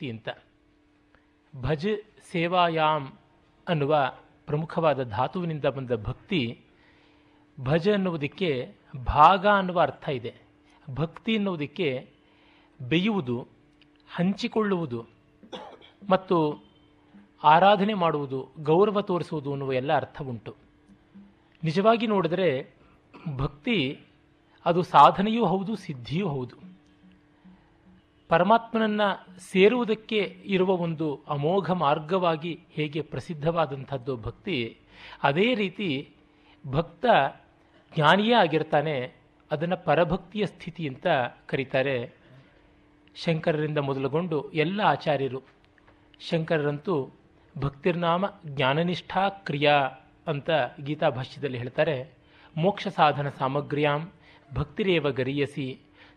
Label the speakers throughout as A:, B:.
A: ಭಕ್ತಿ ಅಂತ. ಭಜ ಸೇವಾಯಾಮ್ ಅನ್ನುವ ಪ್ರಮುಖವಾದ ಧಾತುವಿನಿಂದ ಬಂದ ಭಕ್ತಿ, ಭಜ ಅನ್ನುವುದಕ್ಕೆ ಭಾಗ ಅನ್ನುವ ಅರ್ಥ ಇದೆ. ಭಕ್ತಿ ಅನ್ನುವುದಕ್ಕೆ ಬೇಯುವುದು, ಹಂಚಿಕೊಳ್ಳುವುದು ಮತ್ತು ಆರಾಧನೆ ಮಾಡುವುದು, ಗೌರವ ತೋರಿಸುವುದು ಅನ್ನುವ ಎಲ್ಲ ಅರ್ಥ ಉಂಟು. ನಿಜವಾಗಿ ನೋಡಿದರೆ ಭಕ್ತಿ ಅದು ಸಾಧನೆಯೂ ಹೌದು, ಸಿದ್ಧಿಯೂ ಹೌದು. ಪರಮಾತ್ಮನನ್ನು ಸೇರುವುದಕ್ಕೆ ಇರುವ ಒಂದು ಅಮೋಘ ಮಾರ್ಗವಾಗಿ ಹೇಗೆ ಪ್ರಸಿದ್ಧವಾದಂಥದ್ದು ಭಕ್ತಿ, ಅದೇ ರೀತಿ ಭಕ್ತ ಜ್ಞಾನಿಯೇ ಆಗಿರ್ತಾನೆ, ಅದನ್ನು ಪರಭಕ್ತಿಯ ಸ್ಥಿತಿ ಅಂತ ಕರೀತಾರೆ. ಶಂಕರರಿಂದ ಮೊದಲುಗೊಂಡು ಎಲ್ಲ ಆಚಾರ್ಯರು, ಶಂಕರರಂತೂ ಭಕ್ತಿರ್ನಾಮ ಜ್ಞಾನನಿಷ್ಠಾ ಕ್ರಿಯಾ ಅಂತ ಗೀತಾ ಭಾಷ್ಯದಲ್ಲಿ ಹೇಳ್ತಾರೆ. ಮೋಕ್ಷ ಸಾಧನ ಸಾಮಗ್ರ್ಯಾಂ ಭಕ್ತಿರೇವ ಗರೀಯಸಿ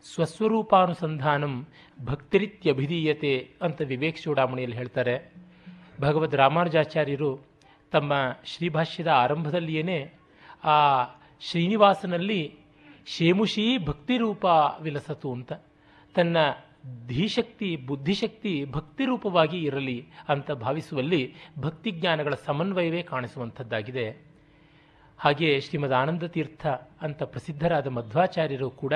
A: ಸ್ವಸ್ವರೂಪಾನುಸಂಧಾನಂ ಭಕ್ತಿರಿತ್ಯಭಿಧೀಯತೆ ಅಂತ ವಿವೇಕ್ ಚೂಡಾಮಣಿಯಲ್ಲಿ ಹೇಳ್ತಾರೆ. ಭಗವದ್ ರಾಮಾನುಜಾಚಾರ್ಯರು ತಮ್ಮ ಶ್ರೀಭಾಷ್ಯದ ಆರಂಭದಲ್ಲಿಯೇ ಆ ಶ್ರೀನಿವಾಸನಲ್ಲಿ ಶೇಮುಷಿ ಭಕ್ತಿರೂಪ ವಿಲಸತು ಅಂತ. ತನ್ನ ಧೀಶಕ್ತಿ, ಬುದ್ಧಿಶಕ್ತಿ ಭಕ್ತಿ ರೂಪವಾಗಿ ಇರಲಿ ಅಂತ ಭಾವಿಸುವಲ್ಲಿ ಭಕ್ತಿ ಜ್ಞಾನಗಳ ಸಮನ್ವಯವೇ ಕಾಣಿಸುವಂಥದ್ದಾಗಿದೆ. ಹಾಗೆಯೇ ಶ್ರೀಮದ್ ಆನಂದ ತೀರ್ಥ ಅಂತ ಪ್ರಸಿದ್ಧರಾದ ಮಧ್ವಾಚಾರ್ಯರು ಕೂಡ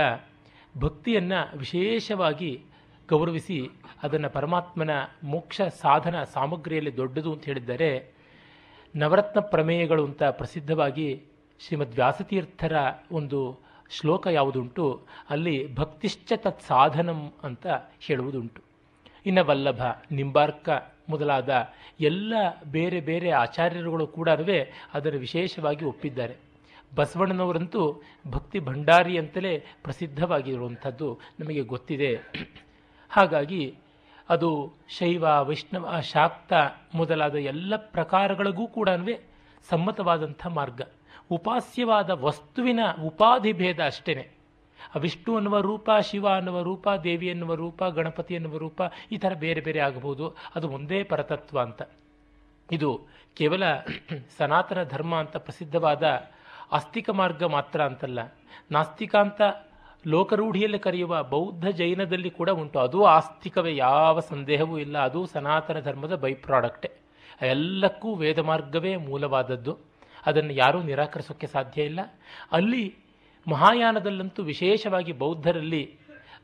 A: ಭಕ್ತಿಯನ್ನು ವಿಶೇಷವಾಗಿ ಗೌರವಿಸಿ ಅದನ್ನು ಪರಮಾತ್ಮನ ಮೋಕ್ಷ ಸಾಧನ ಸಾಮಗ್ರಿಯಲ್ಲಿ ದೊಡ್ಡದು ಅಂತ ಹೇಳಿದ್ದಾರೆ ನವರತ್ನ ಪ್ರಮೇಯಗಳು ಅಂತ ಪ್ರಸಿದ್ಧವಾಗಿ ಶ್ರೀಮದ್ ವ್ಯಾಸತೀರ್ಥರ ಒಂದು ಶ್ಲೋಕ ಯಾವುದುಂಟು, ಅಲ್ಲಿ ಭಕ್ತಿಶ್ಚ ತತ್ ಸಾಧನಂ ಅಂತ ಹೇಳುವುದುಂಟು. ಇನ್ನು ವಲ್ಲಭ, ನಿಂಬಾರ್ಕ ಮೊದಲಾದ ಎಲ್ಲ ಬೇರೆ ಬೇರೆ ಆಚಾರ್ಯರುಗಳು ಕೂಡ ಅದರ ವಿಶೇಷವಾಗಿ ಒಪ್ಪಿದ್ದಾರೆ. ಬಸವಣ್ಣನವರಂತೂ ಭಕ್ತಿ ಭಂಡಾರಿ ಅಂತಲೇ ಪ್ರಸಿದ್ಧವಾಗಿರುವಂಥದ್ದು ನಮಗೆ ಗೊತ್ತಿದೆ. ಹಾಗಾಗಿ ಅದು ಶೈವ, ವೈಷ್ಣವ, ಶಾಕ್ತ ಮೊದಲಾದ ಎಲ್ಲ ಪ್ರಕಾರಗಳಿಗೂ ಕೂಡ ಸಮ್ಮತವಾದಂಥ ಮಾರ್ಗ. ಉಪಾಸ್ಯವಾದ ವಸ್ತುವಿನ ಉಪಾಧಿ ಭೇದ ಆ ವಿಷ್ಣು ಅನ್ನುವ ರೂಪ, ಶಿವ ಅನ್ನುವ ರೂಪ, ದೇವಿ ಅನ್ನುವ ರೂಪ, ಗಣಪತಿ ಅನ್ನುವ ರೂಪ ಈ ಥರ ಬೇರೆ ಬೇರೆ ಆಗಬಹುದು. ಅದು ಒಂದೇ ಪರತತ್ವ ಅಂತ. ಇದು ಕೇವಲ ಸನಾತನ ಧರ್ಮ ಅಂತ ಪ್ರಸಿದ್ಧವಾದ ಆಸ್ತಿಕ ಮಾರ್ಗ ಮಾತ್ರ ಅಂತಲ್ಲ. ನಾಸ್ತಿಕ ಅಂತ ಲೋಕರೂಢಿಯಲ್ಲಿ ಕರೆಯುವ ಬೌದ್ಧ ಜೈನದಲ್ಲಿ ಕೂಡ ಉಂಟು. ಅದು ಆಸ್ತಿಕವೇ, ಯಾವ ಸಂದೇಹವೂ ಇಲ್ಲ. ಅದು ಸನಾತನ ಧರ್ಮದ ಬೈ ಪ್ರಾಡಕ್ಟೇ. ಎಲ್ಲಕ್ಕೂ ವೇದ ಮಾರ್ಗವೇ ಮೂಲವಾದದ್ದು. ಅದನ್ನು ಯಾರೂ ನಿರಾಕರಿಸೋಕ್ಕೆ ಸಾಧ್ಯ ಇಲ್ಲ. ಅಲ್ಲಿ ಮಹಾಯಾನದಲ್ಲಂತೂ ವಿಶೇಷವಾಗಿ ಬೌದ್ಧರಲ್ಲಿ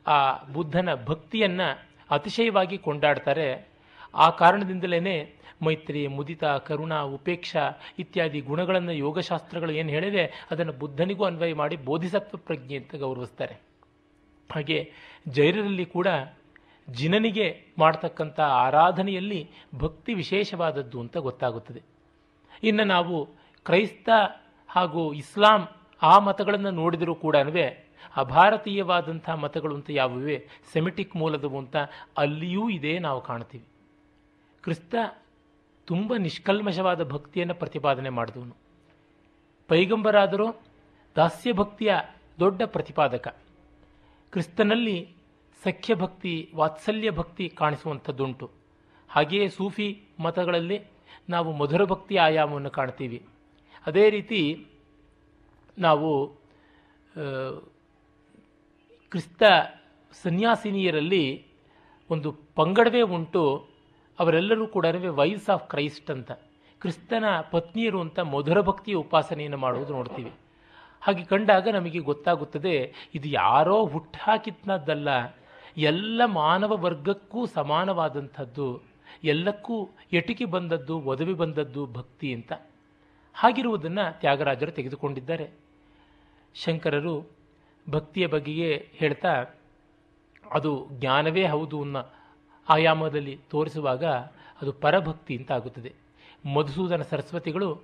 A: ಆ ಬುದ್ಧನ ಭಕ್ತಿಯನ್ನು ಅತಿಶಯವಾಗಿ ಕೊಂಡಾಡ್ತಾರೆ. ಆ ಕಾರಣದಿಂದಲೇ ಮೈತ್ರಿ, ಮುದಿತ, ಕರುಣ, ಉಪೇಕ್ಷಾ ಇತ್ಯಾದಿ ಗುಣಗಳನ್ನು ಯೋಗಶಾಸ್ತ್ರಗಳು ಏನು ಹೇಳಿದೆ, ಅದನ್ನು ಬುದ್ಧನಿಗೂ ಅನ್ವಯ ಮಾಡಿ ಬೋಧಿಸತ್ವ ಪ್ರಜ್ಞೆ ಅಂತ ಗೌರವಿಸ್ತಾರೆ. ಹಾಗೆ ಜೈನರಲ್ಲಿ ಕೂಡ ಜಿನನಿಗೆ ಮಾಡ್ತಕ್ಕಂಥ ಆರಾಧನೆಯಲ್ಲಿ ಭಕ್ತಿ ವಿಶೇಷವಾದದ್ದು ಅಂತ ಗೊತ್ತಾಗುತ್ತದೆ. ಇನ್ನು ನಾವು ಕ್ರೈಸ್ತ ಹಾಗೂ ಇಸ್ಲಾಂ ಆ ಮತಗಳನ್ನು ನೋಡಿದರೂ ಕೂಡ ಅಭಾರತೀಯವಾದಂಥ ಮತಗಳು ಅಂತ ಯಾವುವೆ, ಸೆಮಿಟಿಕ್ ಮೂಲದವು ಅಂತ ಅಲ್ಲಿಯೂ ಇದೇ ನಾವು ಕಾಣ್ತೀವಿ. ಕ್ರಿಸ್ತ ತುಂಬ ನಿಷ್ಕಲ್ಮಶವಾದ ಭಕ್ತಿಯನ್ನು ಪ್ರತಿಪಾದನೆ ಮಾಡಿದವನು. ಪೈಗಂಬರಾದರೂ ದಾಸ್ಯ ಭಕ್ತಿಯ ದೊಡ್ಡ ಪ್ರತಿಪಾದಕ. ಕ್ರಿಸ್ತನಲ್ಲಿ ಸಖ್ಯ ಭಕ್ತಿ, ವಾತ್ಸಲ್ಯ ಭಕ್ತಿ ಕಾಣಿಸುವಂಥದ್ದುಂಟು. ಹಾಗೆಯೇ ಸೂಫಿ ಮತಗಳಲ್ಲಿ ನಾವು ಮಧುರ ಭಕ್ತಿ ಆಯಾಮವನ್ನು ಕಾಣ್ತೀವಿ. ಅದೇ ರೀತಿ ನಾವು ಕ್ರಿಸ್ತ ಸನ್ಯಾಸಿನಿಯರಲ್ಲಿ ಒಂದು ಪಂಗಡವೇ ಉಂಟು. ಅವರೆಲ್ಲರೂ ಕೂಡ ವೈಸ್ ಆಫ್ ಕ್ರೈಸ್ಟ್ ಅಂತ, ಕ್ರಿಸ್ತನ ಪತ್ನಿಯರು ಅಂತ ಮಧುರ ಭಕ್ತಿಯ ಉಪಾಸನೆಯನ್ನು ಮಾಡುವುದು ನೋಡ್ತೀವಿ. ಹಾಗೆ ಕಂಡಾಗ ನಮಗೆ ಗೊತ್ತಾಗುತ್ತದೆ, ಇದು ಯಾರೋ ಹುಟ್ಟಾಕಿದ್ನದ್ದಲ್ಲ ಎಲ್ಲ ಮಾನವ ವರ್ಗಕ್ಕೂ ಸಮಾನವಾದಂಥದ್ದು, ಎಲ್ಲಕ್ಕೂ ಎಟಿಕೆ ಬಂದದ್ದು, ಒದವಿ ಬಂದದ್ದು ಭಕ್ತಿ ಅಂತ. ಹಾಗಿರುವುದನ್ನು ತ್ಯಾಗರಾಜರು ತೆಗೆದುಕೊಂಡಿದ್ದಾರೆ. ಶಂಕರರು ಭಕ್ತಿಯ ಬಗೆಯೇ ಹೇಳ್ತಾ, ಅದು ಜ್ಞಾನವೇ ಹೌದು ಅನ್ನೋ ಆಯಾಮದಲ್ಲಿ ತೋರಿಸುವಾಗ ಅದು ಪರಭಕ್ತಿ ಅಂತ ಆಗುತ್ತದೆ. ಮಧುಸೂದನ ಸರಸ್ವತಿಗಳು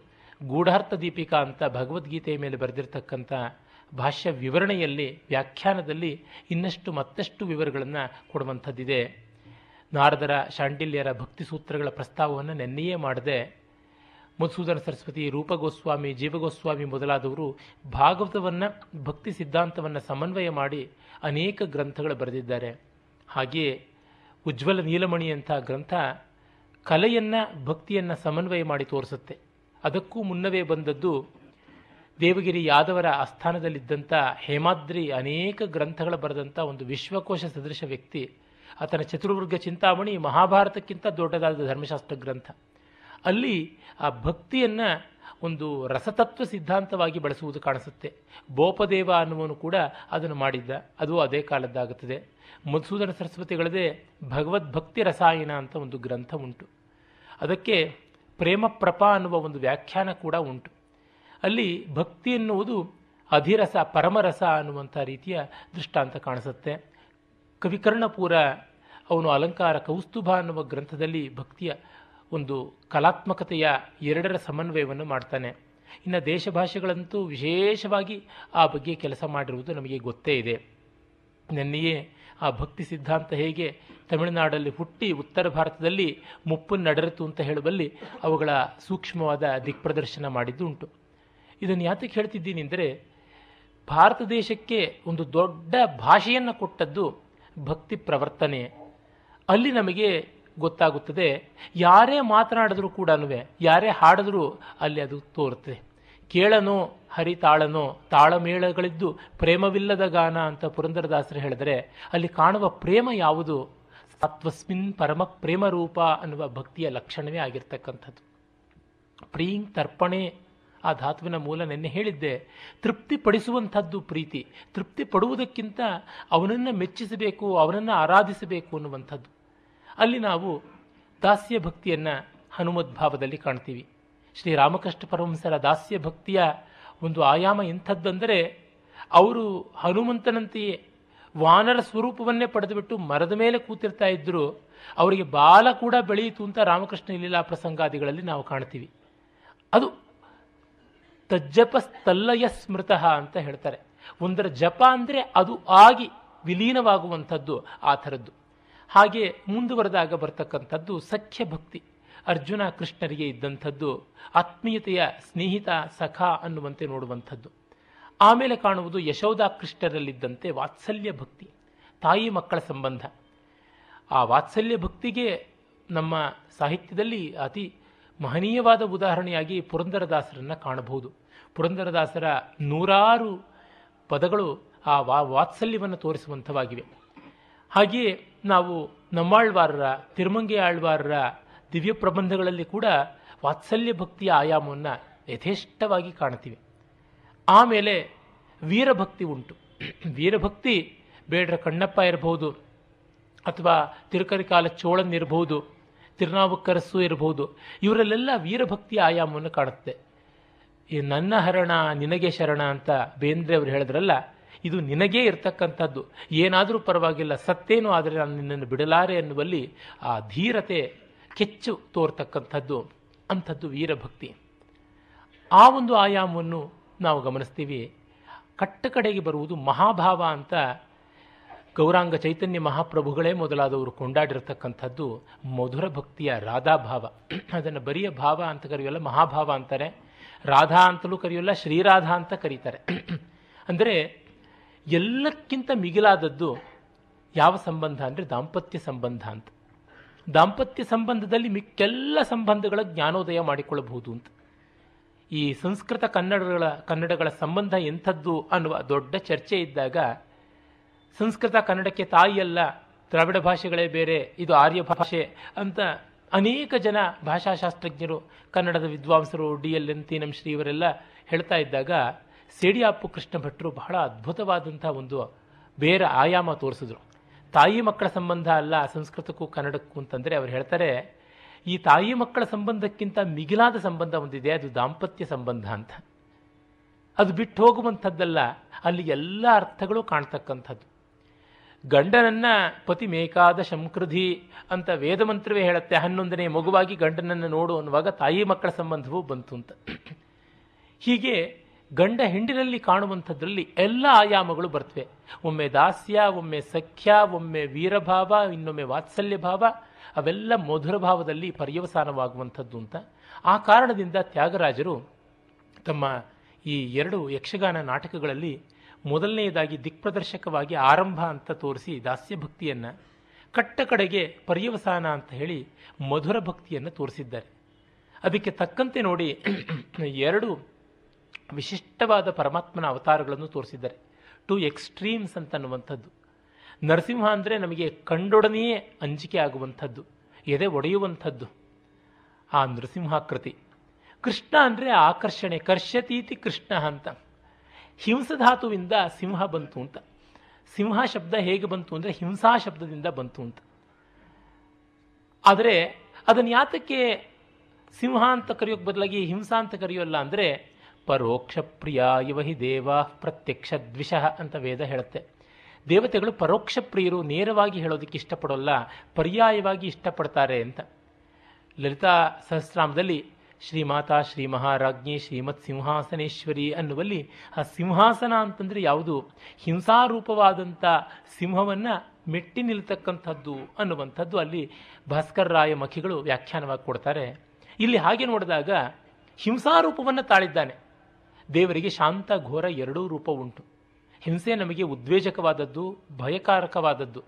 A: ಗೂಢಾರ್ಥ ದೀಪಿಕಾ ಅಂತ ಭಗವದ್ಗೀತೆಯ ಮೇಲೆ ಬರೆದಿರತಕ್ಕಂಥ ಭಾಷ್ಯ ವಿವರಣೆಯಲ್ಲಿ, ವ್ಯಾಖ್ಯಾನದಲ್ಲಿ ಇನ್ನಷ್ಟು ಮತ್ತಷ್ಟು ವಿವರಗಳನ್ನು ಕೊಡುವಂಥದ್ದಿದೆ. ನಾರದರ ಶಾಂಡಿಲ್ಯರ ಭಕ್ತಿ ಸೂತ್ರಗಳ ಪ್ರಸ್ತಾವವನ್ನು ನೆನ್ನೆಯೇ ಮಾಡದೆ, ಮಧುಸೂದನ ಸರಸ್ವತಿ ರೂಪಗೋಸ್ವಾಮಿ, ಜೀವಗೋಸ್ವಾಮಿ ಮೊದಲಾದವರು ಭಾಗವತವನ್ನು, ಭಕ್ತಿ ಸಿದ್ಧಾಂತವನ್ನು ಸಮನ್ವಯ ಮಾಡಿ ಅನೇಕ ಗ್ರಂಥಗಳು ಬರೆದಿದ್ದಾರೆ. ಹಾಗೆಯೇ ಉಜ್ವಲ ನೀಲಮಣಿ ಅಂತ ಗ್ರಂಥ ಕಲೆಯನ್ನು, ಭಕ್ತಿಯನ್ನು ಸಮನ್ವಯ ಮಾಡಿ ತೋರಿಸುತ್ತೆ. ಅದಕ್ಕೂ ಮುನ್ನವೇ ಬಂದದ್ದು ದೇವಗಿರಿ ಯಾದವರ ಆಸ್ಥಾನದಲ್ಲಿದ್ದಂಥ ಹೇಮಾದ್ರಿ ಅನೇಕ ಗ್ರಂಥಗಳ ಬರೆದಂಥ ಒಂದು ವಿಶ್ವಕೋಶ ಸದೃಶ ವ್ಯಕ್ತಿ. ಆತನ ಚತುರ್ವರ್ಗ ಚಿಂತಾಮಣಿ ಮಹಾಭಾರತಕ್ಕಿಂತ ದೊಡ್ಡದಾದ ಧರ್ಮಶಾಸ್ತ್ರ ಗ್ರಂಥ. ಅಲ್ಲಿ ಆ ಭಕ್ತಿಯನ್ನು ಒಂದು ರಸತತ್ವ ಸಿದ್ಧಾಂತವಾಗಿ ಬಳಸುವುದು ಕಾಣಿಸುತ್ತೆ. ಬೋಪದೇವ ಅನ್ನುವನು ಕೂಡ ಅದನ್ನು ಮಾಡಿದ್ದ. ಅದು ಅದೇ ಕಾಲದ್ದಾಗುತ್ತದೆ. ಮಧುಸೂದನ ಸರಸ್ವತಿಗಳದೇ ಭಗವದ್ಭಕ್ತಿ ರಸಾಯನ ಅಂತ ಒಂದು ಗ್ರಂಥ ಉಂಟು. ಅದಕ್ಕೆ ಪ್ರೇಮಪ್ರಪ ಅನ್ನುವ ಒಂದು ವ್ಯಾಖ್ಯಾನ ಕೂಡ ಉಂಟು. ಅಲ್ಲಿ ಭಕ್ತಿ ಎನ್ನುವುದು ಅಧಿರಸ, ಪರಮರಸ ಅನ್ನುವಂಥ ರೀತಿಯ ದೃಷ್ಟಾಂತ ಕಾಣಿಸುತ್ತೆ. ಕವಿಕರ್ಣಪುರ ಅವನು ಅಲಂಕಾರ ಕೌಸ್ತುಭ ಅನ್ನುವ ಗ್ರಂಥದಲ್ಲಿ ಭಕ್ತಿಯ ಒಂದು ಕಲಾತ್ಮಕತೆಯ ಎರಡರ ಸಮನ್ವಯವನ್ನು ಮಾಡ್ತಾನೆ. ಇನ್ನು ದೇಶ ಭಾಷೆಗಳಂತೂ ವಿಶೇಷವಾಗಿ ಆ ಬಗ್ಗೆ ಕೆಲಸ ಮಾಡಿರುವುದು ನಮಗೆ ಗೊತ್ತೇ ಇದೆ. ನೆನ್ನೆಯೇ ಆ ಭಕ್ತಿ ಸಿದ್ಧಾಂತ ಹೇಗೆ ತಮಿಳುನಾಡಲ್ಲಿ ಹುಟ್ಟಿ ಉತ್ತರ ಭಾರತದಲ್ಲಿ ಮುಪ್ಪನ್ನು ನಡೆರತು ಅಂತ ಹೇಳುವಲ್ಲಿ ಅವುಗಳ ಸೂಕ್ಷ್ಮವಾದ ದಿಕ್ಪ್ರದರ್ಶನ ಮಾಡಿದ್ದು ಉಂಟು ಇದನ್ನು ಯಾತಕ್ಕೆ ಹೇಳ್ತಿದ್ದೀನಿ ಅಂದರೆ ಭಾರತ ದೇಶಕ್ಕೆ ಒಂದು ದೊಡ್ಡ ಭಾಷೆಯನ್ನು ಕೊಟ್ಟದ್ದು ಭಕ್ತಿ ಪ್ರವರ್ತನೆ. ಅಲ್ಲಿ ನಮಗೆ ಗೊತ್ತಾಗುತ್ತದೆ, ಯಾರೇ ಮಾತನಾಡಿದ್ರೂ ಕೂಡ ಯಾರೇ ಹಾಡಿದ್ರೂ ಅಲ್ಲಿ ಅದು ತೋರುತ್ತೆ ಕೇಳನೋ, ಹರಿತಾಳನೋ, ತಾಳಮೇಳಗಳಿದ್ದು ಪ್ರೇಮವಿಲ್ಲದ ಗಾನ ಅಂತ ಪುರಂದರದಾಸರು ಹೇಳಿದರೆ, ಅಲ್ಲಿ ಕಾಣುವ ಪ್ರೇಮ ಯಾವುದು? ಸತ್ವಸ್ಮಿನ್ ಪರಮ ಪ್ರೇಮ ರೂಪ ಅನ್ನುವ ಭಕ್ತಿಯ ಲಕ್ಷಣವೇ ಆಗಿರ್ತಕ್ಕಂಥದ್ದು. ಪ್ರೀಂಗ್ ತರ್ಪಣೆ, ಆ ಧಾತುವಿನ ಮೂಲ ನೆನ್ನೆ ಹೇಳಿದ್ದೆ. ತೃಪ್ತಿಪಡಿಸುವಂಥದ್ದು ಪ್ರೀತಿ ತೃಪ್ತಿ ಪಡುವುದಕ್ಕಿಂತ ಅವನನ್ನು ಮೆಚ್ಚಿಸಬೇಕು, ಅವನನ್ನು ಆರಾಧಿಸಬೇಕು ಅನ್ನುವಂಥದ್ದು. ಅಲ್ಲಿ ನಾವು ದಾಸ್ಯ ಭಕ್ತಿಯನ್ನು ಹನುಮದ್ಭಾವದಲ್ಲಿ ಕಾಣ್ತೀವಿ. ಶ್ರೀರಾಮಕೃಷ್ಣ ಪರಮಹಂಸರ ದಾಸ್ಯ ಭಕ್ತಿಯ ಒಂದು ಆಯಾಮ ಇಂಥದ್ದಂದರೆ ಅವರು ಹನುಮಂತನಂತೆಯೇ ವಾನರ ಸ್ವರೂಪವನ್ನೇ ಪಡೆದುಬಿಟ್ಟು ಮರದ ಮೇಲೆ ಕೂತಿರ್ತಾ ಇದ್ದರು ಅವರಿಗೆ ಬಾಲ ಕೂಡ ಬೆಳೆಯಿತು ಅಂತ ರಾಮಕೃಷ್ಣ ಲೀಲಾ ಪ್ರಸಂಗಾದಿಗಳಲ್ಲಿ ನಾವು ಕಾಣ್ತೀವಿ. ಅದು ತಜ್ಜಪ ಸ್ಥಲ್ಲಯ ಸ್ಮೃತಃ ಅಂತ ಹೇಳ್ತಾರೆ. ಒಂದರ ಜಪ ಅಂದರೆ ಅದು ಆಗಿ ವಿಲೀನವಾಗುವಂಥದ್ದು ಆ ಥರದ್ದು. ಹಾಗೆ ಮುಂದುವರೆದಾಗ ಬರ್ತಕ್ಕಂಥದ್ದು ಸಖ್ಯ ಭಕ್ತಿ. ಅರ್ಜುನ ಕೃಷ್ಣರಿಗೆ ಇದ್ದಂಥದ್ದು, ಆತ್ಮೀಯತೆಯ ಸ್ನೇಹಿತ ಸಖ ಅನ್ನುವಂತೆ ನೋಡುವಂಥದ್ದು. ಆಮೇಲೆ ಕಾಣುವುದು ಯಶೋಧ ಕೃಷ್ಣರಲ್ಲಿದ್ದಂತೆ ವಾತ್ಸಲ್ಯ ಭಕ್ತಿ, ತಾಯಿ ಮಕ್ಕಳ ಸಂಬಂಧ. ಆ ವಾತ್ಸಲ್ಯ ಭಕ್ತಿಗೆ ನಮ್ಮ ಸಾಹಿತ್ಯದಲ್ಲಿ ಅತಿ ಮಹನೀಯವಾದ ಉದಾಹರಣೆಯಾಗಿ ಪುರಂದರದಾಸರನ್ನು ಕಾಣಬಹುದು. ಪುರಂದರದಾಸರ ನೂರಾರು ಪದಗಳು ಆ ವಾ ವಾತ್ಸಲ್ಯವನ್ನು ತೋರಿಸುವಂಥವಾಗಿವೆ. ಹಾಗೆಯೇ ನಾವು ನಮ್ಮಾಳ್ವಾರರ ತಿರುಮಂಗಿ ಆಳ್ವಾರರ ದಿವ್ಯ ಪ್ರಬಂಧಗಳಲ್ಲಿ ಕೂಡ ವಾತ್ಸಲ್ಯ ಭಕ್ತಿಯ ಆಯಾಮವನ್ನು ಯಥೇಷ್ಟವಾಗಿ ಕಾಣ್ತೀವಿ ಆಮೇಲೆ ವೀರಭಕ್ತಿ ಉಂಟು. ವೀರಭಕ್ತಿ ಬೇಡ್ರ ಕಣ್ಣಪ್ಪ ಇರಬಹುದು, ಅಥವಾ ತಿರುಕರಿಕಾಲ ಚೋಳನ್ ಇರಬಹುದು ತಿರುನಾವುಕ್ಕರಸ್ಸು ಇರಬಹುದು, ಇವರಲ್ಲೆಲ್ಲ ವೀರಭಕ್ತಿಯ ಆಯಾಮವನ್ನು ಕಾಣುತ್ತೆ. ಈ ನನ್ನ ಹರಣ ನಿನಗೆ ಶರಣ ಅಂತ ಬೇಂದ್ರೆ ಅವರು ಹೇಳಿದ್ರಲ್ಲ, ಇದು ನಿನಗೇ ಇರತಕ್ಕಂಥದ್ದು. ಏನಾದರೂ ಪರವಾಗಿಲ್ಲ, ಸತ್ತೇನೂ ಆದರೆ ನಾನು ನಿನ್ನನ್ನು ಬಿಡಲಾರೆ ಎನ್ನುವಲ್ಲಿ ಆ ಧೀರತೆ ಕೆಚ್ಚು ತೋರ್ತಕ್ಕಂಥದ್ದು, ಅಂಥದ್ದು ವೀರಭಕ್ತಿ. ಆ ಒಂದು ಆಯಾಮವನ್ನು ನಾವು ಗಮನಿಸ್ತೀವಿ. ಕಟ್ಟ ಕಡೆಗೆ ಬರುವುದು ಮಹಾಭಾವ ಅಂತ ಗೌರಾಂಗ ಚೈತನ್ಯ ಮಹಾಪ್ರಭುಗಳೇ ಮೊದಲಾದವರು ಕೊಂಡಾಡಿರತಕ್ಕಂಥದ್ದು ಮಧುರ ಭಕ್ತಿಯ ರಾಧಾಭಾವ. ಅದನ್ನು ಬರಿಯ ಭಾವ ಅಂತ ಕರೆಯೋಲ್ಲ ಮಹಾಭಾವ ಅಂತಾರೆ. ರಾಧಾ ಅಂತಲೂ ಕರೆಯೋಲ್ಲ ಶ್ರೀರಾಧಾ ಅಂತ ಕರೀತಾರೆ. ಅಂದರೆ ಎಲ್ಲಕ್ಕಿಂತ ಮಿಗಿಲಾದದ್ದು ಯಾವ ಸಂಬಂಧ ಅಂದರೆ ದಾಂಪತ್ಯ ಸಂಬಂಧ ಅಂತ. ದಾಂಪತ್ಯ ಸಂಬಂಧದಲ್ಲಿ ಮಿಕ್ಕೆಲ್ಲ ಸಂಬಂಧಗಳ ಜ್ಞಾನೋದಯ ಮಾಡಿಕೊಳ್ಳಬಹುದು ಅಂತ. ಈ ಸಂಸ್ಕೃತ ಕನ್ನಡಗಳ ಕನ್ನಡಗಳ ಸಂಬಂಧ ಎಂಥದ್ದು ಅನ್ನುವ ದೊಡ್ಡ ಚರ್ಚೆ ಇದ್ದಾಗ, ಸಂಸ್ಕೃತ ಕನ್ನಡಕ್ಕೆ ತಾಯಿಯಲ್ಲ, ದ್ರಾವಿಡ ಭಾಷೆಗಳೇ ಬೇರೆ, ಇದು ಆರ್ಯ ಭಾಷೆ ಅಂತ ಅನೇಕ ಜನ ಭಾಷಾಶಾಸ್ತ್ರಜ್ಞರು, ಕನ್ನಡದ ವಿದ್ವಾಂಸರು, D L N Teenam Shri ಇವರೆಲ್ಲ ಹೇಳ್ತಾ ಇದ್ದಾಗ ಸೇಡಿಯಾಪು ಕೃಷ್ಣ ಭಟ್ರು ಬಹಳ ಅದ್ಭುತವಾದಂಥ ಒಂದು ಬೇರೆ ಆಯಾಮ ತೋರಿಸಿದ್ರು. ತಾಯಿ ಮಕ್ಕಳ ಸಂಬಂಧ ಅಲ್ಲ, ಸಂಸ್ಕೃತಕ್ಕೂ ಕನ್ನಡಕ್ಕೂ ಅಂತಂದರೆ ಅವ್ರು ಹೇಳ್ತಾರೆ, ಈ ತಾಯಿ ಮಕ್ಕಳ ಸಂಬಂಧಕ್ಕಿಂತ ಮಿಗಿಲಾದ ಸಂಬಂಧ ಒಂದಿದೆ, ಅದು ದಾಂಪತ್ಯ ಸಂಬಂಧ ಅಂತ. ಅದು ಬಿಟ್ಟು ಹೋಗುವಂಥದ್ದಲ್ಲ, ಅಲ್ಲಿ ಎಲ್ಲ ಅರ್ಥಗಳು ಕಾಣ್ತಕ್ಕಂಥದ್ದು. ಗಂಡನನ್ನು ಪತಿ ಮೇಕಾದ ಶಂಕೃಧಿ ಅಂತ ವೇದ ಮಂತ್ರವೇ ಹೇಳುತ್ತೆ, ಹನ್ನೊಂದನೇ ಮಗುವಾಗಿ ಗಂಡನನ್ನು ನೋಡು ಅನ್ನುವಾಗ ತಾಯಿ ಮಕ್ಕಳ ಸಂಬಂಧವೂ ಬಂತು ಅಂತ. ಹೀಗೆ ಗಂಡ ಹೆಂಡಿನಲ್ಲಿ ಕಾಣುವಂಥದ್ರಲ್ಲಿ ಎಲ್ಲ ಆಯಾಮಗಳು ಬರ್ತವೆ. ಒಮ್ಮೆ ದಾಸ್ಯ, ಒಮ್ಮೆ ಸಖ್ಯ, ಒಮ್ಮೆ ವೀರಭಾವ, ಇನ್ನೊಮ್ಮೆ ವಾತ್ಸಲ್ಯ ಭಾವ, ಅವೆಲ್ಲ ಮಧುರ ಭಾವದಲ್ಲಿ ಪರ್ಯವಸಾನವಾಗುವಂಥದ್ದು ಅಂತ. ಆ ಕಾರಣದಿಂದ ತ್ಯಾಗರಾಜರು ತಮ್ಮ ಈ ಎರಡು ಯಕ್ಷಗಾನ ನಾಟಕಗಳಲ್ಲಿ ಮೊದಲನೆಯದಾಗಿ ದಿಕ್ಪ್ರದರ್ಶಕವಾಗಿ ಆರಂಭ ಅಂತ ತೋರಿಸಿ ದಾಸ್ಯ ಭಕ್ತಿಯನ್ನು, ಕಟ್ಟ ಕಡೆಗೆ ಪರ್ಯವಸಾನ ಅಂತ ಹೇಳಿ ಮಧುರ ಭಕ್ತಿಯನ್ನು ತೋರಿಸಿದ್ದಾರೆ. ಅದಕ್ಕೆ ತಕ್ಕಂತೆ ನೋಡಿ, ಎರಡು ವಿಶಿಷ್ಟವಾದ ಪರಮಾತ್ಮನ ಅವತಾರಗಳನ್ನು ತೋರಿಸಿದ್ದಾರೆ. To extremes ಅಂತನ್ನುವಂಥದ್ದು. ನರಸಿಂಹ ಅಂದರೆ ನಮಗೆ ಕಂಡೊಡನೆಯೇ ಅಂಜಿಕೆ ಆಗುವಂಥದ್ದು, ಎದೆ ಒಡೆಯುವಂಥದ್ದು. ಆ ನೃಸಿಂಹಾಕೃತಿ. ಕೃಷ್ಣ ಅಂದರೆ ಆಕರ್ಷಣೆ ಕರ್ಷತೀತಿ ಕೃಷ್ಣ ಅಂತ. ಹಿಂಸಧಾತುವಿಂದ ಸಿಂಹ ಬಂತು ಅಂತ. ಸಿಂಹ ಶಬ್ದ ಹೇಗೆ ಬಂತು ಅಂದರೆ ಹಿಂಸಾ ಶಬ್ದದಿಂದ ಬಂತು ಅಂತ. ಆದರೆ ಅದನ್ನು ಯಾತಕ್ಕೆ ಸಿಂಹ ಅಂತ ಕರೆಯೋಕ್ಕೆ ಬದಲಾಗಿ ಹಿಂಸಾ ಅಂತ ಕರೆಯೋಲ್ಲ ಅಂದರೆ ಪರೋಕ್ಷ ಪ್ರಿಯ ಇವ ಹಿ ದೇವ ಪ್ರತ್ಯಕ್ಷ ದ್ವಿಷಃ ಅಂತ ವೇದ ಹೇಳುತ್ತೆ. ದೇವತೆಗಳು ಪರೋಕ್ಷ ಪ್ರಿಯರು ನೇರವಾಗಿ ಹೇಳೋದಕ್ಕೆ ಇಷ್ಟಪಡೋಲ್ಲ, ಪರ್ಯಾಯವಾಗಿ ಇಷ್ಟಪಡ್ತಾರೆ ಅಂತ. ಲಲಿತಾ ಸಹಸ್ರಾಮದಲ್ಲಿ ಶ್ರೀಮಾತಾ ಶ್ರೀ ಮಹಾರಾಜ್ಞಿ ಶ್ರೀಮತ್ ಸಿಂಹಾಸನೇಶ್ವರಿ ಅನ್ನುವಲ್ಲಿ ಆ ಸಿಂಹಾಸನ ಅಂತಂದರೆ ಯಾವುದು? ಹಿಂಸಾರೂಪವಾದಂಥ ಸಿಂಹವನ್ನು ಮೆಟ್ಟಿ ನಿಲ್ತಕ್ಕಂಥದ್ದು ಅನ್ನುವಂಥದ್ದು ಅಲ್ಲಿ ಭಾಸ್ಕರ್ ರಾಯ ಮಖಿಗಳು ವ್ಯಾಖ್ಯಾನವಾಗಿ ಕೊಡ್ತಾರೆ. ಇಲ್ಲಿ ಹಾಗೆ ನೋಡಿದಾಗ ಹಿಂಸಾರೂಪವನ್ನು ತಾಳಿದ್ದಾನೆ. ದೇವರಿಗೆ ಶಾಂತ ಘೋರ ಎರಡೂ ರೂಪ ಉಂಟು. ಹಿಂಸೆ ನಮಗೆ ಉದ್ವೇಜಕವಾದದ್ದು, ಭಯಕಾರಕವಾದದ್ದು.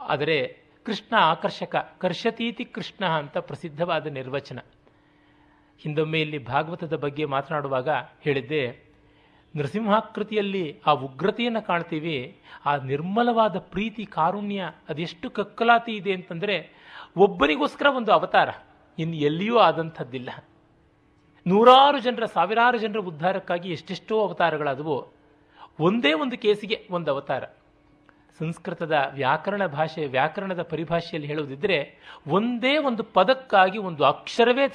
A: ಆದರೆ ಕೃಷ್ಣ ಆಕರ್ಷಕ, ಕರ್ಷತೀತಿ ಕೃಷ್ಣ ಅಂತ ಪ್ರಸಿದ್ಧವಾದ ನಿರ್ವಚನ. ಹಿಂದೊಮ್ಮೆ ಇಲ್ಲಿ ಭಾಗವತದ ಬಗ್ಗೆ ಮಾತನಾಡುವಾಗ ಹೇಳಿದ್ದೆ ನೃಸಿಂಹಾಕೃತಿಯಲ್ಲಿ ಆ ಉಗ್ರತೆಯನ್ನು ಕಾಣ್ತೀವಿ, ಆ ನಿರ್ಮಲವಾದ ಪ್ರೀತಿ ಕಾರುಣ್ಯ ಅದೆಷ್ಟು ಕಕ್ಕಲಾತಿ ಇದೆ ಅಂತಂದರೆ ಒಬ್ಬನಿಗೋಸ್ಕರ ಒಂದು ಅವತಾರ, ಇನ್ನು ಎಲ್ಲಿಯೂ ಆದಂಥದ್ದಿಲ್ಲ. ನೂರಾರು ಜನರ, ಸಾವಿರಾರು ಜನರ ಉದ್ಧಾರಕ್ಕಾಗಿ ಎಷ್ಟೆಷ್ಟೋ ಅವತಾರಗಳಾದವು. ಒಂದೇ ಒಂದು ಕೇಸಿಗೆ ಒಂದು ಅವತಾರ. ಸಂಸ್ಕೃತದ ವ್ಯಾಕರಣ ಭಾಷೆ, ವ್ಯಾಕರಣದ ಪರಿಭಾಷೆಯಲ್ಲಿ ಹೇಳುವುದಿದ್ದರೆ ಒಂದೇ ಒಂದು ಪದಕ್ಕಾಗಿ ಒಂದು ಅಕ್ಷರವೇ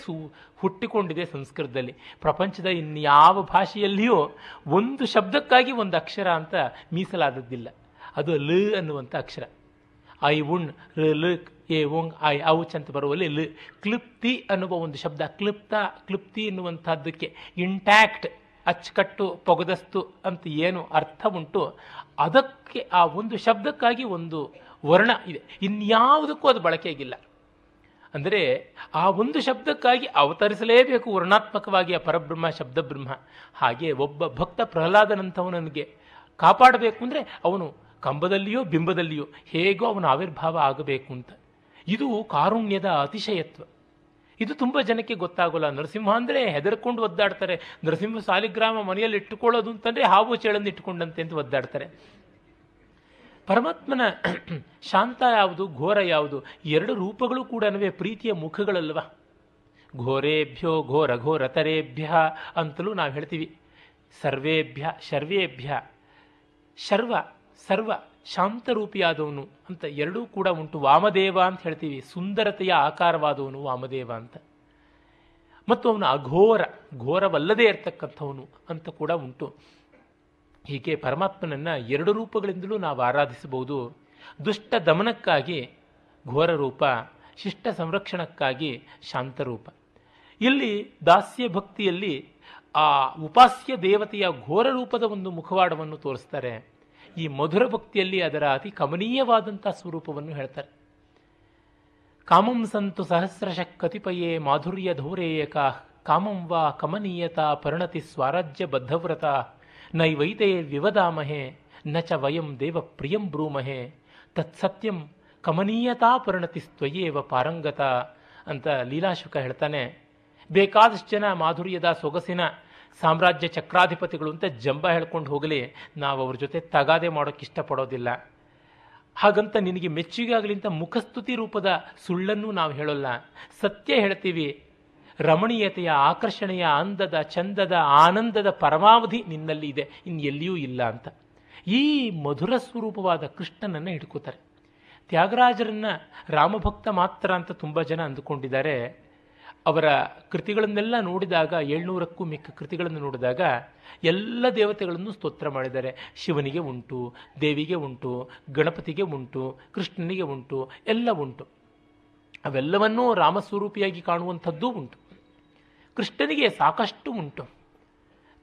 A: ಹುಟ್ಟಿಕೊಂಡಿದೆ ಸಂಸ್ಕೃತದಲ್ಲಿ. ಪ್ರಪಂಚದ ಇನ್ಯಾವ ಭಾಷೆಯಲ್ಲಿಯೂ ಒಂದು ಶಬ್ದಕ್ಕಾಗಿ ಒಂದು ಅಕ್ಷರ ಅಂತ ಮೀಸಲಾದದ್ದಿಲ್ಲ. ಅದು ಲ ಅನ್ನುವಂಥ ಅಕ್ಷರ. ಐ ಉಣ್ ಲ ಎ ಓಂಗ್ ಐ, ಔಚ್ ಅಂತ ಬರುವಲ್ಲಿ ಲ್, ಕ್ಲಿಪ್ತಿ ಅನ್ನುವ ಒಂದು ಶಬ್ದ. ಕ್ಲಿಪ್ತ, ಕ್ಲಿಪ್ತಿ ಎನ್ನುವಂಥದ್ದಕ್ಕೆ ಇಂಟ್ಯಾಕ್ಟ್ ಅಚ್ಚುಕಟ್ಟು, ಪೊಗದಸ್ತು ಅಂತ ಏನು ಅರ್ಥ ಉಂಟು. ಅದಕ್ಕೆ ಆ ಒಂದು ಶಬ್ದಕ್ಕಾಗಿ ಒಂದು ವರ್ಣ ಇದೆ. ಇನ್ಯಾವುದಕ್ಕೂ ಅದು ಬಳಕೆಯಾಗಿಲ್ಲ. ಅಂದರೆ ಆ ಒಂದು ಶಬ್ದಕ್ಕಾಗಿ ಅವತರಿಸಲೇಬೇಕು ವರ್ಣಾತ್ಮಕವಾಗಿ ಆ ಪರಬ್ರಹ್ಮ, ಶಬ್ದಬ್ರಹ್ಮ. ಹಾಗೆ ಒಬ್ಬ ಭಕ್ತ ಪ್ರಹ್ಲಾದನಂಥವನಿಗೆ ಕಾಪಾಡಬೇಕು ಅಂದರೆ ಅವನು ಕಂಬದಲ್ಲಿಯೋ ಬಿಂಬದಲ್ಲಿಯೋ ಹೇಗೋ ಅವನ ಆವಿರ್ಭಾವ ಆಗಬೇಕು ಅಂತ. ಇದು ಕಾರುಣ್ಯದ ಅತಿಶಯತ್ವ. ಇದು ತುಂಬ ಜನಕ್ಕೆ ಗೊತ್ತಾಗೋಲ್ಲ. ನರಸಿಂಹ ಅಂದರೆ ಹೆದರ್ಕೊಂಡು ಒದ್ದಾಡ್ತಾರೆ. ನರಸಿಂಹ ಸಾಲಿಗ್ರಾಮ ಮನೆಯಲ್ಲಿ ಇಟ್ಟುಕೊಳ್ಳೋದು ಅಂತಂದರೆ ಹಾವು ಚೇಳನ್ನು ಇಟ್ಟುಕೊಂಡಂತೆ ಅಂತ ಒದ್ದಾಡ್ತಾರೆ. ಪರಮಾತ್ಮನ ಶಾಂತ ಯಾವುದು, ಘೋರ ಯಾವುದು? ಎರಡು ರೂಪಗಳು ಕೂಡ ಪ್ರೀತಿಯ ಮುಖಗಳಲ್ವ? ಘೋರೇಭ್ಯೋ ಘೋರ ಘೋರತರೇಭ್ಯ ಅಂತಲೂ ನಾವು ಹೇಳ್ತೀವಿ. ಸರ್ವೇಭ್ಯ, ಶರ್ವೇಭ್ಯ. ಶರ್ವ, ಸರ್ವ. ಶಾಂತರೂಪಿಯಾದವನು ಅಂತ ಎರಡೂ ಕೂಡ ಉಂಟು. ವಾಮದೇವ ಅಂತ ಹೇಳ್ತೀವಿ. ಸುಂದರತೆಯ ಆಕಾರವಾದವನು ವಾಮದೇವ ಅಂತ. ಮತ್ತು ಅವನು ಅಘೋರ, ಘೋರವಲ್ಲದೇ ಇರತಕ್ಕಂಥವನು ಅಂತ ಕೂಡ ಉಂಟು. ಹೀಗೆ ಪರಮಾತ್ಮನನ್ನು ಎರಡು ರೂಪಗಳಿಂದಲೂ ನಾವು ಆರಾಧಿಸಬಹುದು. ದುಷ್ಟ ದಮನಕ್ಕಾಗಿ ಘೋರ ರೂಪ, ಶಿಷ್ಟ ಸಂರಕ್ಷಣಕ್ಕಾಗಿ ಶಾಂತರೂಪ ಇಲ್ಲಿ ದಾಸ್ಯ ಭಕ್ತಿಯಲ್ಲಿ ಆ ಉಪಾಸ್ಯ ದೇವತೆಯ ಘೋರ ರೂಪದ ಒಂದು ಮುಖವಾಡವನ್ನು ತೋರಿಸ್ತಾರೆ. ಈ ಮಧುರ ಭಕ್ತಿಯಲ್ಲಿ ಅದರ ಅತಿ ಕಮನೀಯವಾದಂಥ ಸ್ವರೂಪವನ್ನು ಹೇಳ್ತಾರೆ. ಕಾಮಂ ಸಂತು ಸಹಸ್ರಶಃ ಕತಿಪಯೇ ಮಾಧುರ್ಯ ಧೌರೇಯಕ ಕಾಮಂ ವಾ ಕಮನೀಯತ ಪರಿಣತಿ ಸ್ವಾರಾಜ್ಯ ಬದ್ಧವ್ರತ, ನೈವೈತೆ ವಿವದಾಮಹೆ, ನ ಚ ವಯಂ ದೇವ ಪ್ರಿಯಂ ಬ್ರೂಮಹೆ ತತ್ಸತ್ಯಂ ಕಮನೀಯತಾ ಪರಿಣತಿ ಸ್ವಯೇವ ಪಾರಂಗತ ಅಂತ ಲೀಲಾಶುಕ ಹೇಳ್ತಾನೆ. ಬೇಕಾದಷ್ಟು ಜನ ಮಾಧುರ್ಯದ ಸೊಗಸಿನ ಸಾಮ್ರಾಜ್ಯ ಚಕ್ರಾಧಿಪತಿಗಳು ಅಂತ ಜಂಬ ಹೇಳ್ಕೊಂಡು ಹೋಗಲಿ, ನಾವು ಅವ್ರ ಜೊತೆ ತಗಾದೆ ಮಾಡೋಕ್ಕೆ ಇಷ್ಟಪಡೋದಿಲ್ಲ. ಹಾಗಂತ ನಿನಗೆ ಮೆಚ್ಚುಗೆ ಆಗಲಿ ಅಂತ ಮುಖಸ್ತುತಿ ರೂಪದ ಸುಳ್ಳನ್ನು ನಾವು ಹೇಳೋಲ್ಲ. ಸತ್ಯ ಹೇಳ್ತೀವಿ. ರಮಣೀಯತೆಯ, ಆಕರ್ಷಣೆಯ, ಅಂದದ, ಚಂದದ, ಆನಂದದ ಪರಮಾವಧಿ ನಿನ್ನಲ್ಲಿ ಇದೆ ಇನ್ನು ಎಲ್ಲಿಯೂ ಇಲ್ಲ ಅಂತ. ಈ ಮಧುರ ಸ್ವರೂಪವಾದ ಕೃಷ್ಣನನ್ನು ಹಿಡ್ಕೋತಾರೆ. ತ್ಯಾಗರಾಜರನ್ನು ರಾಮಭಕ್ತ ಮಾತ್ರ ಅಂತ ತುಂಬ ಜನ ಅಂದುಕೊಂಡಿದ್ದಾರೆ. ಅವರ ಕೃತಿಗಳನ್ನೆಲ್ಲ ನೋಡಿದಾಗ ಏಳ್ನೂರಕ್ಕೂ ಮಿಕ್ಕ ಕೃತಿಗಳನ್ನು ನೋಡಿದಾಗ ಎಲ್ಲ ದೇವತೆಗಳನ್ನು ಸ್ತೋತ್ರ ಮಾಡಿದ್ದಾರೆ. ಶಿವನಿಗೆ ಉಂಟು, ದೇವಿಗೆ ಉಂಟು, ಗಣಪತಿಗೆ ಉಂಟು, ಕೃಷ್ಣನಿಗೆ ಉಂಟು, ಎಲ್ಲ ಉಂಟು. ಅವೆಲ್ಲವನ್ನೂ ರಾಮಸ್ವರೂಪಿಯಾಗಿ ಕಾಣುವಂಥದ್ದೂ ಉಂಟು. ಕೃಷ್ಣನಿಗೆ ಸಾಕಷ್ಟು ಉಂಟು.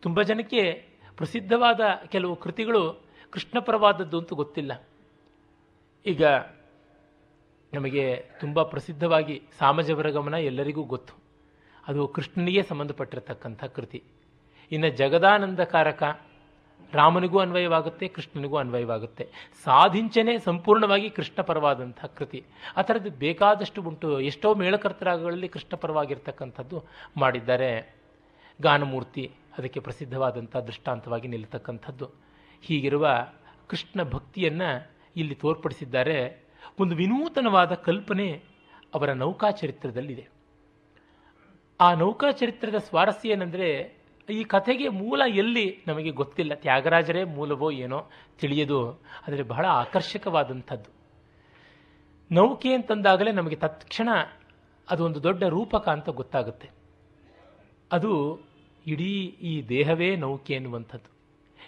A: ತುಂಬ ಜನಕ್ಕೆ ಪ್ರಸಿದ್ಧವಾದ ಕೆಲವು ಕೃತಿಗಳು ಕೃಷ್ಣಪರವಾದದ್ದು ಅಂತೂ ಗೊತ್ತಿಲ್ಲ. ಈಗ ನಮಗೆ ತುಂಬ ಪ್ರಸಿದ್ಧವಾಗಿ ಸಾಮಜವರ ಗಮನ ಎಲ್ಲರಿಗೂ ಗೊತ್ತು. ಅದು ಕೃಷ್ಣನಿಗೆ ಸಂಬಂಧಪಟ್ಟಿರತಕ್ಕಂಥ ಕೃತಿ. ಇನ್ನು ಜಗದಾನಂದಕಾರಕ ರಾಮನಿಗೂ ಅನ್ವಯವಾಗುತ್ತೆ, ಕೃಷ್ಣನಿಗೂ ಅನ್ವಯವಾಗುತ್ತೆ. ಸಾಧಿಂಚನೆ ಸಂಪೂರ್ಣವಾಗಿ ಕೃಷ್ಣ ಪರವಾದಂಥ ಕೃತಿ. ಆ ಥರದ್ದು ಬೇಕಾದಷ್ಟು ಉಂಟು. ಎಷ್ಟೋ ಮೇಳಕರ್ತರಾಗಗಳಲ್ಲಿ ಕೃಷ್ಣ ಪರವಾಗಿರ್ತಕ್ಕಂಥದ್ದು ಮಾಡಿದ್ದಾರೆ. ಗಾನಮೂರ್ತಿ ಅದಕ್ಕೆ ಪ್ರಸಿದ್ಧವಾದಂಥ ದೃಷ್ಟಾಂತವಾಗಿ ನಿಲ್ಲತಕ್ಕಂಥದ್ದು ಹೀಗಿರುವ ಕೃಷ್ಣ ಭಕ್ತಿಯನ್ನು ಇಲ್ಲಿ ತೋರ್ಪಡಿಸಿದ್ದಾರೆ. ಒಂದು ವಿನೂತನವಾದ ಕಲ್ಪನೆ ಅವರ ನೌಕಾ ಚರಿತ್ರದಲ್ಲಿದೆ ಆ ನೌಕಾ ಚರಿತ್ರದ ಸ್ವಾರಸ್ಯ ಏನಂದರೆ, ಈ ಕಥೆಗೆ ಮೂಲ ಎಲ್ಲಿ ನಮಗೆ ಗೊತ್ತಿಲ್ಲ. ತ್ಯಾಗರಾಜರೇ ಮೂಲವೋ ಏನೋ ತಿಳಿಯದು, ಆದರೆ ಬಹಳ ಆಕರ್ಷಕವಾದಂಥದ್ದು. ನೌಕೆ ಅಂತಂದಾಗಲೇ ನಮಗೆ ತತ್ಕ್ಷಣ ಅದೊಂದು ದೊಡ್ಡ ರೂಪಕ ಅಂತ ಗೊತ್ತಾಗುತ್ತೆ. ಅದು ಇಡೀ ಈ ದೇಹವೇ ನೌಕೆ ಎನ್ನುವಂಥದ್ದು.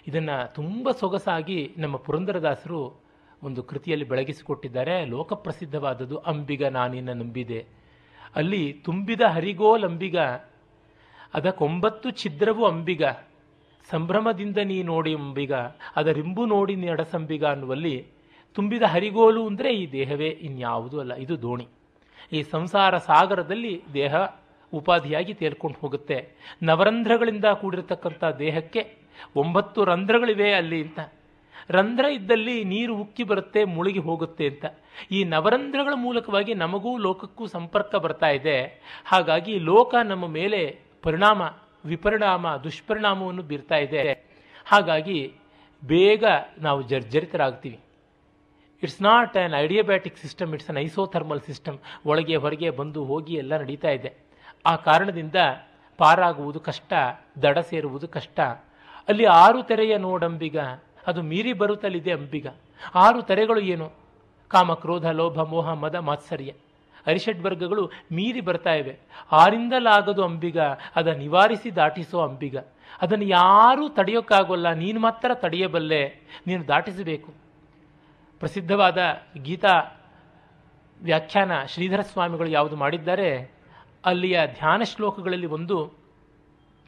A: ಇದನ್ನು ತುಂಬ ಸೊಗಸಾಗಿ ನಮ್ಮ ಪುರಂದರದಾಸರು ಒಂದು ಕೃತಿಯಲ್ಲಿ ಬೆಳಗಿಸಿಕೊಟ್ಟಿದ್ದಾರೆ, ಲೋಕಪ್ರಸಿದ್ಧವಾದದ್ದು ಅಂಬಿಗ ನಾನಿನ ನಂಬಿದೆ. ಅಲ್ಲಿ ತುಂಬಿದ ಹರಿಗೋಲಂಬಿಗ ಅದಕ್ಕೊಂಬತ್ತು ಛಿದ್ರವು ಅಂಬಿಗ, ಸಂಭ್ರಮದಿಂದ ನೀ ನೋಡಿ ಅಂಬಿಗ, ಅದರಿಂಬು ನೋಡಿ ನಡಸಂಬಿಗ ಅನ್ನುವಲ್ಲಿ ತುಂಬಿದ ಹರಿಗೋಲು ಅಂದರೆ ಈ ದೇಹವೇ, ಇನ್ಯಾವುದೂ ಅಲ್ಲ, ಇದು ದೋಣಿ. ಈ ಸಂಸಾರ ಸಾಗರದಲ್ಲಿ ದೇಹ ಉಪಾಧಿಯಾಗಿ ತೇರ್ಕೊಂಡು ಹೋಗುತ್ತೆ. ನವರಂಧ್ರಗಳಿಂದ ಕೂಡಿರತಕ್ಕಂಥ ದೇಹಕ್ಕೆ ಒಂಬತ್ತು ರಂಧ್ರಗಳಿವೆ ಅಲ್ಲಿ ಅಂತ. ರಂಧ್ರ ಇದ್ದಲ್ಲಿ ನೀರು ಉಕ್ಕಿ ಬರುತ್ತೆ, ಮುಳುಗಿ ಹೋಗುತ್ತೆ ಅಂತ. ಈ ನವರಂಧ್ರಗಳ ಮೂಲಕವಾಗಿ ನಮಗೂ ಲೋಕಕ್ಕೂ ಸಂಪರ್ಕ ಬರ್ತಾ ಇದೆ. ಹಾಗಾಗಿ ಲೋಕ ನಮ್ಮ ಮೇಲೆ ಪರಿಣಾಮ, ವಿಪರಿಣಾಮ, ದುಷ್ಪರಿಣಾಮವನ್ನು ಬೀರ್ತಾ ಇದೆ. ಹಾಗಾಗಿ ಬೇಗ ನಾವು ಜರ್ಜರಿತರಾಗ್ತೀವಿ. It's not an adiabatic system it's an isothermal system ಒಳಗೆ, ಹೊರಗೆ, ಬಂದು, ಹೋಗಿ ಎಲ್ಲ ನಡೀತಾ ಇದೆ. ಆ ಕಾರಣದಿಂದ ಪಾರಾಗುವುದು ಕಷ್ಟ, ದಡ ಸೇರುವುದು ಕಷ್ಟ. ಅಲ್ಲಿ ಆರು ತೆರೆಯ ನೋಡಂಬಿಗ ಅದು ಮೀರಿ ಬರುತ್ತಲಿದೆ ಅಂಬಿಗ. ಆರು ತರೆಗಳು ಏನು? ಕಾಮ, ಕ್ರೋಧ, ಲೋಭ, ಮೋಹ, ಮದ, ಮಾತ್ಸರ್ಯ. ಅರಿಷಡ್ ವರ್ಗಗಳು ಮೀರಿ ಬರ್ತಾ ಇವೆ. ಆರಿಂದಲಾಗದು ಅಂಬಿಗ, ಅದ ನಿವಾರಿಸಿ ದಾಟಿಸೋ ಅಂಬಿಗ. ಅದನ್ನು ಯಾರೂ ತಡೆಯೋಕ್ಕಾಗೋಲ್ಲ, ನೀನು ಮಾತ್ರ ತಡೆಯಬಲ್ಲೆ, ನೀನು ದಾಟಿಸಬೇಕು. ಪ್ರಸಿದ್ಧವಾದ ಗೀತಾ ವ್ಯಾಖ್ಯಾನ ಶ್ರೀಧರ ಸ್ವಾಮಿಗಳು ಯಾವುದು ಮಾಡಿದ್ದಾರೆ? ಅಲ್ಲಿಯ ಧ್ಯಾನ ಶ್ಲೋಕಗಳಲ್ಲಿ ಒಂದು.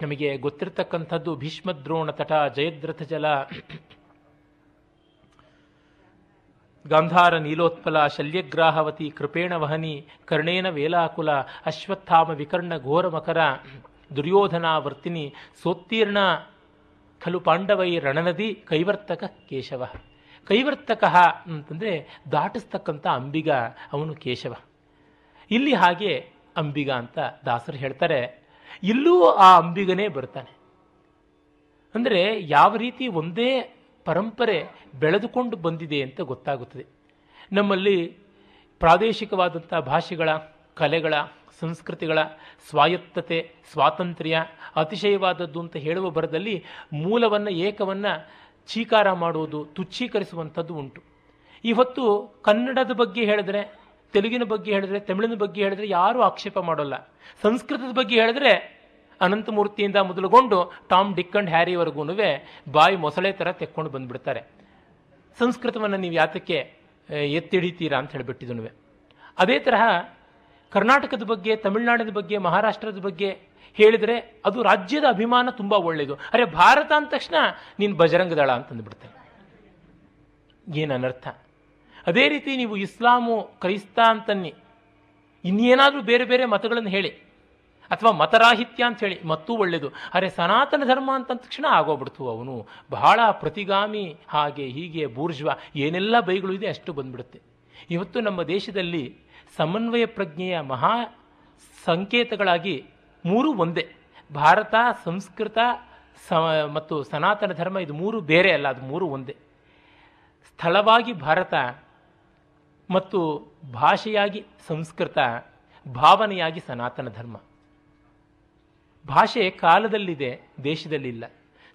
A: ನಮಗೆ ಗೊತ್ತಿರತಕ್ಕಂಥದ್ದು ಭೀಷ್ಮದ್ರೋಣ ತಟ ಜಯದ್ರಥ ಜಲ. ಗಾಂಧಾರ ನೀಲೋತ್ಪಲ ಶಲ್ಯಗ್ರಾಹವತಿ ಕೃಪೇಣ ವಹನಿ ಕರ್ಣೇನ ವೇಲಾಕುಲ ಅಶ್ವತ್ಥಾಮ ವಿಕರ್ಣ ಘೋರ ಮಕರ ಸೋತ್ತೀರ್ಣ ಖಲು ಪಾಂಡವೈ ರಣನದಿ ಕೈವರ್ತಕ ಕೇಶವ. ಕೈವರ್ತಕ ಅಂತಂದರೆ ದಾಟಿಸ್ತಕ್ಕಂಥ ಅಂಬಿಗ, ಅವನು ಕೇಶವ. ಇಲ್ಲಿ ಹಾಗೆ ಅಂಬಿಗ ಅಂತ ದಾಸರು ಹೇಳ್ತಾರೆ ಇಲ್ಲೂ ಆ ಅಂಬಿಗನೇ ಬರ್ತಾನೆ. ಅಂದರೆ ಯಾವ ರೀತಿ ಒಂದೇ ಪರಂಪರೆ ಬೆಳೆದುಕೊಂಡು ಬಂದಿದೆ ಅಂತ ಗೊತ್ತಾಗುತ್ತದೆ. ನಮ್ಮಲ್ಲಿ ಪ್ರಾದೇಶಿಕವಾದಂಥ ಭಾಷೆಗಳ, ಕಲೆಗಳ, ಸಂಸ್ಕೃತಿಗಳ ಸ್ವಾಯತ್ತತೆ, ಸ್ವಾತಂತ್ರ್ಯ ಅತಿಶಯವಾದದ್ದು ಅಂತ ಹೇಳುವ ಬರದಲ್ಲಿ ಮೂಲವನ್ನು, ಏಕವನ್ನು ಚೀಕಾರ ಮಾಡುವುದು, ತುಚ್ಛೀಕರಿಸುವಂಥದ್ದು ಉಂಟು. ಇವತ್ತು ಕನ್ನಡದ ಬಗ್ಗೆ ಹೇಳಿದ್ರೆ, ತೆಲುಗಿನ ಬಗ್ಗೆ ಹೇಳಿದ್ರೆ, ತಮಿಳಿನ ಬಗ್ಗೆ ಹೇಳಿದ್ರೆ ಯಾರೂ ಆಕ್ಷೇಪ ಮಾಡೋಲ್ಲ. ಸಂಸ್ಕೃತದ ಬಗ್ಗೆ ಹೇಳಿದ್ರೆ ಅನಂತಮೂರ್ತಿಯಿಂದ ಮೊದಲುಗೊಂಡು ಟಾಮ್ ಡಿಕ್ ಅಂಡ್ ಹ್ಯಾರಿವರೆಗೂ ಬಾಯಿ ಮೊಸಳೆ ಥರ ತೆಕ್ಕೊಂಡು ಬಂದುಬಿಡ್ತಾರೆ. ಸಂಸ್ಕೃತವನ್ನು ನೀವು ಯಾತಕ್ಕೆ ಎತ್ತಿಡೀತೀರಾ ಅಂತ ಹೇಳಿಬಿಟ್ಟಿದ್ದು ಅದೇ ತರಹ ಕರ್ನಾಟಕದ ಬಗ್ಗೆ, ತಮಿಳುನಾಡಿನ ಬಗ್ಗೆ, ಮಹಾರಾಷ್ಟ್ರದ ಬಗ್ಗೆ ಹೇಳಿದರೆ ಅದು ರಾಜ್ಯದ ಅಭಿಮಾನ ತುಂಬ ಒಳ್ಳೆಯದು. ಅರೆ, ಭಾರತ ಅಂದ ತಕ್ಷಣ ನೀನು ಬಜರಂಗದಳ ಅಂತಂದುಬಿಡ್ತೇನೆ ಏನು ಅನರ್ಥ? ಅದೇ ರೀತಿ ನೀವು ಇಸ್ಲಾಮು, ಕ್ರೈಸ್ತ ಅಂತನ್ನಿ, ಇನ್ನೇನಾದರೂ ಬೇರೆ ಬೇರೆ ಮತಗಳನ್ನು ಹೇಳಿ. ಅಥವಾ ಮತರಾಹಿತ್ಯ ಅಂತ ಹೇಳಿ ಮತ್ತೂ ಒಳ್ಳೆಯದು. ಅರೆ ಸನಾತನ ಧರ್ಮ ಅಂತ ತಕ್ಷಣ ಆಗೋಗ್ಬಿಡ್ತು ಅವನು. ಬಹಳ ಪ್ರತಿಗಾಮಿ, ಹಾಗೆ ಹೀಗೆ ಬೂರ್ಜ್ವ, ಏನೆಲ್ಲ ಬೈಗಳು ಇದೆ ಅಷ್ಟು ಬಂದ್ಬಿಡುತ್ತೆ. ಇವತ್ತು ನಮ್ಮ ದೇಶದಲ್ಲಿ ಸಮನ್ವಯ ಪ್ರಜ್ಞೆಯ ಮಹಾ ಸಂಕೇತಗಳಾಗಿ ಮೂರು ಒಂದೇ. ಭಾರತ, ಸಂಸ್ಕೃತ, ಸ, ಮತ್ತು ಸನಾತನ ಧರ್ಮ, ಇದು ಮೂರು ಬೇರೆ ಅಲ್ಲ, ಅದು ಮೂರು ಒಂದೇ. ಸ್ಥಳವಾಗಿ ಭಾರತ, ಮತ್ತು ಭಾಷೆಯಾಗಿ ಸಂಸ್ಕೃತ, ಭಾವನೆಯಾಗಿ ಸನಾತನ ಧರ್ಮ. ಭಾಷೆ ಕಾಲದಲ್ಲಿದೆ, ದೇಶದಲ್ಲಿಲ್ಲ.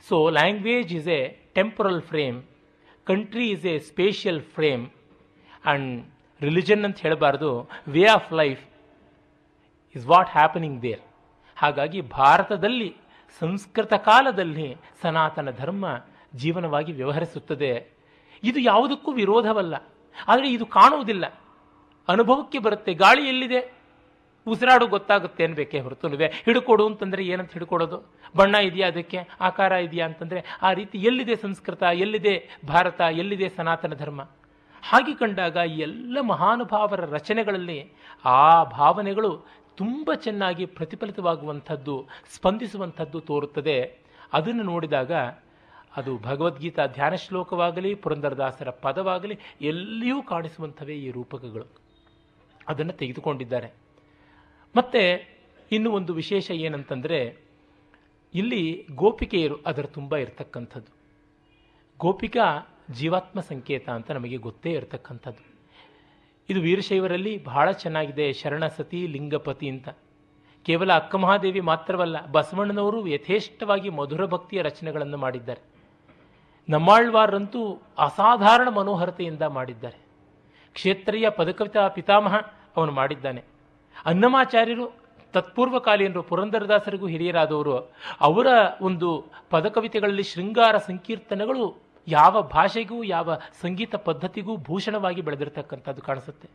A: So language is a temporal frame country is a spatial frame and religion ಅಂತ ಹೇಳಬಾರ್ದು way of life is what happening there ಹಾಗಾಗಿ ಭಾರತದಲ್ಲಿ, ಸಂಸ್ಕೃತ ಕಾಲದಲ್ಲಿ ಸನಾತನ ಧರ್ಮ ಜೀವನವಾಗಿ ವ್ಯವಹರಿಸುತ್ತದೆ. ಇದು ಯಾವುದಕ್ಕೂ ವಿರೋಧವಲ್ಲ. ಆದರೆ ಇದು ಕಾಣುವುದಿಲ್ಲ. ಅನುಭವಕ್ಕೆ ಬರುತ್ತೆ, ಗಾಳಿ ಎಲ್ಲಿದೆ? ಉಸಿರಾಡು ಗೊತ್ತಾಗುತ್ತೆ ಅನ್ಬೇಕೇ ಹೊರತುನುವೆ ಹಿಡ್ಕೊಡು ಅಂತಂದರೆ ಏನಂತ ಹಿಡ್ಕೊಡೋದು? ಬಣ್ಣ ಇದೆಯಾ ಅದಕ್ಕೆ? ಆಕಾರ ಇದೆಯಾ ಅಂತಂದರೆ ಆ ರೀತಿ ಎಲ್ಲಿದೆ ಸಂಸ್ಕೃತ, ಎಲ್ಲಿದೆ ಭಾರತ, ಎಲ್ಲಿದೆ ಸನಾತನ ಧರ್ಮ? ಹಾಗೆ ಕಂಡಾಗ ಎಲ್ಲ ಮಹಾನುಭಾವರ ರಚನೆಗಳಲ್ಲಿ ಆ ಭಾವನೆಗಳು ತುಂಬ ಚೆನ್ನಾಗಿ ಪ್ರತಿಫಲಿತವಾಗುವಂಥದ್ದು, ಸ್ಪಂದಿಸುವಂಥದ್ದು ತೋರುತ್ತದೆ. ಅದನ್ನು ನೋಡಿದಾಗ ಅದು ಭಗವದ್ಗೀತಾ ಧ್ಯಾನ ಶ್ಲೋಕವಾಗಲಿ, ಪುರಂದರದಾಸರ ಪದವಾಗಲಿ, ಎಲ್ಲಿಯೂ ಕಾಣಿಸುವಂಥವೇ ಈ ರೂಪಕಗಳು. ಅದನ್ನು ತೆಗೆದುಕೊಂಡಿದ್ದಾರೆ. ಮತ್ತು ಇನ್ನು ಒಂದು ವಿಶೇಷ ಏನಂತಂದರೆ, ಇಲ್ಲಿ ಗೋಪಿಕೆಯರು ಅದರ ತುಂಬ ಇರತಕ್ಕಂಥದ್ದು. ಗೋಪಿಕಾ ಜೀವಾತ್ಮ ಸಂಕೇತ ಅಂತ ನಮಗೆ ಗೊತ್ತೇ ಇರತಕ್ಕಂಥದ್ದು. ಇದು ವೀರಶೈವರಲ್ಲಿ ಬಹಳ ಚೆನ್ನಾಗಿದೆ ಶರಣ ಸತಿ ಲಿಂಗಪತಿ ಅಂತ. ಕೇವಲ ಅಕ್ಕಮಹಾದೇವಿ ಮಾತ್ರವಲ್ಲ, ಬಸವಣ್ಣನವರು ಯಥೇಷ್ಟವಾಗಿ ಮಧುರ ಭಕ್ತಿಯ ರಚನೆಗಳನ್ನು ಮಾಡಿದ್ದಾರೆ. ನಮ್ಮಾಳ್ವಾರ್ರಂತೂ ಅಸಾಧಾರಣ ಮನೋಹರತೆಯಿಂದ ಮಾಡಿದ್ದಾರೆ. ಕ್ಷೇತ್ರೀಯ ಪದಕವಿತ ಪಿತಾಮಹ ಅವನು ಮಾಡಿದ್ದಾನೆ. ಅನ್ನಮಾಚಾರ್ಯರು ತತ್ಪೂರ್ವಕಾಲೀನರು ಪುರಂದರದಾಸರಿಗೂ ಹಿರಿಯರಾದವರು, ಅವರ ಒಂದು ಪದಕವಿತೆಗಳಲ್ಲಿ ಶೃಂಗಾರ ಸಂಕೀರ್ತನೆಗಳು ಯಾವ ಭಾಷೆಗೂ, ಯಾವ ಸಂಗೀತ ಪದ್ಧತಿಗೂ ಭೂಷಣವಾಗಿ ಬೆಳೆದಿರತಕ್ಕಂಥದ್ದು ಕಾಣಿಸುತ್ತೆ.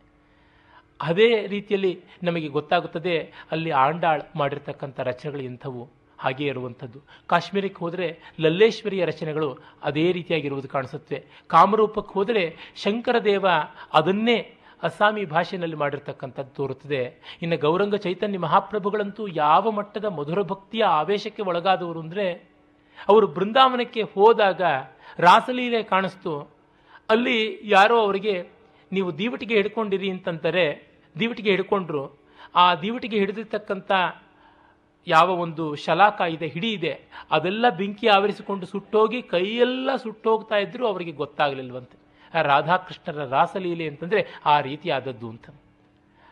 A: ಅದೇ ರೀತಿಯಲ್ಲಿ ನಮಗೆ ಗೊತ್ತಾಗುತ್ತದೆ, ಅಲ್ಲಿ ಆಂಡಾಳ್ ಮಾಡಿರ್ತಕ್ಕಂಥ ರಚನೆಗಳು ಇಂಥವು ಹಾಗೇ ಇರುವಂಥದ್ದು. ಕಾಶ್ಮೀರಕ್ಕೆ ಹೋದರೆ ಲಲ್ಲೇಶ್ವರಿಯ ರಚನೆಗಳು ಅದೇ ರೀತಿಯಾಗಿರುವುದು ಕಾಣಿಸುತ್ತವೆ ಕಾಮರೂಪಕ್ಕೆ ಹೋದರೆ ಶಂಕರದೇವ ಅದನ್ನೇ ಅಸ್ಸಾಮಿ ಭಾಷೆಯಲ್ಲಿ ಮಾಡಿರ್ತಕ್ಕಂಥದ್ದು ತೋರುತ್ತದೆ. ಇನ್ನು ಗೌರಂಗ ಚೈತನ್ಯ ಮಹಾಪ್ರಭುಗಳಂತೂ ಯಾವ ಮಟ್ಟದ ಮಧುರ ಭಕ್ತಿಯ ಆವೇಶಕ್ಕೆ ಒಳಗಾದವರು ಅಂದರೆ ಅವರು ಬೃಂದಾವನಕ್ಕೆ ಹೋದಾಗ ರಾಸಲೀಲೆ ಕಾಣಿಸ್ತು. ಅಲ್ಲಿ ಯಾರೋ ಅವರಿಗೆ, ನೀವು ದೀವಟಿಗೆ ಹಿಡ್ಕೊಂಡಿರಿ ಅಂತಂತಾರೆ. ದೀವಟಿಗೆ ಹಿಡ್ಕೊಂಡ್ರು. ಆ ದೀವಟಿಗೆ ಹಿಡಿದಿರ್ತಕ್ಕಂಥ ಯಾವ ಒಂದು ಶಲಾಕ ಇದೆ, ಹಿಡಿ ಇದೆ, ಅದೆಲ್ಲ ಬೆಂಕಿ ಆವರಿಸಿಕೊಂಡು ಸುಟ್ಟೋಗಿ ಕೈಯೆಲ್ಲ ಸುಟ್ಟೋಗ್ತಾ ಇದ್ದರೂ ಅವರಿಗೆ ಗೊತ್ತಾಗಲಿಲ್ವಂತೆ. ರಾಧಾಕೃಷ್ಣರ ರಾಸಲೀಲೆ ಅಂತಂದರೆ ಆ ರೀತಿಯಾದದ್ದು ಅಂತ.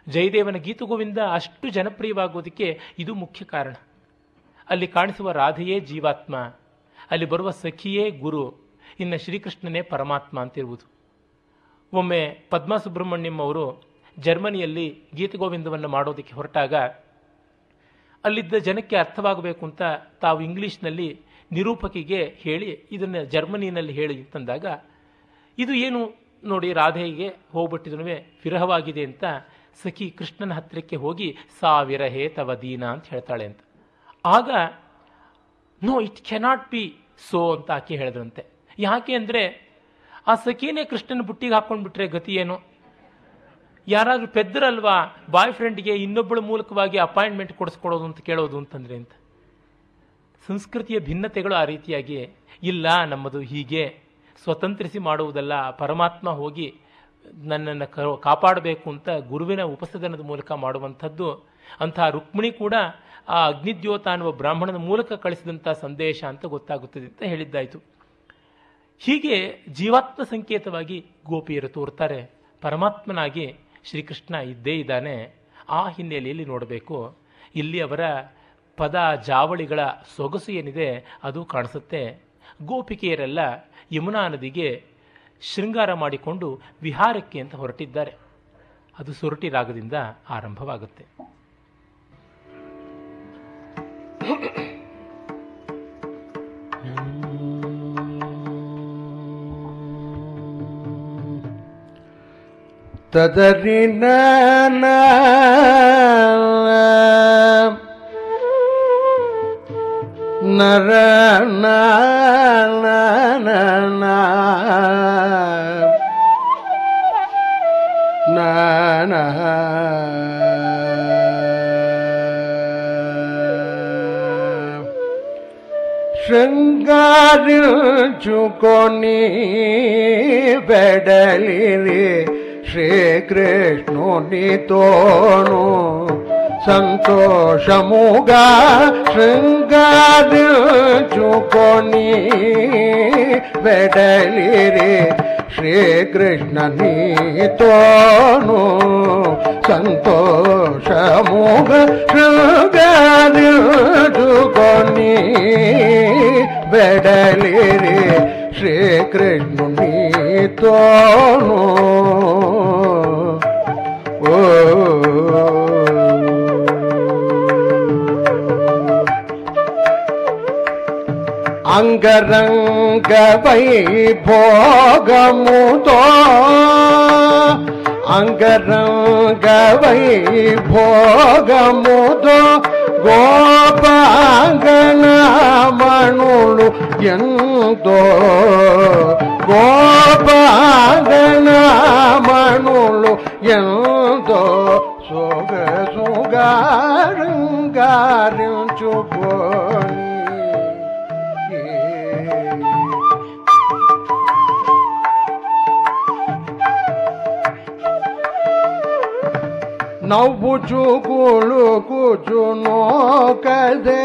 A: ಜಯದೇವನ ಗೀತಗೋವಿಂದ ಅಷ್ಟು ಜನಪ್ರಿಯವಾಗೋದಕ್ಕೆ ಇದು ಮುಖ್ಯ ಕಾರಣ. ಅಲ್ಲಿ ಕಾಣಿಸುವ ರಾಧೆಯೇ ಜೀವಾತ್ಮ, ಅಲ್ಲಿ ಬರುವ ಸಖಿಯೇ ಗುರು, ಇನ್ನು ಶ್ರೀಕೃಷ್ಣನೇ ಪರಮಾತ್ಮ ಅಂತಿರುವುದು. ಒಮ್ಮೆ ಪದ್ಮಾ ಸುಬ್ರಹ್ಮಣ್ಯಂ ಅವರು ಜರ್ಮನಿಯಲ್ಲಿ ಗೀತಗೋವಿಂದವನ್ನು ಮಾಡೋದಕ್ಕೆ ಹೊರಟಾಗ, ಅಲ್ಲಿದ್ದ ಜನಕ್ಕೆ ಅರ್ಥವಾಗಬೇಕು ಅಂತ ತಾವು ಇಂಗ್ಲೀಷ್ನಲ್ಲಿ ನಿರೂಪಕಿಗೆ ಹೇಳಿ, ಇದನ್ನು ಜರ್ಮನಿನಲ್ಲಿ ಹೇಳಿ ಅಂತಂದಾಗ ಇದು ಏನು ನೋಡಿ ರಾಧೆಗೆ ಹೋಗ್ಬಿಟ್ಟಿದ್ರೂ ವಿರಹವಾಗಿದೆ ಅಂತ ಸಖಿ ಕೃಷ್ಣನ ಹತ್ತಿರಕ್ಕೆ ಹೋಗಿ, ಸಾವಿರ ಹೇ ತವ ದೀನ ಅಂತ ಹೇಳ್ತಾಳೆ ಅಂತ. ಆಗ, no, it cannot be so ಅಂತ ಆಕೆ ಹೇಳಿದ್ರಂತೆ. ಯಾಕೆ ಅಂದರೆ, ಆ ಸಖಿನೇ ಕೃಷ್ಣನ ಬುಟ್ಟಿಗೆ ಹಾಕೊಂಡ್ಬಿಟ್ರೆ ಗತಿ ಏನು? ಯಾರಾದರೂ ಪೆದ್ದರಲ್ವಾ ಬಾಯ್ ಫ್ರೆಂಡ್ಗೆ ಇನ್ನೊಬ್ಬಳ ಮೂಲಕವಾಗಿ ಅಪಾಯಿಂಟ್ಮೆಂಟ್ ಕೊಡಿಸ್ಕೊಡೋದು ಅಂತ ಕೇಳೋದು ಅಂತಂದ್ರೆ ಅಂತ ಸಂಸ್ಕೃತಿಯ ಭಿನ್ನತೆಗಳು ಆ ರೀತಿಯಾಗಿ, ಇಲ್ಲ, ನಮ್ಮದು ಹೀಗೆ ಸ್ವತಂತ್ರಿಸಿ ಮಾಡುವುದಲ್ಲ, ಪರಮಾತ್ಮ ಹೋಗಿ ನನ್ನನ್ನು ಕಾಪಾಡಬೇಕು ಅಂತ ಗುರುವಿನ ಉಪಸದನದ ಮೂಲಕ ಮಾಡುವಂಥದ್ದು ಅಂತಹ ರುಕ್ಮಿಣಿ ಕೂಡ ಆ ಅಗ್ನಿದ್ಯೋತ ಅನ್ನುವ ಬ್ರಾಹ್ಮಣನ ಮೂಲಕ ಕಳಿಸಿದಂಥ ಸಂದೇಶ ಅಂತ ಗೊತ್ತಾಗುತ್ತದೆ ಅಂತ ಹೇಳಿದ್ದಾಯಿತು. ಹೀಗೆ ಜೀವಾತ್ಮ ಸಂಕೇತವಾಗಿ ಗೋಪಿಯರು ತೋರ್ತಾರೆ. ಪರಮಾತ್ಮನಾಗಿ ಶ್ರೀಕೃಷ್ಣ ಇದ್ದೇ ಇದ್ದಾನೆ. ಆ ಹಿನ್ನೆಲೆಯಲ್ಲಿ ನೋಡಬೇಕು? ಇಲ್ಲಿ ಅವರ ಪದ ಜಾವಳಿಗಳ ಸೊಗಸು ಏನಿದೆ, ಅದು ಕಾಣಿಸುತ್ತೆ. ಗೋಪಿಕೆಯರೆಲ್ಲ ಯಮುನಾ ನದಿಗೆ ಶೃಂಗಾರ ಮಾಡಿಕೊಂಡು ವಿಹಾರಕ್ಕೆ ಅಂತ ಹೊರಟಿದ್ದಾರೆ. ಅದು ಸೊರಟಿ ರಾಗದಿಂದ ಆರಂಭವಾಗುತ್ತೆ.
B: ತದರಿನ ನರ శృంగారించుకొని బెడలిరి శ్రీకృష్ణునితోను సంతోషముగా శృంగారించుకొని బెడలిరి శ్రీకృష్ణనితోను సంతోషముగా శృంగారించుకొని బెడలిరి శ్రీకృష్ణునితోను ఓ అంగరంగ వైభోగముతో అంగరంగ వైభోగముతో గోపాంగనమణులు ఎంతో గోపాంగనమణులు ఎంతో సోగ ನವ್ವುಜುಗುಳುಗುಜುನ ಕದೆ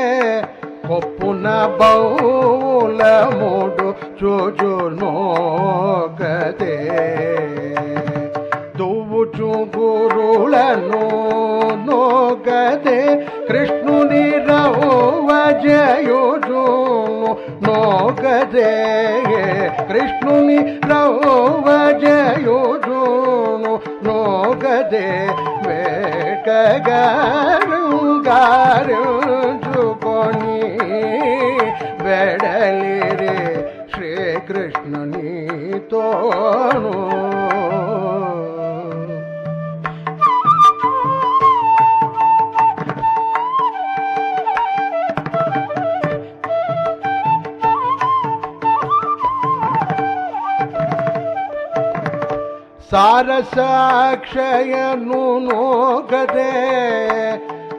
B: ಕೊಪ್ಪುನ ಬೌಲ ಮೂಡು ಚುಜುನು ಕದೆ ದುವುಚು ಗುರುಳನು ನೋಗದೆ ಕೃಷ್ಣುನಿ ರೌವ ಜಯುಜು ನೋಗದೆ ಕೃಷ್ಣುನಿ ರೌವ ಬೇಟಗಾರುಗಾರುಜುಕೊನಿ ಸಾರಸಾಕ್ಷಯನು ನೋಗದೆ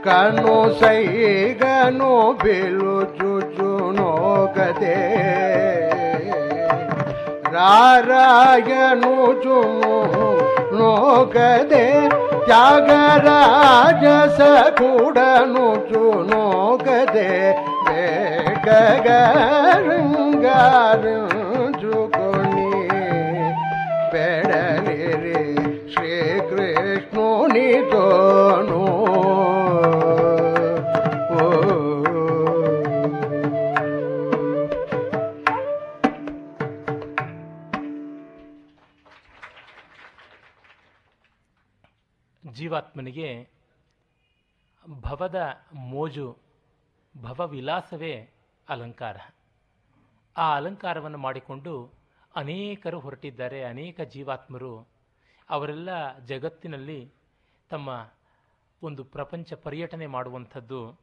B: ಕನು ಸೈಗನು ಬಿಲು ಚುಚು ನೋಗದೆ ರಾರಾಯನು ಚುನು ನೋಗದೆ ತ್ಯಾಗರಾಜ ಸಕೂಡನು ಚು ನೋಗದೆ ಬೇಗಗರಂಗಾರು
A: ಜೀವಾತ್ಮನಿಗೆ ಭವದ ಮೋಜು, ಭವವಿಲಾಸವೇ ಅಲಂಕಾರ. ಆ ಅಲಂಕಾರವನ್ನು ಮಾಡಿಕೊಂಡು ಅನೇಕರು ಹೊರಟಿದ್ದಾರೆ. ಅನೇಕ ಜೀವಾತ್ಮರು ಅವರೆಲ್ಲ ಜಗತ್ತಿನಲ್ಲಿ ತಮ್ಮ ಒಂದು ಪ್ರಪಂಚ ಪರ್ಯಟನೆ ಮಾಡುವಂಥದ್ದು.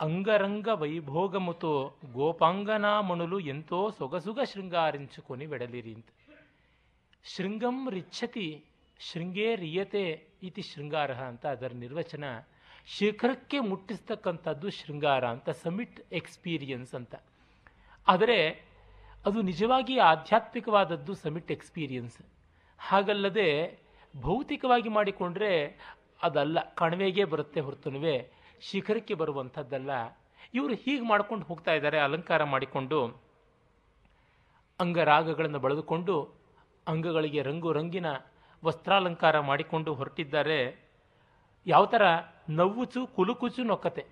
A: ಅಂಗರಂಗ ವೈಭೋಗಮುತೋ ಗೋಪಾಂಗನಾ ಮಣುಲು ಎಂತೋ ಸೊಗಸುಗ ಶೃಂಗಾರಿಂಚುಕೊನಿ ಬೆಡಲಿರಿ ಅಂತ. ಶೃಂಗಂ ರಿಚ್ಛತಿ, ಶೃಂಗೇ ರಿಯತೆ ಇತಿ ಶೃಂಗಾರ ಅಂತ ಅದರ ನಿರ್ವಚನ. ಶಿಖರಕ್ಕೆ ಮುಟ್ಟಿಸ್ತಕ್ಕಂಥದ್ದು ಶೃಂಗಾರ ಅಂತ, ಸಮಿಟ್ ಎಕ್ಸ್ಪೀರಿಯನ್ಸ್ ಅಂತ. ಆದರೆ ಅದು ನಿಜವಾಗಿ ಆಧ್ಯಾತ್ಮಿಕವಾದದ್ದು ಸಮಿಟ್ ಎಕ್ಸ್ಪೀರಿಯನ್ಸ್. ಹಾಗಲ್ಲದೆ ಭೌತಿಕವಾಗಿ ಮಾಡಿಕೊಂಡ್ರೆ ಅದಲ್ಲ, ಕಣಿವೆಗೆ ಬರುತ್ತೆ ಹೊರತುನುವೆ, ಶಿಖರಕ್ಕೆ ಬರುವಂಥದ್ದಲ್ಲ. ಇವರು ಹೀಗೆ ಮಾಡ್ಕೊಂಡು ಹೋಗ್ತಾ ಇದ್ದಾರೆ, ಅಲಂಕಾರ ಮಾಡಿಕೊಂಡು. ಅಂಗರಾಗಗಳನ್ನು ಬಳದುಕೊಂಡು ಅಂಗಗಳಿಗೆ ರಂಗು ರಂಗಿನ ವಸ್ತ್ರಾಲಂಕಾರ ಮಾಡಿಕೊಂಡು ಹೊರಟಿದ್ದಾರೆ. ಯಾವ ಥರ ನವ್ವುಚು ಕುಲುಕುಚು ನೊಕ್ಕತೆ.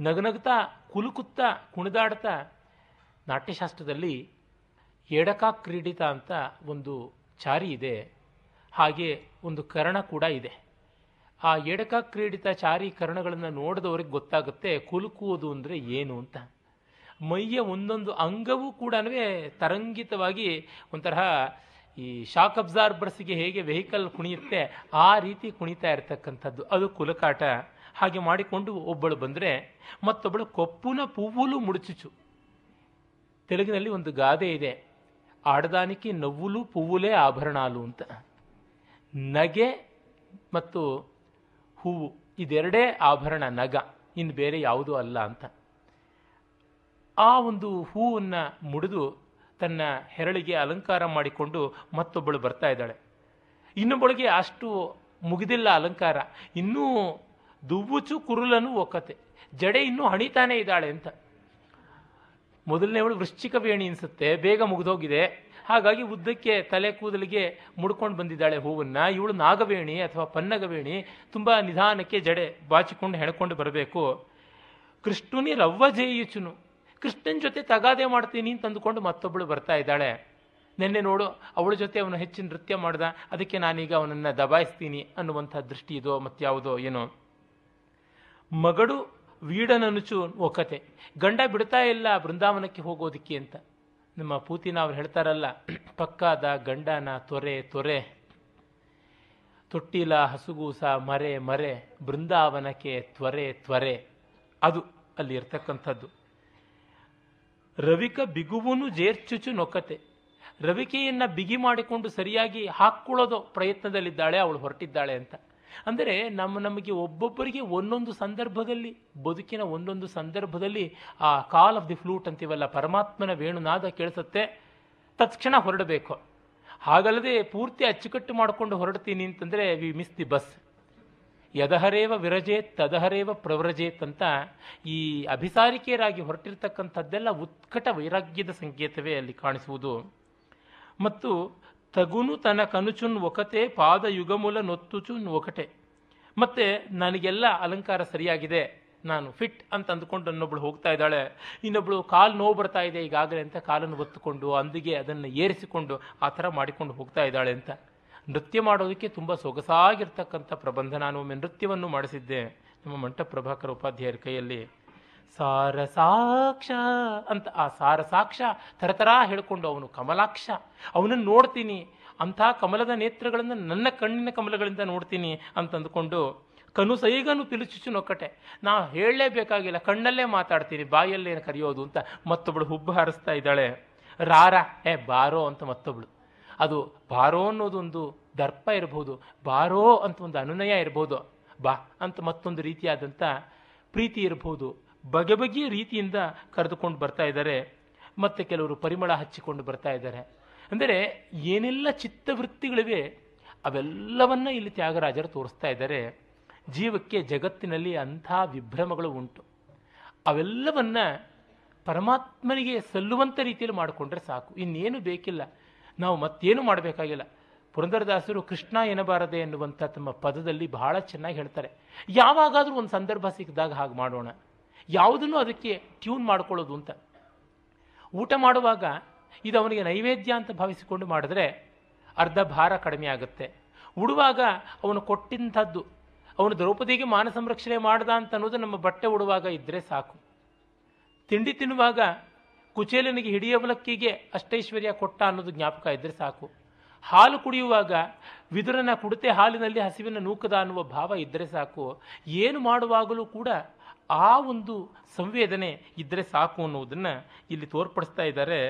A: ನಗನಗ್ತಾ, ಕುಲುಕುತ್ತಾ, ಕುಣಿದಾಡ್ತಾ ನಾಟ್ಯಶಾಸ್ತ್ರದಲ್ಲಿ ಎಡಕಾ ಕ್ರೀಡಿತ ಅಂತ ಒಂದು ಚಾರಿ ಇದೆ. ಹಾಗೆ ಒಂದು ಕರ್ಣ ಕೂಡ ಇದೆ. ಆ ಎಡಕ ಕ್ರೀಡಿತ ಚಾರಿ ಕರ್ಣಗಳನ್ನು ನೋಡಿದವ್ರಿಗೆ ಗೊತ್ತಾಗುತ್ತೆ ಕುಲುಕುವುದು ಅಂದರೆ ಏನು ಅಂತ. ಮೈಯ ಒಂದೊಂದು ಅಂಗವೂ ಕೂಡ ತರಂಗಿತವಾಗಿ ಒಂಥರ ಈ ಶಾಕ್ ಅಬ್ಸಾರ್ಬರ್ಸ್ಗೆ ಹೇಗೆ ವೆಹಿಕಲ್ ಕುಣಿಯುತ್ತೆ, ಆ ರೀತಿ ಕುಣಿತಾ ಇರತಕ್ಕಂಥದ್ದು. ಅದು ಕುಲಕಾಟ. ಹಾಗೆ ಮಾಡಿಕೊಂಡು ಒಬ್ಬಳು ಬಂದರೆ ಮತ್ತೊಬ್ಬಳು ಕೊಪ್ಪುನ ಪೂವುಲು ಮುಡುಚುಚು ತೆಲುಗಿನಲ್ಲಿ ಒಂದು ಗಾದೆ ಇದೆ. ಆಡದಾನಿಕೆ ನವ್ವುಲು ಪುವ್ವುಲೇ ಆಭರಣಾಲು ಅಂತ. ನಗೆ ಮತ್ತು ಹೂವು, ಇದೆರಡೇ ಆಭರಣ, ನಗ. ಇನ್ನು ಬೇರೆ ಯಾವುದೂ ಅಲ್ಲ ಅಂತ. ಆ ಒಂದು ಹೂವನ್ನು ಮುಡಿದು ತನ್ನ ಹೆರಳಿಗೆ ಅಲಂಕಾರ ಮಾಡಿಕೊಂಡು ಮತ್ತೊಬ್ಬಳು ಬರ್ತಾ ಇದ್ದಾಳೆ. ಇನ್ನೊಬ್ಬಳಿಗೆ ಅಷ್ಟು ಮುಗಿದಿಲ್ಲ ಅಲಂಕಾರ. ಇನ್ನೂ ದುವ್ವುಚು ಕುರುಲನು ಒಕ್ಕತೆ. ಜಡೆ ಇನ್ನೂ ಹಣಿತಾನೇ ಇದ್ದಾಳೆ ಅಂತ. ಮೊದಲನೇವಳು ವೃಶ್ಚಿಕ ವೇಣಿ ಅನಿಸುತ್ತೆ. ಬೇಗ ಮುಗಿದೋಗಿದೆ. ಹಾಗಾಗಿ ಉದ್ದಕ್ಕೆ ತಲೆ ಕೂದಲಿಗೆ ಮುಡ್ಕೊಂಡು ಬಂದಿದ್ದಾಳೆ ಹೂವನ್ನು. ಇವಳು ನಾಗವೇಣಿ ಅಥವಾ ಪನ್ನಗವೇಣಿ. ತುಂಬ ನಿಧಾನಕ್ಕೆ ಜಡೆ ಬಾಚಿಕೊಂಡು ಹೆಣ್ಕೊಂಡು ಬರಬೇಕು. ಕೃಷ್ಣುನಿ ರವ್ವ ಜೇಯುಚುನು ಕೃಷ್ಣನ ಜೊತೆ ತಗಾದೆ ಮಾಡ್ತೀನಿ ಅಂತ ಅಂದುಕೊಂಡು ಮತ್ತೊಬ್ಬಳು ಬರ್ತಾ ಇದ್ದಾಳೆ. ನಿನ್ನೆ ನೋಡು, ಅವಳ ಜೊತೆ ಅವನು ಹೆಚ್ಚಿನ ನೃತ್ಯ ಮಾಡ್ದ, ಅದಕ್ಕೆ ನಾನೀಗ ಅವನನ್ನು ದಬಾಯಿಸ್ತೀನಿ ಅನ್ನುವಂಥ ದೃಷ್ಟಿ ಇದೋ ಮತ್ತಾವುದೋ ಏನೋ. ಮಗಳು ವೀಡನನುಚು ಒಕತೆ ಗಂಡ ಬಿಡ್ತಾ ಇಲ್ಲ ಬೃಂದಾವನಕ್ಕೆ ಹೋಗೋದಕ್ಕೆ ಅಂತ. ನಮ್ಮ ಪೂತಿನ ಅವ್ರು ಹೇಳ್ತಾರಲ್ಲ, ಪಕ್ಕಾದ ಗಂಡನ ತೊರೆ ತೊರೆ. ತೊಟ್ಟಿಲ ಹಸುಗೂಸ ಮರೆ ಮರೆ, ಬೃಂದಾವನಕ್ಕೆ ತ್ವರೆ ತ್ವರೆ. ಅದು ಅಲ್ಲಿ ಇರ್ತಕ್ಕಂಥದ್ದು. ರವಿಕ ಬಿಗುವನು ಜೇರ್ಚುಚು ನೊಕ್ಕತೆ. ರವಿಕೆಯನ್ನು ಬಿಗಿ ಮಾಡಿಕೊಂಡು ಸರಿಯಾಗಿ ಹಾಕ್ಕೊಳ್ಳೋದು ಪ್ರಯತ್ನದಲ್ಲಿದ್ದಾಳೆ, ಅವಳು ಹೊರಟಿದ್ದಾಳೆ ಅಂತ. ಅಂದರೆ ನಮ್ಮ ನಮಗೆ ಒಬ್ಬೊಬ್ಬರಿಗೆ ಒಂದೊಂದು ಸಂದರ್ಭದಲ್ಲಿ, ಬದುಕಿನ ಒಂದೊಂದು ಸಂದರ್ಭದಲ್ಲಿ ಆ ಕಾಲ್ ಆಫ್ ದಿ ಫ್ಲೂಟ್ ಅಂತೀವಲ್ಲ, ಪರಮಾತ್ಮನ ವೇಣುನಾದ ಕೇಳಿಸುತ್ತೆ, ತತ್ಕ್ಷಣ ಹೊರಡಬೇಕು. ಹಾಗಲ್ಲದೆ ಪೂರ್ತಿ ಅಚ್ಚುಕಟ್ಟು ಮಾಡಿಕೊಂಡು ಹೊರಡ್ತೀನಿ ಅಂತಂದರೆ, ವಿ ಮಿಸ್ ದಿ ಬಸ್. ಯದಹರೇವ ವಿರಜೇತ್, ತದಹರೇವ ಪ್ರವ್ರಜೇತ್ ಅಂತ ಈ ಅಭಿಸಾರಿಕೆಯರಾಗಿ ಹೊರಟಿರ್ತಕ್ಕಂಥದ್ದೆಲ್ಲ ಉತ್ಕಟ ವೈರಾಗ್ಯದ ಸಂಕೇತವೇ ಅಲ್ಲಿ ಕಾಣಿಸುವುದು. ಮತ್ತು ತಗುನು ತನ ಕನುಚುನ್ ಒಕತೆ, ಪಾದ ಯುಗಮೂಲ ನೊತ್ತುಚುನ್ ಒಕಟೆ. ಮತ್ತೆ ನನಗೆಲ್ಲ ಅಲಂಕಾರ ಸರಿಯಾಗಿದೆ, ನಾನು ಫಿಟ್ ಅಂತ ಅಂದ್ಕೊಂಡು ಅನ್ನೊಬ್ಳು ಹೋಗ್ತಾ ಇದ್ದಾಳೆ. ಇನ್ನೊಬ್ಳು ಕಾಲು ನೋವು ಬರ್ತಾ ಇದೆ ಈಗಾಗಲೇ ಅಂತ ಕಾಲನ್ನು ಒತ್ತುಕೊಂಡು ಅಂದಿಗೆ ಅದನ್ನು ಏರಿಸಿಕೊಂಡು ಆ ಥರ ಮಾಡಿಕೊಂಡು ಹೋಗ್ತಾ ಇದ್ದಾಳೆ ಅಂತ. ನೃತ್ಯ ಮಾಡೋದಕ್ಕೆ ತುಂಬ ಸೊಗಸಾಗಿರ್ತಕ್ಕಂಥ ಪ್ರಬಂಧ. ನಾನು ಒಮ್ಮೆ ನೃತ್ಯವನ್ನು ಮಾಡಿಸಿದ್ದೆ. ನಮ್ಮ ಮಂಟ ಪ್ರಭಾಕರ್ ಉಪಾಧ್ಯಾಯರ ಕೈಯಲ್ಲಿ. ಸಾರಸಾಕ್ಷ ಅಂತ ಆ ಸಾರಸಾಕ್ಷ ಥರಥರ ಹೇಳಿಕೊಂಡು ಅವನು ಕಮಲಾಕ್ಷ. ಅವನನ್ನು ನೋಡ್ತೀನಿ. ಅಂಥ ಕಮಲದ ನೇತ್ರಗಳನ್ನು ನನ್ನ ಕಣ್ಣಿನ ಕಮಲಗಳಿಂದ ನೋಡ್ತೀನಿ ಅಂತ ಅಂದ್ಕೊಂಡು ಕನು ಸೈಗನು ಪಿಲುಚುಚು ನೊಕ್ಕಟೆ. ನಾ ಹೇಳಲೇಬೇಕಾಗಿಲ್ಲ. ಕಣ್ಣಲ್ಲೇ ಮಾತಾಡ್ತೀನಿ. ಬಾಯಲ್ಲೇನು ಕರೆಯೋದು ಅಂತ ಮತ್ತೊಬ್ಬಳು ಹುಬ್ಬು ಹಾರಿಸ್ತಾ ಇದ್ದಾಳೆ. ರಾರ, ಏ ಬಾರೋ ಅಂತ ಮತ್ತೊಬ್ಳು. ಅದು ಬಾರೋ ಅನ್ನೋದೊಂದು ದರ್ಪ ಇರಬಹುದು ಬಾರೋ ಅಂತ ಒಂದು ಅನುನಯ ಇರಬಹುದು ಬಾ ಅಂತ ಮತ್ತೊಂದು ರೀತಿಯಾದಂಥ ಪ್ರೀತಿ ಇರಬಹುದು ಬಗೆ ಬಗೆಯ ರೀತಿಯಿಂದ ಕರೆದುಕೊಂಡು ಬರ್ತಾ ಇದ್ದಾರೆ. ಮತ್ತು ಕೆಲವರು ಪರಿಮಳ ಹಚ್ಚಿಕೊಂಡು ಬರ್ತಾ ಇದ್ದಾರೆ. ಅಂದರೆ ಏನೆಲ್ಲ ಚಿತ್ತವೃತ್ತಿಗಳಿವೆ, ಅವೆಲ್ಲವನ್ನ ಇಲ್ಲಿ ತ್ಯಾಗರಾಜರು ತೋರಿಸ್ತಾ ಇದ್ದಾರೆ. ಜೀವಕ್ಕೆ ಜಗತ್ತಿನಲ್ಲಿ ಅಂಥ ವಿಭ್ರಮಗಳು ಉಂಟು. ಅವೆಲ್ಲವನ್ನ ಪರಮಾತ್ಮನಿಗೆ ಸಲ್ಲುವಂಥ ರೀತಿಯಲ್ಲಿ ಮಾಡಿಕೊಂಡ್ರೆ ಸಾಕು. ಇನ್ನೇನು ಬೇಕಿಲ್ಲ. ನಾವು ಮತ್ತೇನು ಮಾಡಬೇಕಾಗಿಲ್ಲ. ಪುರಂದರದಾಸರು ಕೃಷ್ಣ ಎನ್ನಬಾರದೆ ಎನ್ನುವಂಥ ತಮ್ಮ ಪದದಲ್ಲಿ ಬಹಳ ಚೆನ್ನಾಗಿ ಹೇಳ್ತಾರೆ. ಯಾವಾಗಾದರೂ ಒಂದು ಸಂದರ್ಭ ಸಿಕ್ಕಿದಾಗ ಹಾಗೆ ಮಾಡೋಣ. ಯಾವುದನ್ನು ಅದಕ್ಕೆ ಟ್ಯೂನ್ ಮಾಡ್ಕೊಳ್ಳೋದು ಅಂತ. ಊಟ ಮಾಡುವಾಗ ಇದು ಅವನಿಗೆ ನೈವೇದ್ಯ ಅಂತ ಭಾವಿಸಿಕೊಂಡು ಮಾಡಿದ್ರೆ ಅರ್ಧ ಭಾರ ಕಡಿಮೆ ಆಗುತ್ತೆ. ಉಡುವಾಗ ಅವನು ಕೊಟ್ಟಿಂಥದ್ದು, ಅವನು ದ್ರೌಪದಿಗೆ ಮಾನ ಸಂರಕ್ಷಣೆ ಮಾಡ್ದ ಅಂತ ಅನ್ನೋದು ನಮ್ಮ ಬಟ್ಟೆ ಉಡುವಾಗ ಇದ್ದರೆ ಸಾಕು. ತಿಂಡಿ ತಿನ್ನುವಾಗ ಕುಚೇಲನಿಗೆ ಹಿಡಿಯವಲಕ್ಕಿಗೆ ಅಷ್ಟೈಶ್ವರ್ಯ ಕೊಟ್ಟ ಅನ್ನೋದು ಜ್ಞಾಪಕ ಇದ್ದರೆ ಸಾಕು. ಹಾಲು ಕುಡಿಯುವಾಗ ವಿದುರನ ಕುಡತೆ ಹಾಲಿನಲ್ಲಿ ಹಸಿವಿನ ನೂಕದ ಅನ್ನುವ ಭಾವ ಇದ್ದರೆ ಸಾಕು. ಏನು ಮಾಡುವಾಗಲೂ ಕೂಡ ಆ ಒಂದು ಸಂವೇದನೆ ಇದ್ದರೆ ಸಾಕು ಅನ್ನುವುದನ್ನು ಇಲ್ಲಿ ತೋರ್ಪಡಿಸ್ತಾ ಇದ್ದಾರೆ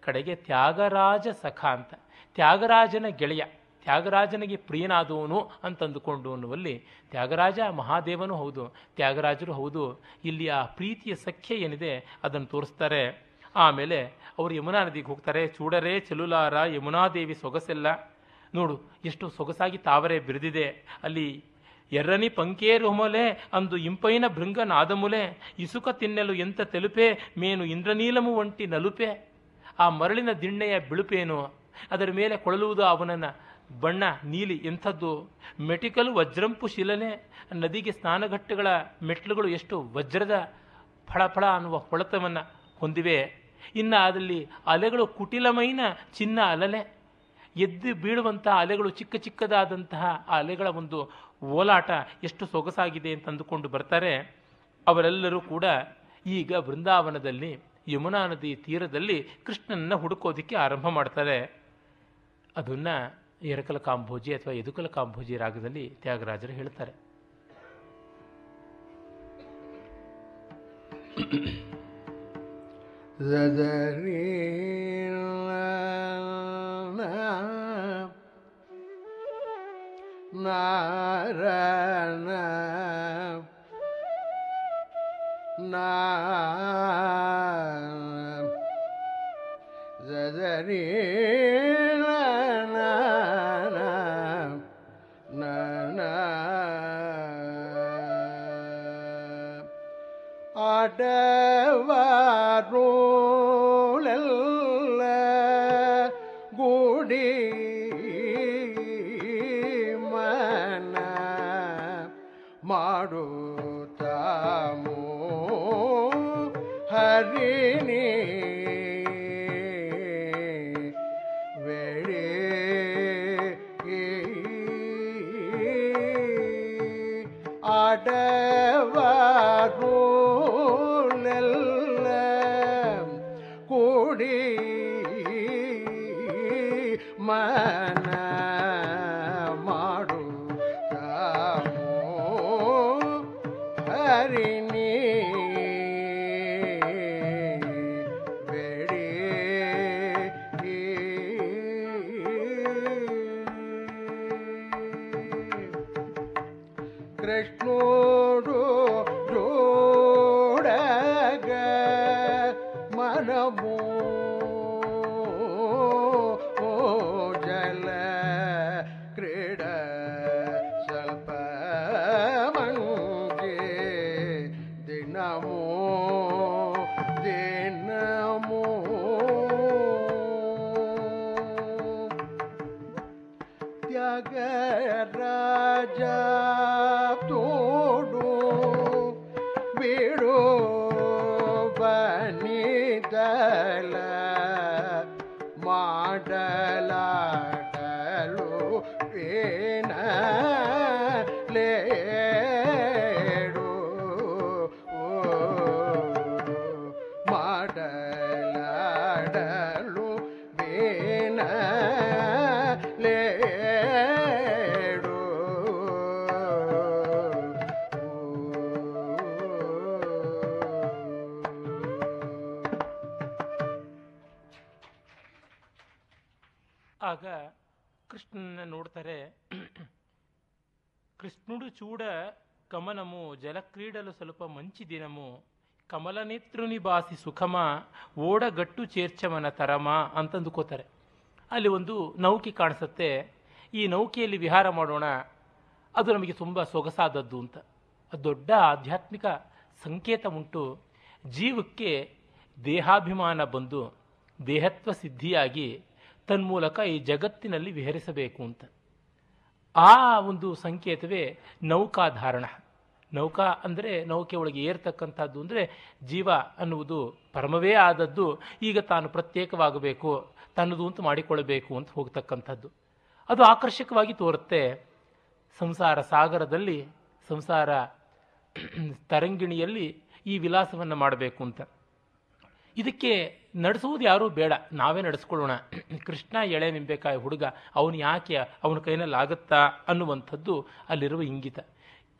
A: ಕಡೆಗೆ ತ್ಯಾಗರಾಜ ಸಖ ಅಂತ. ತ್ಯಾಗರಾಜನ ಗೆಳೆಯ, ತ್ಯಾಗರಾಜನಿಗೆ ಪ್ರಿಯನಾದವನು ಅಂತಂದುಕೊಂಡು ಅನ್ನುವಲ್ಲಿ ತ್ಯಾಗರಾಜ ಮಹಾದೇವನೂ ಹೌದು. ತ್ಯಾಗರಾಜರು ಹೌದು. ಇಲ್ಲಿ ಆ ಪ್ರೀತಿಯ ಸಖ್ಯ ಏನಿದೆ ಅದನ್ನು ತೋರಿಸ್ತಾರೆ. ಆಮೇಲೆ ಅವರು ಯಮುನಾ ನದಿಗೆ ಹೋಗ್ತಾರೆ, ಚೂಡರೇ ಚೆಲುಲಾರ ಯಮುನಾದೇವಿ ಸೊಗಸೆಲ್ಲ. ನೋಡು, ಎಷ್ಟು ಸೊಗಸಾಗಿ ತಾವರೆ ಬಿರಿದಿದೆ. ಅಲ್ಲಿ, ಎರ್ರನಿ ಪಂಕೇರು ಹೊಮಲೆ ಅಂದು ಇಂಪೈನ ಭೃಂಗ ನಾದಮುಲೆ, ಇಸುಕ ತಿನ್ನಲು ಎಂತ ತೆಲುಪೆ, ಮೇನು ಇಂದ್ರನೀಲಮು ಒಂಟಿ ನಲುಪೆ. ಆ ಮರಳಿನ ದಿಣ್ಣೆಯ ಬಿಳುಪೇನು? ಅದರ ಮೇಲೆ ಕೊಳಲುವುದು ಅವನನ್ನು, ಬಣ್ಣ, ನೀಲಿ, ಎಂಥದ್ದು? ಮೆಟಿಕಲ್ ವಜ್ರಂಪು ಶಿಲನೆ, ನದಿಗೆ ಸ್ನಾನಘಟ್ಟಗಳ ಮೆಟ್ಲುಗಳು ಎಷ್ಟು ವಜ್ರದ, ಫಳಫಳ ಅನ್ನುವ ಹೊಳತವನ್ನು ಹೊಂದಿವೆ. ಇನ್ನು ಅದರಲ್ಲಿ ಅಲೆಗಳು ಕುಟಿಲಮೈನ ಚಿನ್ನ ಅಲಲೆ. ಎದ್ದು ಬೀಳುವಂತಹ ಅಲೆಗಳು ಚಿಕ್ಕ ಚಿಕ್ಕದಾದಂತಹ ಆ ಅಲೆಗಳ ಒಂದು ಓಲಾಟ ಎಷ್ಟು ಸೊಗಸಾಗಿದೆ ಅಂತ ಅಂದುಕೊಂಡು ಬರ್ತಾರೆ. ಅವರೆಲ್ಲರೂ ಕೂಡ ಈಗ ಬೃಂದಾವನದಲ್ಲಿ ಯಮುನಾ ನದಿ ತೀರದಲ್ಲಿ ಕೃಷ್ಣನನ್ನು ಹುಡುಕೋದಿಕ್ಕೆ ಆರಂಭ ಮಾಡ್ತಾರೆ. ಅದನ್ನು ಎರಕಲ ಕಾಂಭೋಜಿ ಅಥವಾ ಎದುಕಲ ಕಾಂಭೋಜಿ ರಾಗದಲ್ಲಿ ತ್ಯಾಗರಾಜರು ಹೇಳ್ತಾರೆ.
B: ಸದರಿ ನಾರಾಯಣ
A: ಜಲಕ್ರೀಡಲು ಸ್ವಲ್ಪ ಮಂಚಿ ದಿನಮು. ಕಮಲನೇತ್ರುನಿ ಬಾಸಿ ಸುಖಮ, ಓಡಗಟ್ಟು ಚೇರ್ಚಮನ ತರಮ ಅಂತಂದುಕೋತಾರೆ ಅಲ್ಲಿ ಒಂದು ನೌಕೆ ಕಾಣಿಸುತ್ತೆ. ಈ ನೌಕೆಯಲ್ಲಿ ವಿಹಾರ ಮಾಡೋಣ, ಅದು ನಮಗೆ ತುಂಬ ಸೊಗಸಾದದ್ದು ಅಂತ. ದೊಡ್ಡ ಆಧ್ಯಾತ್ಮಿಕ ಸಂಕೇತ ಉಂಟು. ಜೀವಕ್ಕೆ ದೇಹಾಭಿಮಾನ ಬಂದು, ದೇಹತ್ವ ಸಿದ್ಧಿಯಾಗಿ ತನ್ಮೂಲಕ ಈ ಜಗತ್ತಿನಲ್ಲಿ ವಿಹರಿಸಬೇಕು ಅಂತ. ಆ ಒಂದು ಸಂಕೇತವೇ ನೌಕಾಧಾರಣ. ನೌಕಾ ಅಂದರೆ ನೌಕೆ ಒಳಗೆ ಏರ್ತಕ್ಕಂಥದ್ದು ಅಂದರೆ ಜೀವ ಅನ್ನುವುದು ಪರಮವೇ ಆದದ್ದು. ಈಗ ತಾನು ಪ್ರತ್ಯೇಕವಾಗಬೇಕು, ತನ್ನದು ಅಂತ ಮಾಡಿಕೊಳ್ಳಬೇಕು ಅಂತ ಹೋಗ್ತಕ್ಕಂಥದ್ದು. ಅದು ಆಕರ್ಷಕವಾಗಿ ತೋರುತ್ತೆ. ಸಂಸಾರ ಸಾಗರದಲ್ಲಿ, ಸಂಸಾರ ತರಂಗಿಣಿಯಲ್ಲಿ ಈ ವಿಲಾಸವನ್ನು ಮಾಡಬೇಕು ಅಂತ. ಇದಕ್ಕೆ ನಡೆಸುವುದು ಯಾರೂ ಬೇಡ. ನಾವೇ ನಡೆಸ್ಕೊಳ್ಳೋಣ. ಕೃಷ್ಣ ಎಳೆ ನಿಂಬೆಕಾಯಿ ಹುಡುಗ, ಅವನು ಯಾಕೆ ಅವನ ಕೈನಲ್ಲಿ ಆಗುತ್ತಾ ಅನ್ನುವಂಥದ್ದು ಅಲ್ಲಿರುವ ಇಂಗಿತ.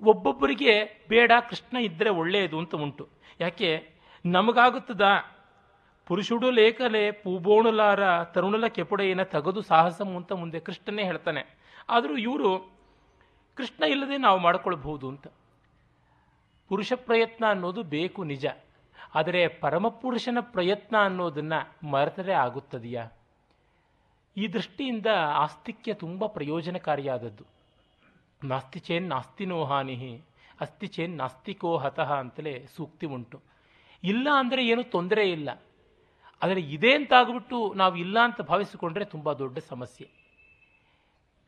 A: ಒಬ್ಬೊಬ್ಬರಿಗೆ ಬೇಡ, ಕೃಷ್ಣ ಇದ್ದರೆ ಒಳ್ಳೆಯದು ಅಂತ ಉಂಟು. ಯಾಕೆ? ನಮಗಾಗುತ್ತದ ಪುರುಷುಡು ಲೇಖಲೆ ಪೂಬೋಣುಲಾರ ತರುಣಲ ಕೆಪುಡೆಯನ್ನ ತಗದು ಸಾಹಸಮು ಅಂತ ಮುಂದೆ ಕೃಷ್ಣನೇ ಹೇಳ್ತಾನೆ. ಆದರೂ ಇವರು, ಕೃಷ್ಣ ಇಲ್ಲದೆ ನಾವು ಮಾಡಿಕೊಳ್ಬಹುದು ಅಂತ. ಪುರುಷ ಪ್ರಯತ್ನ ಅನ್ನೋದು ಬೇಕು ನಿಜ. ಆದರೆ ಪರಮಪುರುಷನ ಪ್ರಯತ್ನ ಅನ್ನೋದನ್ನು ಮರೆತರೆ ಆಗುತ್ತದೆಯಾ? ಈ ದೃಷ್ಟಿಯಿಂದ ಆಸ್ತಿಕ್ಯ ತುಂಬ ಪ್ರಯೋಜನಕಾರಿಯಾದದ್ದು. ನಾಸ್ತಿ ಚೇನ್ ನಾಸ್ತಿನೋ ಹಾನಿ ಅಸ್ತಿ ಚೇನ್ ನಾಸ್ತಿಕೋ ಹತಃ ಅಂತಲೇ ಸೂಕ್ತಿ ಉಂಟು. ಇಲ್ಲ ಅಂದರೆ ಏನು ತೊಂದರೆ ಇಲ್ಲ. ಆದರೆ ಇದೆ ಅಂತಾಗ್ಬಿಟ್ಟು ನಾವು ಇಲ್ಲ ಅಂತ ಭಾವಿಸಿಕೊಂಡ್ರೆ ತುಂಬ ದೊಡ್ಡ ಸಮಸ್ಯೆ.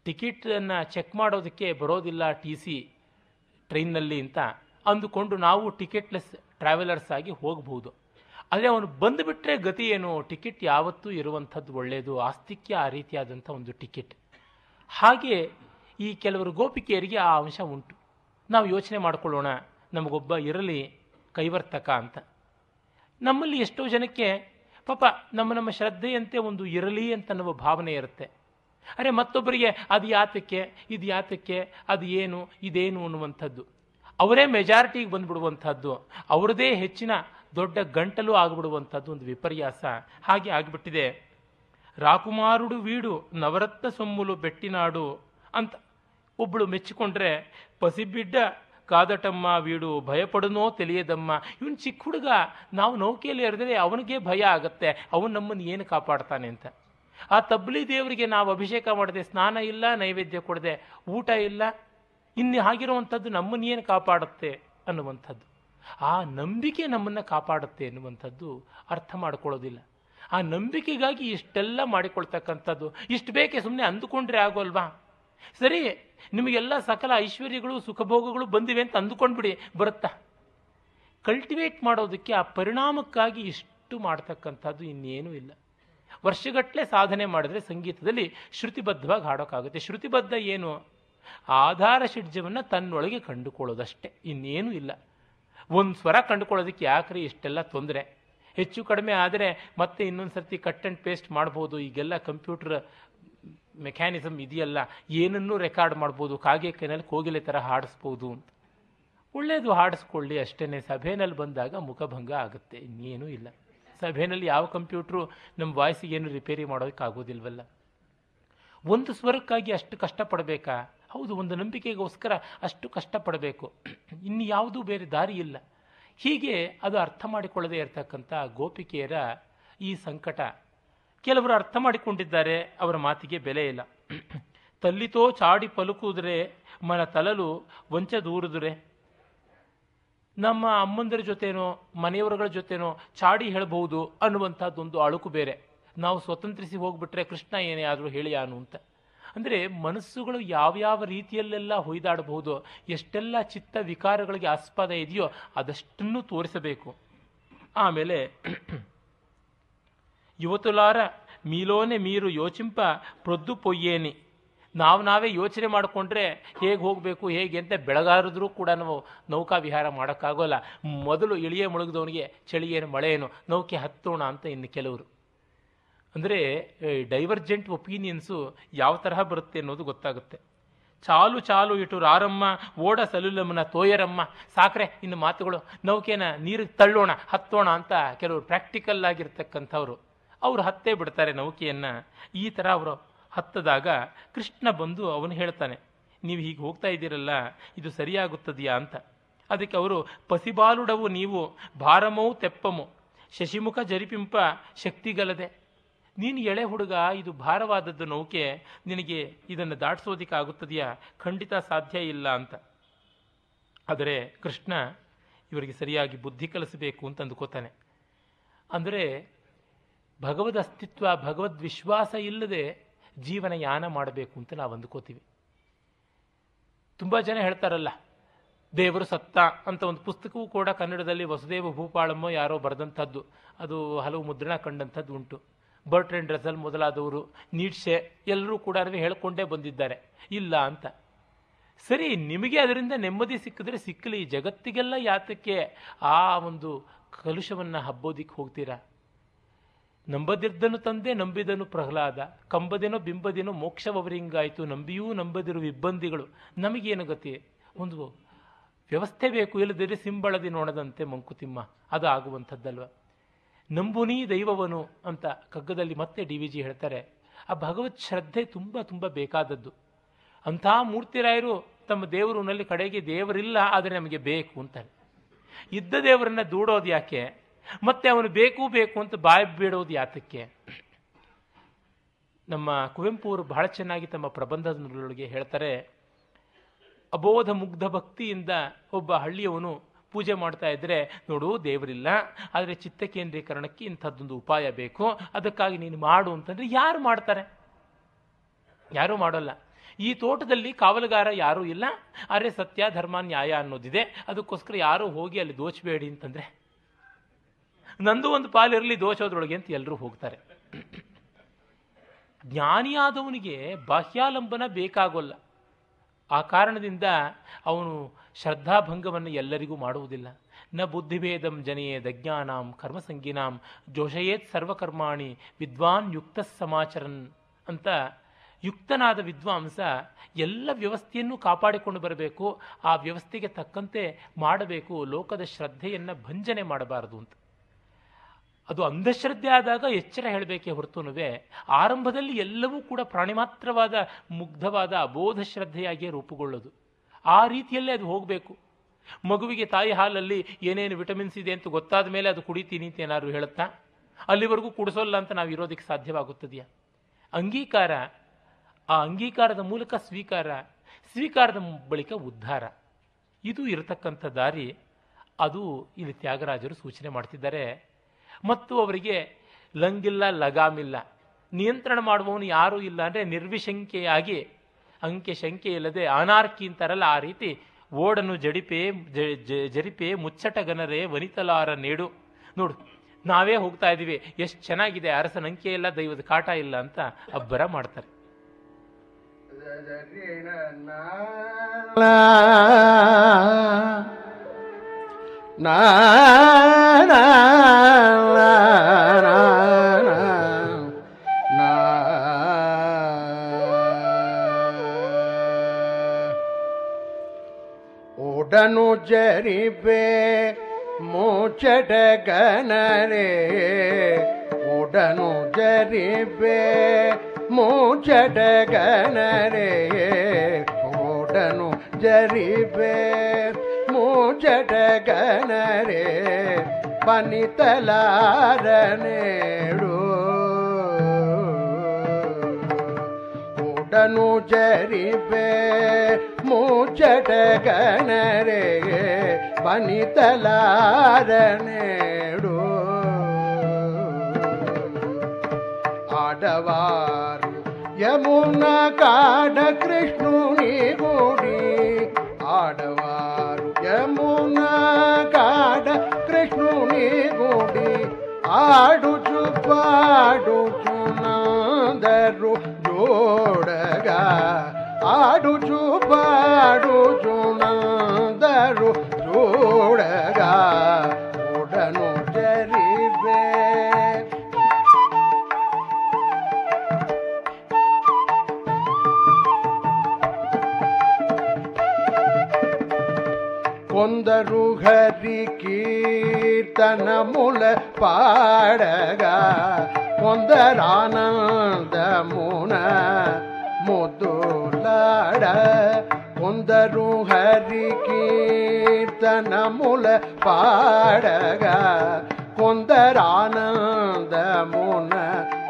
A: ಟಿಕೆಟನ್ನು ಚೆಕ್ ಮಾಡೋದಕ್ಕೆ ಬರೋದಿಲ್ಲ ಟಿ ಸಿ ಟ್ರೈನ್ನಲ್ಲಿ ಅಂತ ಅಂದುಕೊಂಡು ನಾವು ಟಿಕೆಟ್ಲೆಸ್ ಟ್ರಾವೆಲರ್ಸ್ ಆಗಿ ಹೋಗಬಹುದು ಆದರೆ ಅವನು ಬಂದುಬಿಟ್ರೆ ಗತಿ ಏನು? ಟಿಕೆಟ್ ಯಾವತ್ತೂ ಇರುವಂಥದ್ದು ಒಳ್ಳೆಯದು ಆಸ್ತಿಕ್ಯ ಆ ರೀತಿಯಾದಂಥ ಒಂದು ಟಿಕೆಟ್. ಹಾಗೆ ಈ ಕೆಲವರು ಗೋಪಿಕೆಯರಿಗೆ ಆ ಅಂಶ ಉಂಟು. ನಾವು ಯೋಚನೆ ಮಾಡಿಕೊಳ್ಳೋಣ, ನಮಗೊಬ್ಬ ಇರಲಿ ಕೈವರ್ತಕ ಅಂತ. ನಮ್ಮಲ್ಲಿ ಎಷ್ಟೋ ಜನಕ್ಕೆ, ಪಾಪ ನಮ್ಮ ನಮ್ಮ ಶ್ರದ್ಧೆಯಂತೆ ಒಂದು ಇರಲಿ ಅಂತ ಅನ್ನುವ ಭಾವನೆ ಇರುತ್ತೆ. ಅರೆ ಮತ್ತೊಬ್ಬರಿಗೆ ಅದು ಯಾತಕ್ಕೆ, ಇದು ಯಾತಕ್ಕೆ, ಅದು ಏನು, ಇದೇನು ಅನ್ನುವಂಥದ್ದು. ಅವರೇ ಮೆಜಾರಿಟಿಗೆ ಬಂದುಬಿಡುವಂಥದ್ದು ಅವರದೇ ಹೆಚ್ಚಿನ ದೊಡ್ಡ ಗಂಟಲು ಆಗಿಬಿಡುವಂಥದ್ದು ಒಂದು ವಿಪರ್ಯಾಸ. ಹಾಗೆ ಆಗಿಬಿಟ್ಟಿದೆ. ರಾಕುಮಾರುಡು ವೀಡು ನವರತ್ನ ಸೊಮ್ಮುಲು ಬೆಟ್ಟಿನಾಡು ಅಂತ ಒಬ್ಬಳು ಮೆಚ್ಚಿಕೊಂಡ್ರೆ, ಪಸಿಬಿಡ್ಡ ಕಾದಟಮ್ಮ ವೀಡು, ಭಯಪಡನೋ ತಿಳಿಯದಮ್ಮ. ಇವನು ಚಿಕ್ಕ ಹುಡುಗ ನಾವು ನೌಕೆಯಲ್ಲಿ ಎರೆದರೆ ಅವನಿಗೆ ಭಯ ಆಗುತ್ತೆ. ಅವನು ನಮ್ಮನ್ನು ಏನು ಕಾಪಾಡ್ತಾನೆ ಅಂತ. ಆ ತಬ್ಲಿ ದೇವರಿಗೆ ನಾವು ಅಭಿಷೇಕ ಮಾಡದೆ, ಸ್ನಾನ ಇಲ್ಲ, ನೈವೇದ್ಯ ಕೊಡದೆ, ಊಟ ಇಲ್ಲ. ಇನ್ನು ಆಗಿರುವಂಥದ್ದು ನಮ್ಮನ್ನು ಏನು ಕಾಪಾಡುತ್ತೆ ಅನ್ನುವಂಥದ್ದು. ಆ ನಂಬಿಕೆ ನಮ್ಮನ್ನು ಕಾಪಾಡುತ್ತೆ ಎನ್ನುವಂಥದ್ದು ಅರ್ಥ ಮಾಡ್ಕೊಳ್ಳೋದಿಲ್ಲ. ಆ ನಂಬಿಕೆಗಾಗಿ ಇಷ್ಟೆಲ್ಲ ಮಾಡಿಕೊಳ್ತಕ್ಕಂಥದ್ದು. ಇಷ್ಟು ಬೇಕೆ ಸುಮ್ಮನೆ ಅಂದುಕೊಂಡ್ರೆ ಆಗೋಲ್ವಾ? ಸರಿ, ನಿಮಗೆಲ್ಲ ಸಕಲ ಐಶ್ವರ್ಯಗಳು, ಸುಖಭೋಗಗಳು ಬಂದಿವೆ ಅಂತ ಅಂದುಕೊಂಡ್ಬಿಡಿ, ಬರುತ್ತಾ? ಕಲ್ಟಿವೇಟ್ ಮಾಡೋದಕ್ಕೆ ಆ ಪರಿಣಾಮಕ್ಕಾಗಿ ಇಷ್ಟು ಮಾಡ್ತಕ್ಕಂಥದ್ದು ಇನ್ನೇನೂ ಇಲ್ಲ. ವರ್ಷಗಟ್ಟಲೆ ಸಾಧನೆ ಮಾಡಿದ್ರೆ ಸಂಗೀತದಲ್ಲಿ ಶ್ರುತಿಬದ್ಧವಾಗಿ ಹಾಡೋಕ್ಕಾಗುತ್ತೆ. ಶ್ರುತಿಬದ್ಧ ಏನು? ಆಧಾರ ಷಡ್ಜವನ್ನು ತನ್ನೊಳಗೆ ಕಂಡುಕೊಳ್ಳೋದಷ್ಟೇ, ಇನ್ನೇನೂ ಇಲ್ಲ. ಒಂದು ಸ್ವರ ಕಂಡುಕೊಳ್ಳೋದಕ್ಕೆ ಯಾಕ್ರಿ ಇಷ್ಟೆಲ್ಲ ತೊಂದರೆ? ಹೆಚ್ಚು ಕಡಿಮೆ ಆದರೆ ಮತ್ತೆ ಇನ್ನೊಂದು ಸರ್ತಿ ಕಟ್ ಆ್ಯಂಡ್ ಪೇಸ್ಟ್ ಮಾಡ್ಬೋದು, ಈಗೆಲ್ಲ ಕಂಪ್ಯೂಟರ್ ಮೆಕ್ಯಾನಿಸಮ್ ಇದೆಯಲ್ಲ, ಏನನ್ನೂ ರೆಕಾರ್ಡ್ ಮಾಡ್ಬೋದು, ಕಾಗೆ ಕೈನಲ್ಲಿ ಕೋಗಿಲೆ ಥರ ಹಾಡಿಸ್ಬೋದು ಅಂತ. ಒಳ್ಳೆಯದು ಹಾಡಿಸ್ಕೊಳ್ಳಿ ಅಷ್ಟೇ ಸಭೆಯಲ್ಲಿ ಬಂದಾಗ ಮುಖಭಂಗ ಆಗುತ್ತೆ, ಇನ್ನೇನೂ ಇಲ್ಲ. ಸಭೆಯಲ್ಲಿ ಯಾವ ಕಂಪ್ಯೂಟ್ರು ನಮ್ಮ ವಾಯ್ಸಿಗೆ ಏನು ರಿಪೇರಿ ಮಾಡೋಕ್ಕಾಗೋದಿಲ್ವಲ್ಲ? ಒಂದು ಸ್ವರಕ್ಕಾಗಿ ಅಷ್ಟು ಕಷ್ಟಪಡಬೇಕಾ? ಹೌದು, ಒಂದು ನಂಬಿಕೆಗೋಸ್ಕರ ಅಷ್ಟು ಕಷ್ಟಪಡಬೇಕು. ಇನ್ನು ಯಾವುದೂ ಬೇರೆ ದಾರಿ ಇಲ್ಲ. ಹೀಗೆ ಅದು ಅರ್ಥ ಮಾಡಿಕೊಳ್ಳದೇ ಇರತಕ್ಕಂಥ ಗೋಪಿಕೆಯರ ಈ ಸಂಕಟ. ಕೆಲವರು ಅರ್ಥ ಮಾಡಿಕೊಂಡಿದ್ದಾರೆ, ಅವರ ಮಾತಿಗೆ ಬೆಲೆ ಇಲ್ಲ. ತಲ್ಲಿತೋ ಚಾಡಿ ಪಲುಕುದ್ರೆ, ಮನ ತಲಲು ವಂಚ ದೂರಿದ್ರೆ. ನಮ್ಮ ಅಮ್ಮಂದರ ಜೊತೆನೋ, ಮನೆಯವರುಗಳ ಜೊತೆನೋ ಚಾಡಿ ಹೇಳಬಹುದು ಅನ್ನುವಂಥದ್ದೊಂದು ಅಳುಕು ಬೇರೆ. ನಾವು ಸ್ವತಂತ್ರಿಸಿ ಹೋಗ್ಬಿಟ್ರೆ ಕೃಷ್ಣ ಏನೇ ಆದರೂ ಹೇಳಿಯಾನು ಅಂತ. ಅಂದರೆ ಮನಸ್ಸುಗಳು ಯಾವ್ಯಾವ ರೀತಿಯಲ್ಲೆಲ್ಲ ಹೊಯ್ದಾಡಬಹುದು, ಎಷ್ಟೆಲ್ಲ ಚಿತ್ತ ವಿಕಾರಗಳಿಗೆ ಆಸ್ಪದ ಇದೆಯೋ ಅದಷ್ಟನ್ನು ತೋರಿಸಬೇಕು. ಆಮೇಲೆ యువతులార మీలోనే మీరు ಯೋಚಿಂಪ ಪ್ರೊದ್ದು ಪೊಯ್ಯೇನಿ ನಾವು ನಾವೇ ಯೋಚನೆ ಮಾಡಿಕೊಂಡ್ರೆ ಹೇಗೆ ಹೋಗಬೇಕು ಹೇಗೆ ಅಂತ ಬೆಳಗಾರಿದ್ರೂ ಕೂಡ ನಾವು ನೌಕಾ ವಿಹಾರ ಮಾಡೋಕ್ಕಾಗೋಲ್ಲ ಮೊದಲು ಇಳಿಯೇ ಮುಳುಗಿದವನಿಗೆ ಚಳಿ ಏನು ಮಳೆ ಏನು ನೌಕೆ ಹತ್ತೋಣ ಅಂತ ಇನ್ನು ಕೆಲವರು ಅಂದರೆ ಡೈವರ್ಜೆಂಟ್ ಒಪಿನಿಯನ್ಸು ಯಾವ ತರಹ ಬರುತ್ತೆ ಅನ್ನೋದು ಗೊತ್ತಾಗುತ್ತೆ ಚಾಲು ಚಾಲು ಇಟ್ಟು ರಾರಮ್ಮ ಓಡ ಸಲುಲಮ್ಮನ ತೋಯರಮ್ಮ ಸಾಕ್ರೆ ಇನ್ನು ಮಾತುಗಳು ನೌಕೆನ ನೀರಿಗೆ ತಳ್ಳೋಣ ಹತ್ತೋಣ ಅಂತ ಕೆಲವರು ಪ್ರಾಕ್ಟಿಕಲ್ ಆಗಿರ್ತಕ್ಕಂಥವ್ರು ಅವರು ಹತ್ತೇ ಬಿಡ್ತಾರೆ ನೌಕೆಯನ್ನು. ಈ ಥರ ಅವರು ಹತ್ತದಾಗ ಕೃಷ್ಣ ಬಂದು ಅವನು ಹೇಳ್ತಾನೆ, ನೀವು ಹೀಗೆ ಹೋಗ್ತಾ ಇದ್ದೀರಲ್ಲ, ಇದು ಸರಿಯಾಗುತ್ತದೆಯಾ ಅಂತ. ಅದಕ್ಕೆ ಅವರು, ಪಸಿಬಾಲುಡವು ನೀವು, ಭಾರಮೌ ತೆಪ್ಪಮು, ಶಶಿಮುಖ ಜರಿಪಿಂಪ ಶಕ್ತಿಗಲದೆ. ನೀನು ಎಳೆ ಹುಡುಗ, ಇದು ಭಾರವಾದದ್ದು ನೌಕೆ, ನಿನಗೆ ಇದನ್ನು ದಾಟಿಸೋದಿಕ್ಕಾಗುತ್ತದೆಯಾ? ಖಂಡಿತ ಸಾಧ್ಯ ಇಲ್ಲ ಅಂತ. ಆದರೆ ಕೃಷ್ಣ, ಇವರಿಗೆ ಸರಿಯಾಗಿ ಬುದ್ಧಿ ಕಲಿಸಬೇಕು ಅಂತ ಅಂದುಕೋತಾನೆ. ಅಂದರೆ ಭಗವದ್ ಅಸ್ತಿತ್ವ, ಭಗವದ್ ವಿಶ್ವಾಸ ಇಲ್ಲದೆ ಜೀವನ ಯಾನ ಮಾಡಬೇಕು ಅಂತ ನಾವು ಅಂದ್ಕೋತೀವಿ. ತುಂಬ ಜನ ಹೇಳ್ತಾರಲ್ಲ, ದೇವರು ಸತ್ತ ಅಂತ ಒಂದು ಪುಸ್ತಕವೂ ಕೂಡ ಕನ್ನಡದಲ್ಲಿ ವಸುದೇವ ಭೂಪಾಳಮ್ಮ ಯಾರೋ ಬರೆದಂಥದ್ದು. ಅದು ಹಲವು ಮುದ್ರಣ ಕಂಡಂಥದ್ದು ಉಂಟು. ಬರ್ಟ್ರೆಂಡ್ ರಸಲ್ ಮೊದಲಾದವರು ನೀಟ್ಸೆ ಎಲ್ಲರೂ ಕೂಡ ಹೇಳ್ಕೊಂಡೇ ಬಂದಿದ್ದಾರೆ. ಇಲ್ಲ ಅಂತ. ಸರಿ, ನಿಮಗೆ ಅದರಿಂದ ನೆಮ್ಮದಿ ಸಿಕ್ಕಿದ್ರೆ ಸಿಕ್ಕಲಿ ಜಗತ್ತಿಗೆಲ್ಲ ಯಾತಕ್ಕೆ ಆ ಒಂದು ಕಲುಷವನ್ನು ಹಬ್ಬೋದಿಕ್ಕೆ ಹೋಗ್ತೀರಾ? ನಂಬದಿರ್ದನು ತಂದೆ, ನಂಬಿದನು ಪ್ರಹ್ಲಾದ. ಕಂಬದೇನೋ ಬಿಂಬದೇನೋ ಮೋಕ್ಷವರಿಂಗಾಯಿತು ನಂಬಿಯೂ ನಂಬದಿರುವ ಇಬ್ಬಂದಿಗಳು. ನಮಗೇನು ಗತಿ? ಒಂದು ವ್ಯವಸ್ಥೆ ಬೇಕು. ಇಲ್ಲದಿದ್ದರೆ ಸಿಂಬಳದಿ ನೋಡದಂತೆ ಮಂಕುತಿಮ್ಮ. ಅದು ಆಗುವಂಥದ್ದಲ್ವ? ನಂಬುನೀ ದೈವವನು ಅಂತ ಕಗ್ಗದಲ್ಲಿ ಮತ್ತೆ ಡಿ ವಿ ಜಿ ಹೇಳ್ತಾರೆ. ಆ ಭಗವತ್ ಶ್ರದ್ಧೆ ತುಂಬ ತುಂಬ ಬೇಕಾದದ್ದು. ಅಂಥ ಮೂರ್ತಿರಾಯರು ತಮ್ಮ ದೇವರುನಲ್ಲಿ ಕಡೆಗೆ ದೇವರಿಲ್ಲ, ಆದರೆ ನಮಗೆ ಬೇಕು ಅಂತಾರೆ. ಇದ್ದ ದೇವರನ್ನ ದೂಡೋದು ಯಾಕೆ? ಮತ್ತೆ ಅವನು ಬೇಕು ಬೇಕು ಅಂತ ಬಾಯಿ ಬೇಡೋದು ಯಾತಕ್ಕೆ? ನಮ್ಮ ಕುವೆಂಪು ಅವರು ಬಹಳ ಚೆನ್ನಾಗಿ ತಮ್ಮ ಪ್ರಬಂಧದೊಳಗೆ ಹೇಳ್ತಾರೆ, ಅಬೋಧ ಮುಗ್ಧ ಭಕ್ತಿಯಿಂದ ಒಬ್ಬ ಹಳ್ಳಿಯವನು ಪೂಜೆ ಮಾಡ್ತಾ ಇದ್ದರೆ ನೋಡು ದೇವರಿಲ್ಲ, ಆದರೆ ಚಿತ್ತ ಕೇಂದ್ರೀಕರಣಕ್ಕೆ ಇಂಥದ್ದೊಂದು ಉಪಾಯ ಬೇಕು, ಅದಕ್ಕಾಗಿ ನೀನು ಮಾಡು ಅಂತಂದ್ರೆ ಯಾರು ಮಾಡ್ತಾರೆ? ಯಾರೂ ಮಾಡೋಲ್ಲ. ಈ ತೋಟದಲ್ಲಿ ಕಾವಲುಗಾರ ಯಾರೂ ಇಲ್ಲ, ಆದರೆ ಸತ್ಯ, ಧರ್ಮ, ನ್ಯಾಯ ಅನ್ನೋದಿದೆ, ಅದಕ್ಕೋಸ್ಕರ ಯಾರೂ ಹೋಗಿ ಅಲ್ಲಿ ದೋಚಬೇಡಿ ಅಂತಂದ್ರೆ ನಂದು ಒಂದು ಪಾಲಿರಲಿ ದೋಷದೊಳಗೆ ಅಂತ ಎಲ್ಲರೂ ಹೋಗ್ತಾರೆ. ಜ್ಞಾನಿಯಾದವನಿಗೆ ಬಾಹ್ಯಾಲಂಬನ ಬೇಕಾಗೋಲ್ಲ. ಆ ಕಾರಣದಿಂದ ಅವನು ಶ್ರದ್ಧಾಭಂಗವನ್ನು ಎಲ್ಲರಿಗೂ ಮಾಡುವುದಿಲ್ಲ. ನ ಬುದ್ಧಿಭೇದಂ ದಜ್ಞಾನಾಂ ಕರ್ಮಸಂಗಿನಾಂ ಜೋಷಯೇತ್ ಸರ್ವಕರ್ಮಾಣಿ ವಿದ್ವಾನ್ ಯುಕ್ತ ಸಮಾಚರನ್ ಅಂತ ಯುಕ್ತನಾದ ವಿದ್ವಾಂಸ ಎಲ್ಲ ವ್ಯವಸ್ಥೆಯನ್ನು ಕಾಪಾಡಿಕೊಂಡು ಬರಬೇಕು, ಆ ವ್ಯವಸ್ಥೆಗೆ ತಕ್ಕಂತೆ ಮಾಡಬೇಕು, ಲೋಕದ ಶ್ರದ್ಧೆಯನ್ನು ಭಂಜನೆ ಮಾಡಬಾರದು ಅಂತ. ಅದು ಅಂಧಶ್ರದ್ಧೆ ಆದಾಗ ಎಚ್ಚರ ಹೇಳಬೇಕೇ ಹೊರತುನುವೆ ಆರಂಭದಲ್ಲಿ ಎಲ್ಲವೂ ಕೂಡ ಪ್ರಾಣಿಮಾತ್ರವಾದ ಮುಗ್ಧವಾದ ಅಬೋಧ ಶ್ರದ್ಧೆಯಾಗಿಯೇ ರೂಪುಗೊಳ್ಳೋದು ಆ ರೀತಿಯಲ್ಲೇ ಅದು ಹೋಗಬೇಕು. ಮಗುವಿಗೆ ತಾಯಿ ಹಾಲಲ್ಲಿ ಏನೇನು ವಿಟಮಿನ್ಸ್ ಇದೆ ಅಂತ ಗೊತ್ತಾದ ಮೇಲೆ ಅದು ಕುಡಿತೀನಿ ಅಂತ ಏನಾದ್ರು ಹೇಳುತ್ತಾ? ಅಲ್ಲಿವರೆಗೂ ಕುಡಿಸೋಲ್ಲ ಅಂತ ನಾವು ಇರೋದಕ್ಕೆ ಸಾಧ್ಯವಾಗುತ್ತದೆಯಾ? ಅಂಗೀಕಾರ, ಆ ಅಂಗೀಕಾರದ ಮೂಲಕ ಸ್ವೀಕಾರ, ಸ್ವೀಕಾರದ ಬಳಿಕ ಉದ್ಧಾರ. ಇದು ಇರತಕ್ಕಂಥ ದಾರಿ. ಅದು ಇಲ್ಲಿ ತ್ಯಾಗರಾಜರು ಸೂಚನೆ ಮಾಡ್ತಿದ್ದಾರೆ. ಮತ್ತು ಅವರಿಗೆ ಲಂಗಿಲ್ಲ ಲಗಾಮಿಲ್ಲ ನಿಯಂತ್ರಣ ಮಾಡುವವನು ಯಾರೂ ಇಲ್ಲ ಅಂದರೆ ನಿರ್ವಿಶಂಕೆಯಾಗಿ ಅಂಕೆ ಶಂಕೆ ಇಲ್ಲದೆ ಅನಾರ್ಕಿ ಅಂತಾರಲ್ಲ ಆ ರೀತಿ ಓಡನು ಜಡಿಪೆ ಜರಿಪೆ ಮುಚ್ಚಟಗನರೇ ವನಿತಲಾರ ನೇಡು ನೋಡು ನಾವೇ ಹೋಗ್ತಾ ಇದ್ದೀವಿ ಎಷ್ಟು ಚೆನ್ನಾಗಿದೆ ಅರಸನ ಅಂಕೆ ಇಲ್ಲ ದೈವದ ಕಾಟ ಇಲ್ಲ ಅಂತ ಅಬ್ಬರ ಮಾಡ್ತಾರೆ
B: ನಾ ನಾ ನಾ ನಾ ಒಡನು ಜರಿಬೆ ಮೂಚಟಗನರೆ ಒಡನು జరిపే మూజటగనరే పనితలారనేడు. ఉడను జరిపే మూచటగనరే పనితలారనేడు. ఆడవారు యమున కాడ కృష్ణుని గుడి ఆడవారు యమున కాడ కృష్ణుని గుడి ఆడుచు పాడుచునందరు జోడగా ఆడుచు పాడుచునందరు జోడగా பொந்தருகரி கீர்த்தனமுல பாடக பொந்தரானந்த முன முதுலாட பொந்தருகரி கீர்த்தனமுல பாடக கொந்தரானந்த முன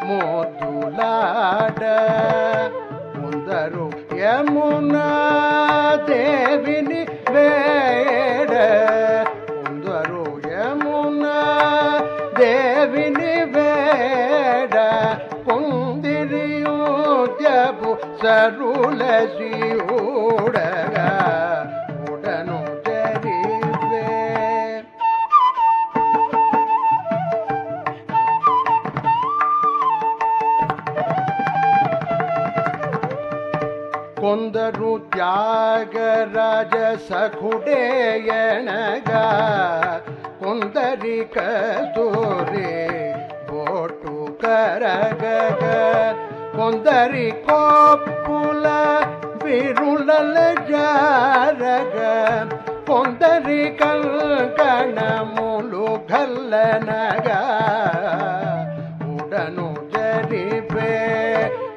B: மோதுலாட. முந்தரு யமுனா தேவினி ಬೇಡ ಒಂದು ಮುನ್ನ ದೇವಿನಿ ಬೇಡ ಕುಂದಿರಿಯೂ ಜಬು ಸರುಳ ಸಿಯೂಡ ಕೊಂದರು ತ್ಯಾಗರಾಜ ಸಖುಡೆಯಣಗ ಕೊಂದರಿ ಕಸ್ತೂರಿ ಬೋಟು ಕರಗ ಕೊಂದರಿ ಕೋಪುಲ ಬಿರುಳಲ ಜಾರಗ ಕೊಂದರಿ ಕಂಕಣ ಮುಲು ಗಲ್ಲನಗ ಉಡನು ಜರಿಬೆ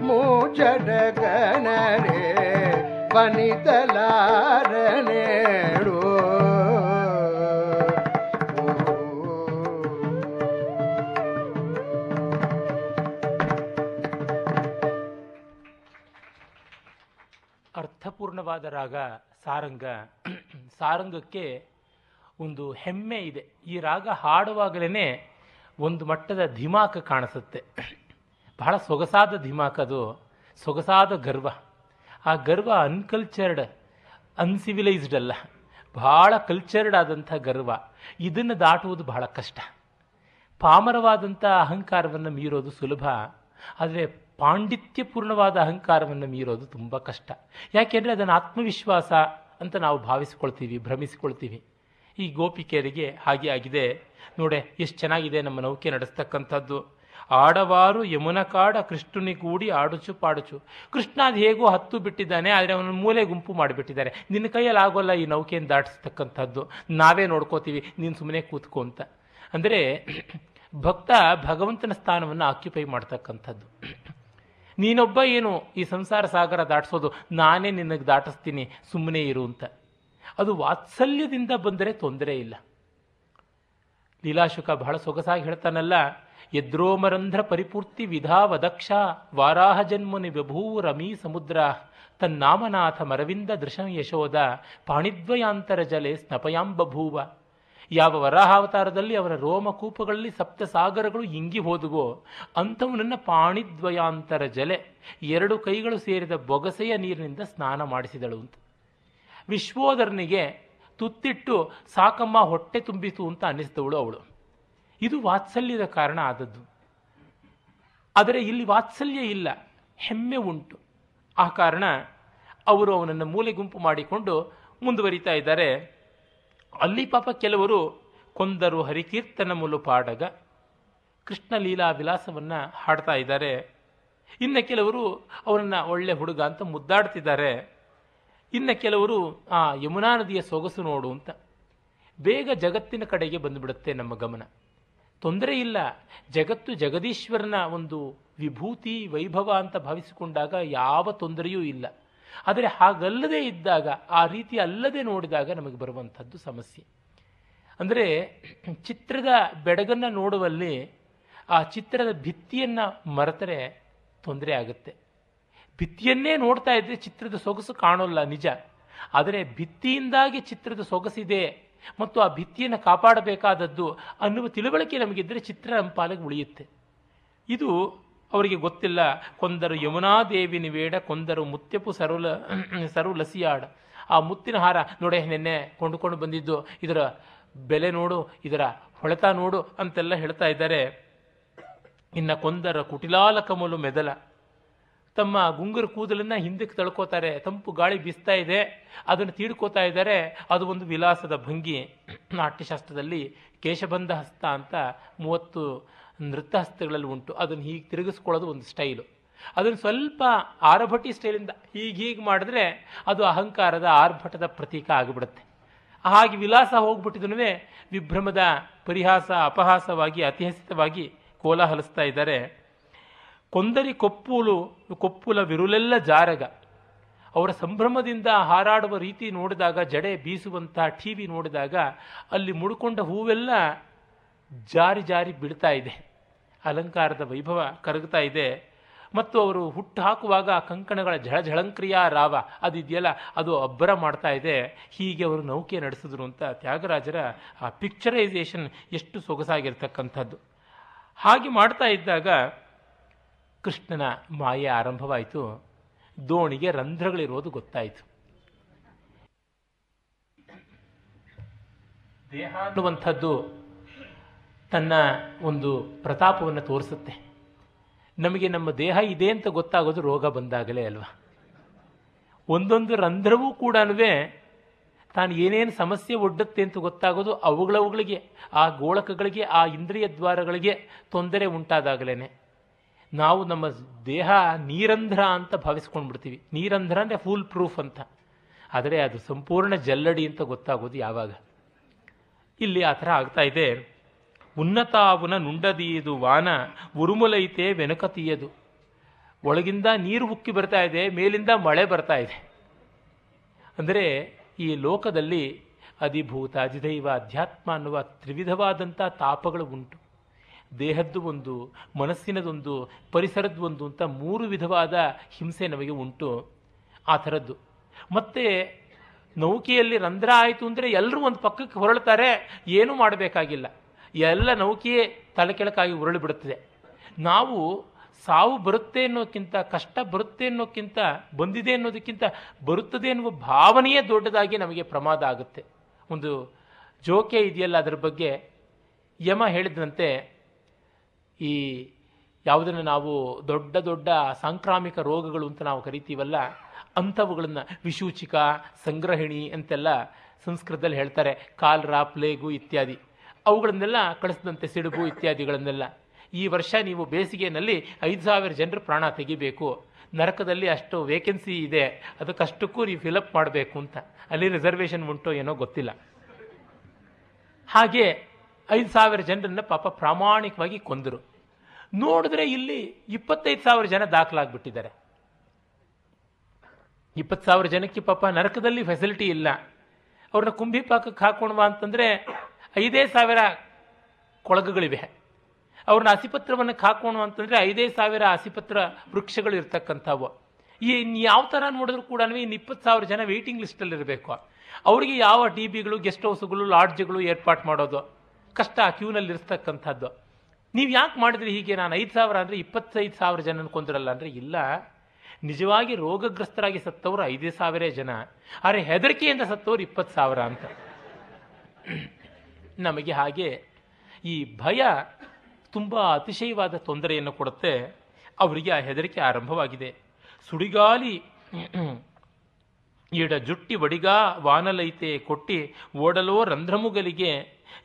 B: ಮೂಚಡಗಣರೆ ವನಿತಲಾರನೇಡು
A: ಅರ್ಥಪೂರ್ಣವಾದ ರಾಗ ಸಾರಂಗ. ಸಾರಂಗಕ್ಕೆ ಒಂದು ಹೆಮ್ಮೆ ಇದೆ. ಈ ರಾಗ ಹಾಡುವಾಗಲೇ ಒಂದು ಮಟ್ಟದ ಧಿಮಾಕ ಕಾಣಿಸುತ್ತೆ. ಬಹಳ ಸೊಗಸಾದ ಧಿಮಾಕ ಅದು. ಸೊಗಸಾದ ಗರ್ವ. ಆ ಗರ್ವ ಅನ್ಕಲ್ಚರ್ಡ್ ಅನ್ಸಿವಿಲೈಸ್ಡ್ ಅಲ್ಲ. ಬಹಳ ಕಲ್ಚರ್ಡ್ ಆದಂಥ ಗರ್ವ. ಇದನ್ನು ದಾಟುವುದು ಬಹಳ ಕಷ್ಟ. ಪಾಮರವಾದಂಥ ಅಹಂಕಾರವನ್ನು ಮೀರೋದು ಸುಲಭ. ಆದರೆ ಪಾಂಡಿತ್ಯಪೂರ್ಣವಾದ ಅಹಂಕಾರವನ್ನು ಮೀರೋದು ತುಂಬ ಕಷ್ಟ. ಯಾಕೆಂದರೆ ಅದನ್ನು ಆತ್ಮವಿಶ್ವಾಸ ಅಂತ ನಾವು ಭಾವಿಸಿಕೊಳ್ತೀವಿ, ಭ್ರಮಿಸಿಕೊಳ್ತೀವಿ. ಈ ಗೋಪಿಕೆಯರಿಗೆ ಹಾಗೆ ಆಗಿದೆ. ನೋಡೆ, ಎಷ್ಟು ಚೆನ್ನಾಗಿದೆ ನಮ್ಮ ನೌಕೆ ನಡೆಸ್ತಕ್ಕಂಥದ್ದು. ಆಡವಾರು ಯಮುನ ಕಾಡ ಕೃಷ್ಣನಿಗೂಡಿ ಆಡುಚು ಪಾಡುಚು. ಕೃಷ್ಣ ಅದು ಹೇಗೋ ಹತ್ತು ಬಿಟ್ಟಿದ್ದಾನೆ, ಆದರೆ ಅವನ ಮೂಲೆ ಗುಂಪು ಮಾಡಿಬಿಟ್ಟಿದ್ದಾರೆ. ನಿನ್ನ ಕೈಯಲ್ಲಿ ಆಗೋಲ್ಲ ಈ ನೌಕೆಯನ್ನು ದಾಟಿಸ್ತಕ್ಕಂಥದ್ದು. ನಾವೇ ನೋಡ್ಕೋತೀವಿ, ನೀನು ಸುಮ್ಮನೆ ಕೂತ್ಕೋ ಅಂತ. ಅಂದರೆ ಭಕ್ತ ಭಗವಂತನ ಸ್ಥಾನವನ್ನು ಆಕ್ಯುಪೈ ಮಾಡ್ತಕ್ಕಂಥದ್ದು. ನೀನೊಬ್ಬ ಏನು ಈ ಸಂಸಾರ ಸಾಗರ ದಾಟಿಸೋದು, ನಾನೇ ನಿನಗೆ ದಾಟಿಸ್ತೀನಿ ಸುಮ್ಮನೆ ಇರು ಅಂತ. ಅದು ವಾತ್ಸಲ್ಯದಿಂದ ಬಂದರೆ ತೊಂದರೆ ಇಲ್ಲ. ಲೀಲಾಶುಕ ಬಹಳ ಸೊಗಸಾಗಿ ಹೇಳ್ತಾನಲ್ಲ ಯದ್ರೋಮರಂಧ್ರ ಪರಿಪೂರ್ತಿ ವಿಧಾವದಕ್ಷ ವಾರಾಹ ಜನ್ಮನಿ ವಿಭೂ ರಮೀ ಸಮುದ್ರ. ತನ್ನಾಮನಾಥ ಮರವಿಂದ ದೃಶಂ ಯಶೋದ, ಪಾಣಿದ್ವಯಾಂತರ ಜಲೆ ಸ್ನಪಯಾಂಬಭೂವ ಯಾವ ವರಾಹಾವತಾರದಲ್ಲಿ ಅವರ ರೋಮಕೂಪಗಳಲ್ಲಿ ಸಪ್ತ ಸಾಗರಗಳು ಇಂಗಿ ಹೋದುವೋ ಅಂಥವನನ್ನ ಪಾಣಿದ್ವಯಾಂತರ ಜಲೆ. ಎರಡು ಕೈಗಳು ಸೇರಿದ ಬೊಗಸೆಯ ನೀರಿನಿಂದ ಸ್ನಾನ ಮಾಡಿಸಿದಳು ಅಂತ. ವಿಶ್ವೋದರನಿಗೆ ತುತ್ತಿಟ್ಟು, ಸಾಕಮ್ಮ, ಹೊಟ್ಟೆ ತುಂಬಿತು ಅಂತ ಅನ್ನಿಸಿದವಳು ಅವಳು. ಇದು ವಾತ್ಸಲ್ಯದ ಕಾರಣ ಆದದ್ದು. ಆದರೆ ಇಲ್ಲಿ ವಾತ್ಸಲ್ಯ ಇಲ್ಲ, ಹೆಮ್ಮೆ ಉಂಟು. ಆ ಕಾರಣ ಅವರು ಅವನನ್ನು ಮೂಲೆ ಗುಂಪು ಮಾಡಿಕೊಂಡು ಮುಂದುವರಿತಾ ಇದ್ದಾರೆ. ಅಲ್ಲಿ ಪಾಪ ಕೆಲವರು ಕೊಂದರು ಹರಿಕೀರ್ತನ ಮುಲು ಪಾಡಗ ಕೃಷ್ಣ ಲೀಲಾ ವಿಲಾಸವನ್ನು ಹಾಡ್ತಾ ಇದ್ದಾರೆ. ಇನ್ನು ಕೆಲವರು ಅವರನ್ನು ಒಳ್ಳೆ ಹುಡುಗ ಅಂತ ಮುದ್ದಾಡ್ತಿದ್ದಾರೆ. ಇನ್ನು ಕೆಲವರು, ಆ ಯಮುನಾ ನದಿಯ ಸೊಗಸು ನೋಡು ಅಂತ. ಬೇಗ ಜಗತ್ತಿನ ಕಡೆಗೆ ಬಂದುಬಿಡುತ್ತೆ ನಮ್ಮ ಗಮನ. ತೊಂದರೆ ಇಲ್ಲ. ಜಗತ್ತು ಜಗದೀಶ್ವರನ ಒಂದು ವಿಭೂತಿ, ವೈಭವ ಅಂತ ಭಾವಿಸಿಕೊಂಡಾಗ ಯಾವ ತೊಂದರೆಯೂ ಇಲ್ಲ. ಆದರೆ ಹಾಗಲ್ಲದೆ ಇದ್ದಾಗ, ಆ ರೀತಿ ಅಲ್ಲದೆ ನೋಡಿದಾಗ ನಮಗೆ ಬರುವಂಥದ್ದು ಸಮಸ್ಯೆ. ಅಂದರೆ ಚಿತ್ರದ ಬೆಡಗನ್ನು ನೋಡುವಲ್ಲಿ ಆ ಚಿತ್ರದ ಭಿತ್ತಿಯನ್ನು ಮರೆತರೆ ತೊಂದರೆ ಆಗುತ್ತೆ. ಭಿತ್ತಿಯನ್ನೇ ನೋಡ್ತಾ ಇದ್ದರೆ ಚಿತ್ರದ ಸೊಗಸು ಕಾಣೋಲ್ಲ ನಿಜ. ಆದರೆ ಭಿತ್ತಿಯಿಂದಾಗಿ ಚಿತ್ರದ ಸೊಗಸಿದೆ ಮತ್ತು ಆ ಭಿತ್ತಿಯನ್ನು ಕಾಪಾಡಬೇಕಾದದ್ದು ಅನ್ನುವ ತಿಳುವಳಿಕೆ ನಮಗಿದ್ದರೆ ಚಿತ್ರ ನಮ್ಮ ಪಾಲಿಗೆ ಉಳಿಯುತ್ತೆ. ಇದು ಅವರಿಗೆ ಗೊತ್ತಿಲ್ಲ, ಕೊಂದರು ಯಮುನಾದೇವಿ ನಿವೇಡ, ಕೊಂದರು ಮುತ್ಯಪು ಸರುಲ, ಸರು ಲಸಿಯಾಡ. ಆ ಮುತ್ತಿನ ಹಾರ ನೋಡೆ ನಿನ್ನೆ ಕೊಂಡುಕೊಂಡು ಬಂದಿದ್ದು, ಇದರ ಬೆಲೆ ನೋಡು, ಇದರ ಹೊಳೆತ ನೋಡು ಅಂತೆಲ್ಲ ಹೇಳ್ತಾ ಇದ್ದಾರೆ. ಇನ್ನು ಕೊಂದರ ಕುಟಿಲಾಲ ಕಮಲು ಮೆದಲ. ತಮ್ಮ ಗುಂಗುರ ಕೂದಲನ್ನು ಹಿಂದಕ್ಕೆ ತಳ್ಕೋತಾರೆ. ತಂಪು ಗಾಳಿ ಬೀಸ್ತಾ ಇದೆ. ಅದನ್ನು ತೀಡ್ಕೋತಾ ಇದ್ದಾರೆ. ಅದು ಒಂದು ವಿಲಾಸದ ಭಂಗಿ. ನಾಟ್ಯಶಾಸ್ತ್ರದಲ್ಲಿ ಕೇಶಬಂಧ ಹಸ್ತ ಅಂತ ಮೂವತ್ತು ನೃತ್ಯ ಹಸ್ತಗಳಲ್ಲಿ ಉಂಟು. ಅದನ್ನು ಹೀಗೆ ತಿರುಗಿಸ್ಕೊಳ್ಳೋದು ಒಂದು ಸ್ಟೈಲು. ಅದನ್ನು ಸ್ವಲ್ಪ ಆರಭಟಿ ಸ್ಟೈಲಿಂದ ಹೀಗೆ ಹೀಗೆ ಮಾಡಿದ್ರೆ ಅದು ಅಹಂಕಾರದ ಆರ್ಭಟದ ಪ್ರತೀಕ ಆಗಿಬಿಡುತ್ತೆ. ಹಾಗೆ ವಿಲಾಸ ಹೋಗ್ಬಿಟ್ಟಿದನು ವಿಭ್ರಮದ ಪರಿಹಾಸ, ಅಪಹಾಸವಾಗಿ, ಅತಿಹಸಿತವಾಗಿ ಕೋಲಾಹಲಿಸ್ತಾ ಇದ್ದಾರೆ. ಕೊಂದರಿ ಕೊಪ್ಪುಲು, ಕೊಪ್ಪುಲ ವಿರುಲೆಲ್ಲ ಜಾರಗ. ಅವರ ಸಂಭ್ರಮದಿಂದ ಹಾರಾಡುವ ರೀತಿ ನೋಡಿದಾಗ, ಜಡೆ ಬೀಸುವಂಥ ಟಿ ವಿ ನೋಡಿದಾಗ, ಅಲ್ಲಿ ಮುಡ್ಕೊಂಡ ಹೂವೆಲ್ಲ ಜಾರಿ ಜಾರಿ ಬೀಳ್ತಾ ಇದೆ. ಅಲಂಕಾರದ ವೈಭವ ಕರಗ್ತಾ ಇದೆ. ಮತ್ತು ಅವರು ಹುಟ್ಟು ಹಾಕುವಾಗ ಕಂಕಣಗಳ ಝಳಝಳಂಕ್ರಿಯ ರಾವ. ಅದಿದೆಯಲ್ಲ, ಅದು ಅಬ್ಬರ ಮಾಡ್ತಾ ಇದೆ. ಹೀಗೆ ಅವರು ನೌಕೆ ನಡೆಸಿದ್ರು ಅಂತ ತ್ಯಾಗರಾಜರ ಆ ಪಿಕ್ಚರೈಸೇಷನ್ ಎಷ್ಟು ಸೊಗಸಾಗಿರ್ತಕ್ಕಂಥದ್ದು. ಹಾಗೆ ಮಾಡ್ತಾ ಇದ್ದಾಗ ಕೃಷ್ಣನ ಮಾಯೆ ಆರಂಭವಾಯಿತು. ದೋಣಿಗೆ ರಂಧ್ರಗಳಿರೋದು ಗೊತ್ತಾಯಿತು. ದೇಹ ಅನ್ನುವಂಥದ್ದು ತನ್ನ ಒಂದು ಪ್ರತಾಪವನ್ನು ತೋರಿಸುತ್ತೆ. ನಮಗೆ ನಮ್ಮ ದೇಹ ಇದೆ ಅಂತ ಗೊತ್ತಾಗೋದು ರೋಗ ಬಂದಾಗಲೇ ಅಲ್ವಾ? ಒಂದೊಂದು ರಂಧ್ರವೂ ಕೂಡ ತಾನು ಏನೇನು ಸಮಸ್ಯೆ ಒಡ್ಡುತ್ತೆ ಅಂತ ಗೊತ್ತಾಗೋದು ಅವುಗಳವುಗಳಿಗೆ, ಆ ಗೋಳಕಗಳಿಗೆ, ಆ ಇಂದ್ರಿಯ ದ್ವಾರಗಳಿಗೆ ತೊಂದರೆ ಉಂಟಾದಾಗಲೇ ನಾವು ನಮ್ಮ ದೇಹ ನೀರಂಧ್ರ ಅಂತ ಭಾವಿಸ್ಕೊಂಡು ಬಿಡ್ತೀವಿ ನೀರಂಧ್ರ ಅಂದರೆ ಫುಲ್ ಪ್ರೂಫ್ ಅಂತ. ಆದರೆ ಅದು ಸಂಪೂರ್ಣ ಜಲ್ಲಡಿ ಅಂತ ಗೊತ್ತಾಗೋದು ಯಾವಾಗ? ಇಲ್ಲಿ ಆ ಥರ ಆಗ್ತಾ ಇದೆ. ಉನ್ನತಾವುನ ನುಂಡದೀಯದು ವಾನ, ಉರುಮುಲೈತೆ ವೆನಕತೀಯದು. ಒಳಗಿಂದ ನೀರು ಉಕ್ಕಿ ಬರ್ತಾ ಇದೆ, ಮೇಲಿಂದ ಮಳೆ ಬರ್ತಾ ಇದೆ. ಅಂದರೆ ಈ ಲೋಕದಲ್ಲಿ ಅಧಿಭೂತ, ಅಧಿದೈವ, ಅಧ್ಯಾತ್ಮ ಅನ್ನುವ ತ್ರಿವಿಧವಾದಂಥ ತಾಪಗಳು ಉಂಟು. ದೇಹದ್ದು ಒಂದು, ಮನಸ್ಸಿನದೊಂದು ಪರಿಸರದ್ದು ಒಂದು ಅಂತ ಮೂರು ವಿಧವಾದ ಹಿಂಸೆ ನಮಗೆ ಉಂಟು. ಆ ಥರದ್ದು. ಮತ್ತು ನೌಕೆಯಲ್ಲಿ ರಂಧ್ರ ಆಯಿತು ಅಂದರೆ ಎಲ್ಲರೂ ಒಂದು ಪಕ್ಕಕ್ಕೆ ಹೊರಳ್ತಾರೆ, ಏನೂ ಮಾಡಬೇಕಾಗಿಲ್ಲ. ಎಲ್ಲ ನೌಕೆಯೇ ತಲೆ ಕೆಳಕಾಗಿ ಉರುಳಿ ಬಿಡುತ್ತದೆ. ನಾವು ಸಾವು ಬರುತ್ತೆ ಅನ್ನೋಕ್ಕಿಂತ, ಕಷ್ಟ ಬರುತ್ತೆ ಅನ್ನೋಕ್ಕಿಂತ, ಬಂದಿದೆ ಅನ್ನೋದಕ್ಕಿಂತ ಬರುತ್ತದೆ ಎನ್ನುವ ಭಾವನೆಯೇ ದೊಡ್ಡದಾಗಿ ನಮಗೆ ಪ್ರಮಾದ ಆಗುತ್ತೆ. ಒಂದು ಜೋಕೆ ಇದೆಯಲ್ಲ ಅದರ ಬಗ್ಗೆ ಯಮ ಹೇಳಿದಂತೆ ಈ ಯಾವುದನ್ನು ನಾವು ದೊಡ್ಡ ದೊಡ್ಡ ಸಾಂಕ್ರಾಮಿಕ ರೋಗಗಳು ಅಂತ ನಾವು ಕರಿತೀವಲ್ಲ, ಅಂಥವುಗಳನ್ನು ವಿಶೂಚಿಕ, ಸಂಗ್ರಹಿಣಿ ಅಂತೆಲ್ಲ ಸಂಸ್ಕೃತದಲ್ಲಿ ಹೇಳ್ತಾರೆ. ಕಾಲ್ರಾ, ಪ್ಲೇಗು ಇತ್ಯಾದಿ. ಅವುಗಳನ್ನೆಲ್ಲ ಕಳಿಸಿದಂತೆ ಸಿಡುಬು ಇತ್ಯಾದಿಗಳನ್ನೆಲ್ಲ. ಈ ವರ್ಷ ನೀವು ಬೇಸಿಗೆಯಲ್ಲಿ ಐದು ಸಾವಿರ ಜನರು ಪ್ರಾಣ ತೆಗಿಬೇಕು. ನರಕದಲ್ಲಿ ಅಷ್ಟು ವೇಕೆನ್ಸಿ ಇದೆ. ಅದಕ್ಕಷ್ಟಕ್ಕೂ ನೀವು ಫಿಲಪ್ ಮಾಡಬೇಕು ಅಂತ. ಅಲ್ಲಿ ರಿಸರ್ವೇಷನ್ ಉಂಟೋ ಏನೋ ಗೊತ್ತಿಲ್ಲ. ಹಾಗೆ ಐದು ಸಾವಿರ ಜನರನ್ನ ಪಾಪ ಪ್ರಾಮಾಣಿಕವಾಗಿ ಕೊಂದರು. ನೋಡಿದ್ರೆ ಇಲ್ಲಿ ಇಪ್ಪತ್ತೈದು ಸಾವಿರ ಜನ ದಾಖಲಾಗ್ಬಿಟ್ಟಿದ್ದಾರೆ. ಇಪ್ಪತ್ತು ಸಾವಿರ ಜನಕ್ಕೆ ಪಾಪ ನರಕದಲ್ಲಿ ಫೆಸಿಲಿಟಿ ಇಲ್ಲ. ಅವ್ರನ್ನ ಕುಂಭಿಪಾಕಕ್ಕೆ ಹಾಕೋಣವಾ ಅಂತಂದರೆ ಐದೇ ಸಾವಿರ ಕೊಳಗುಗಳಿವೆ. ಅವ್ರನ್ನ ಹಸಿಪತ್ರವನ್ನು ಹಾಕೋಣ ಅಂತಂದರೆ ಐದೇ ಸಾವಿರ ಹಸಿಪತ್ರ ವೃಕ್ಷಗಳು ಇರ್ತಕ್ಕಂಥವು. ಈ ಯಾವ ಥರ ನೋಡಿದ್ರು ಕೂಡ ಇನ್ನು ಇಪ್ಪತ್ತು ಸಾವಿರ ಜನ ವೆಯ್ಟಿಂಗ್ ಲಿಸ್ಟಲ್ಲಿ ಇರಬೇಕು ಅವರಿಗೆ ಯಾವ ಡಿ ಬಿಗಳು ಗೆಸ್ಟ್ ಹೌಸ್ಗಳು ಲಾಡ್ಜ್ಗಳು ಏರ್ಪಾಟ್ ಮಾಡೋದು? ಕಷ್ಟ ಕ್ಯೂನಲ್ಲಿ ಇರ್ತಕ್ಕಂಥದ್ದು. ನೀವು ಯಾಕೆ ಮಾಡಿದ್ರಿ ಹೀಗೆ? ನಾನು ಐದು ಸಾವಿರ ಅಂದರೆ ಇಪ್ಪತ್ತೈದು ಸಾವಿರ ಜನನ ಕೊಂದ್ರಲ್ಲ ಅಂದರೆ ಇಲ್ಲ. ನಿಜವಾಗಿ ರೋಗಗ್ರಸ್ತರಾಗಿ ಸತ್ತವರು ಐದೇ ಸಾವಿರ ಜನ. ಆದರೆ ಹೆದರಿಕೆಯಿಂದ ಸತ್ತವರು ಇಪ್ಪತ್ತು ಸಾವಿರ ಅಂತ. ನಮಗೆ ಹಾಗೆ ಈ ಭಯ ತುಂಬ ಅತಿಶಯವಾದ ತೊಂದರೆಯನ್ನು ಕೊಡುತ್ತೆ. ಅವರಿಗೆ ಆ ಹೆದರಿಕೆ ಆರಂಭವಾಗಿದೆ. ಸುಡಿಗಾಲಿ ಈಡ ಜುಟ್ಟಿ ಬಡಿಗ ವಾನಲೈತೆ ಕೊಟ್ಟಿ ಓಡಲೋ ರಂಧ್ರಮುಗಲಿಗೆ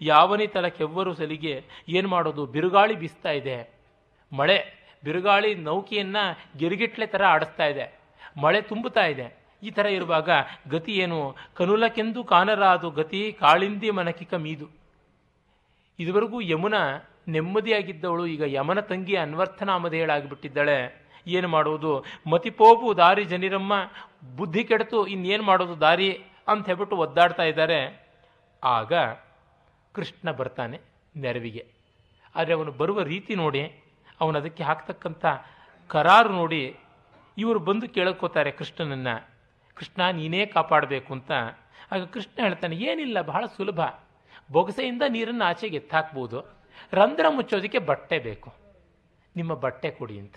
A: ಯಾವನಿ ತಲ ಕೆವ್ವರು ಸಲಿಗೆ ಏನು ಮಾಡೋದು? ಬಿರುಗಾಳಿ ಬೀಸ್ತಾ ಇದೆ. ಮಳೆ, ಬಿರುಗಾಳಿ ನೌಕೆಯನ್ನು ಗಿರಿಗಿಟ್ಲೆ ಥರ ಆಡಿಸ್ತಾ ಇದೆ. ಮಳೆ ತುಂಬುತ್ತಾ ಇದೆ. ಈ ಥರ ಇರುವಾಗ ಗತಿ ಏನು? ಕನುಲಕೆಂದು ಕಾನರಾದು ಗತಿ ಕಾಳಿಂದಿ ಮನಕಿಕ ಮೀದು. ಇದುವರೆಗೂ ಯಮುನ ನೆಮ್ಮದಿಯಾಗಿದ್ದವಳು. ಈಗ ಯಮನ ತಂಗಿ ಅನ್ವರ್ಥನಾಮಧೇಳಾಗಿಬಿಟ್ಟಿದ್ದಾಳೆ ಏನು ಮಾಡೋದು? ಮತಿಪೋಪು ದಾರಿ ಜನಿರಮ್ಮ, ಬುದ್ಧಿ ಕೆಡತು ಇನ್ನೇನು ಮಾಡೋದು ದಾರಿ? ಅಂತ ಹೇಳ್ಬಿಟ್ಟು ಒದ್ದಾಡ್ತಾ ಇದ್ದಾರೆ. ಆಗ ಕೃಷ್ಣ ಬರ್ತಾನೆ ನೆರವಿಗೆ. ಆದರೆ ಅವನು ಬರುವ ರೀತಿ ನೋಡಿ, ಅವನು ಅದಕ್ಕೆ ಹಾಕ್ತಕ್ಕಂಥ ಕರಾರು ನೋಡಿ ಇವರು ಬಂದು ಕೇಳ್ಕೋತಾರೆ ಕೃಷ್ಣನನ್ನು, ಕೃಷ್ಣ, ನೀನೇ ಕಾಪಾಡಬೇಕು ಅಂತ. ಆಗ ಕೃಷ್ಣ ಹೇಳ್ತಾನೆ, ಏನಿಲ್ಲ, ಬಹಳ ಸುಲಭ. ಬೊಗಸೆಯಿಂದ ನೀರನ್ನು ಆಚೆಗೆ ಎತ್ತಾಕ್ಬೋದು. ರಂಧ್ರ ಮುಚ್ಚೋದಕ್ಕೆ ಬಟ್ಟೆ ಬೇಕು. ನಿಮ್ಮ ಬಟ್ಟೆ ಕೊಡಿ ಅಂತ.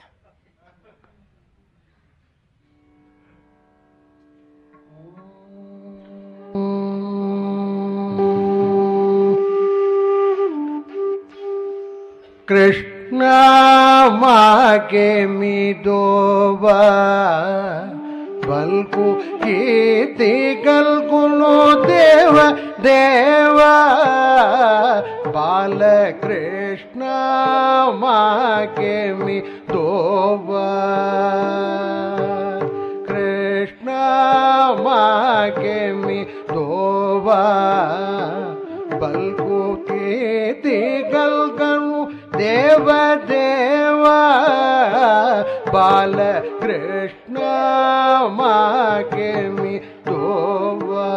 B: ಕೃಷ್ಣ ಮಾಗೆ ಮಿದೋವಾ ಬಲ್ಕು ಕೀರ್ತಿ ಗಲ್ಗುನು ದೇವ ದೇವ ಬಾಲಕೃಷ್ಣ ಮಾಗೆ ಮಿ ದೋವಾ ಕೃಷ್ಣ ಮಾಗೆ ಮಿ ದೋವಾ ಬಲ್ಕು ಕೀರ್ತಿ ಗಲ್ಗನು ದೇವ ದೇವ ಬಾಲ ಕೃಷ್ಣ ಮಾಗೆ ಮಿ ದೋವಾ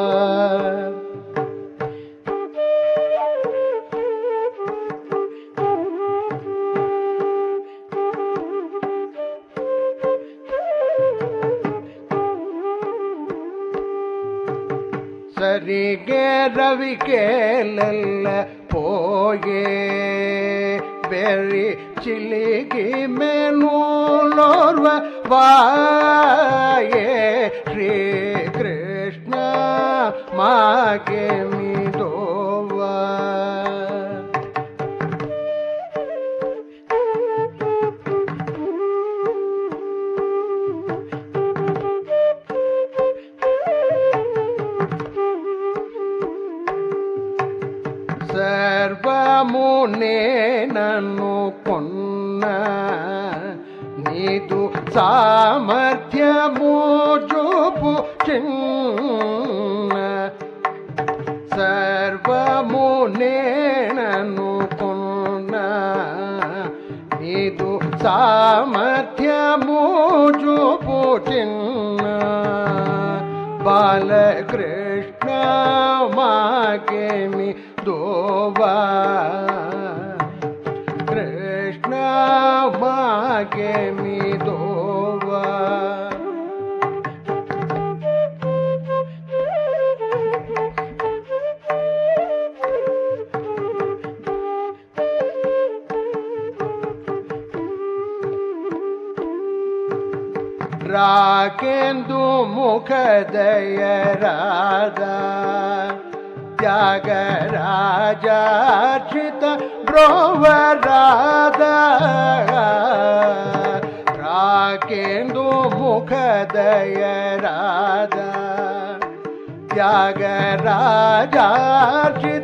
B: ಸರಿಗೆ ರವಿಗೆಲ್ಲ Τι λέγε με νούμερο ತ್ಯಾಗರಾಜಾರ್ಚಿತ ಬ್ರೋವರಾದ ರಾಕೆಂದು ಮುಖದಯರಾದ ತ್ಯಾಗರಾಜಾರ್ಚಿತ ಬ್ರೋವರಾದ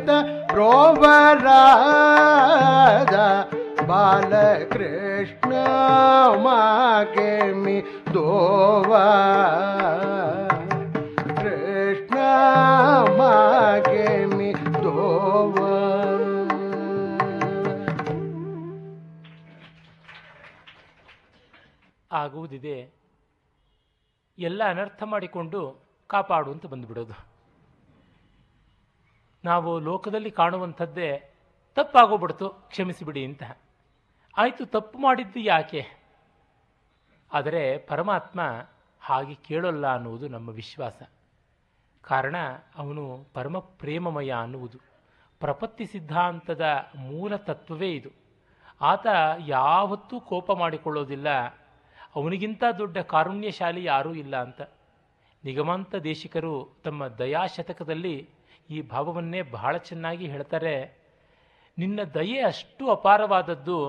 A: ಅನರ್ಥ ಮಾಡಿಕೊಂಡು ಕಾಪಾಡು ಅಂತ ಬಂದುಬಿಡೋದು. ನಾವು ಲೋಕದಲ್ಲಿ ಕಾಣುವಂಥದ್ದೇ ತಪ್ಪಾಗೋಗ್ಬಿಡ್ತು, ಕ್ಷಮಿಸಿಬಿಡಿ ಅಂತ. ಆಯಿತು, ತಪ್ಪು ಮಾಡಿದ್ದು ಯಾಕೆ? ಆದರೆ ಪರಮಾತ್ಮ ಹಾಗೆ ಕೇಳೋಲ್ಲ ಅನ್ನುವುದು ನಮ್ಮ ವಿಶ್ವಾಸ. ಕಾರಣ, ಅವನು ಪರಮ ಪ್ರೇಮಮಯ ಅನ್ನುವುದು. ಪ್ರಪತ್ತಿ ಸಿದ್ಧಾಂತದ ಮೂಲ ತತ್ವವೇ ಇದು. ಆತ ಯಾವತ್ತೂ ಕೋಪ ಮಾಡಿಕೊಳ್ಳೋದಿಲ್ಲ ಅವನಿಗಿಂತ ದೊಡ್ಡ ಕಾರುಣ್ಯಶಾಲಿ ಯಾರೂ ಇಲ್ಲ ಅಂತ. ನಿಗಮಾಂತ ದೇಶಿಕರು ತಮ್ಮ ದಯಾಶತಕದಲ್ಲಿ ಈ ಭಾವವನ್ನೇ ಬಹಳ ಚೆನ್ನಾಗಿ ಹೇಳ್ತಾರೆ, ನಿನ್ನ ದಯೆ ಅಷ್ಟು ಅಪಾರವಾದದ್ದು,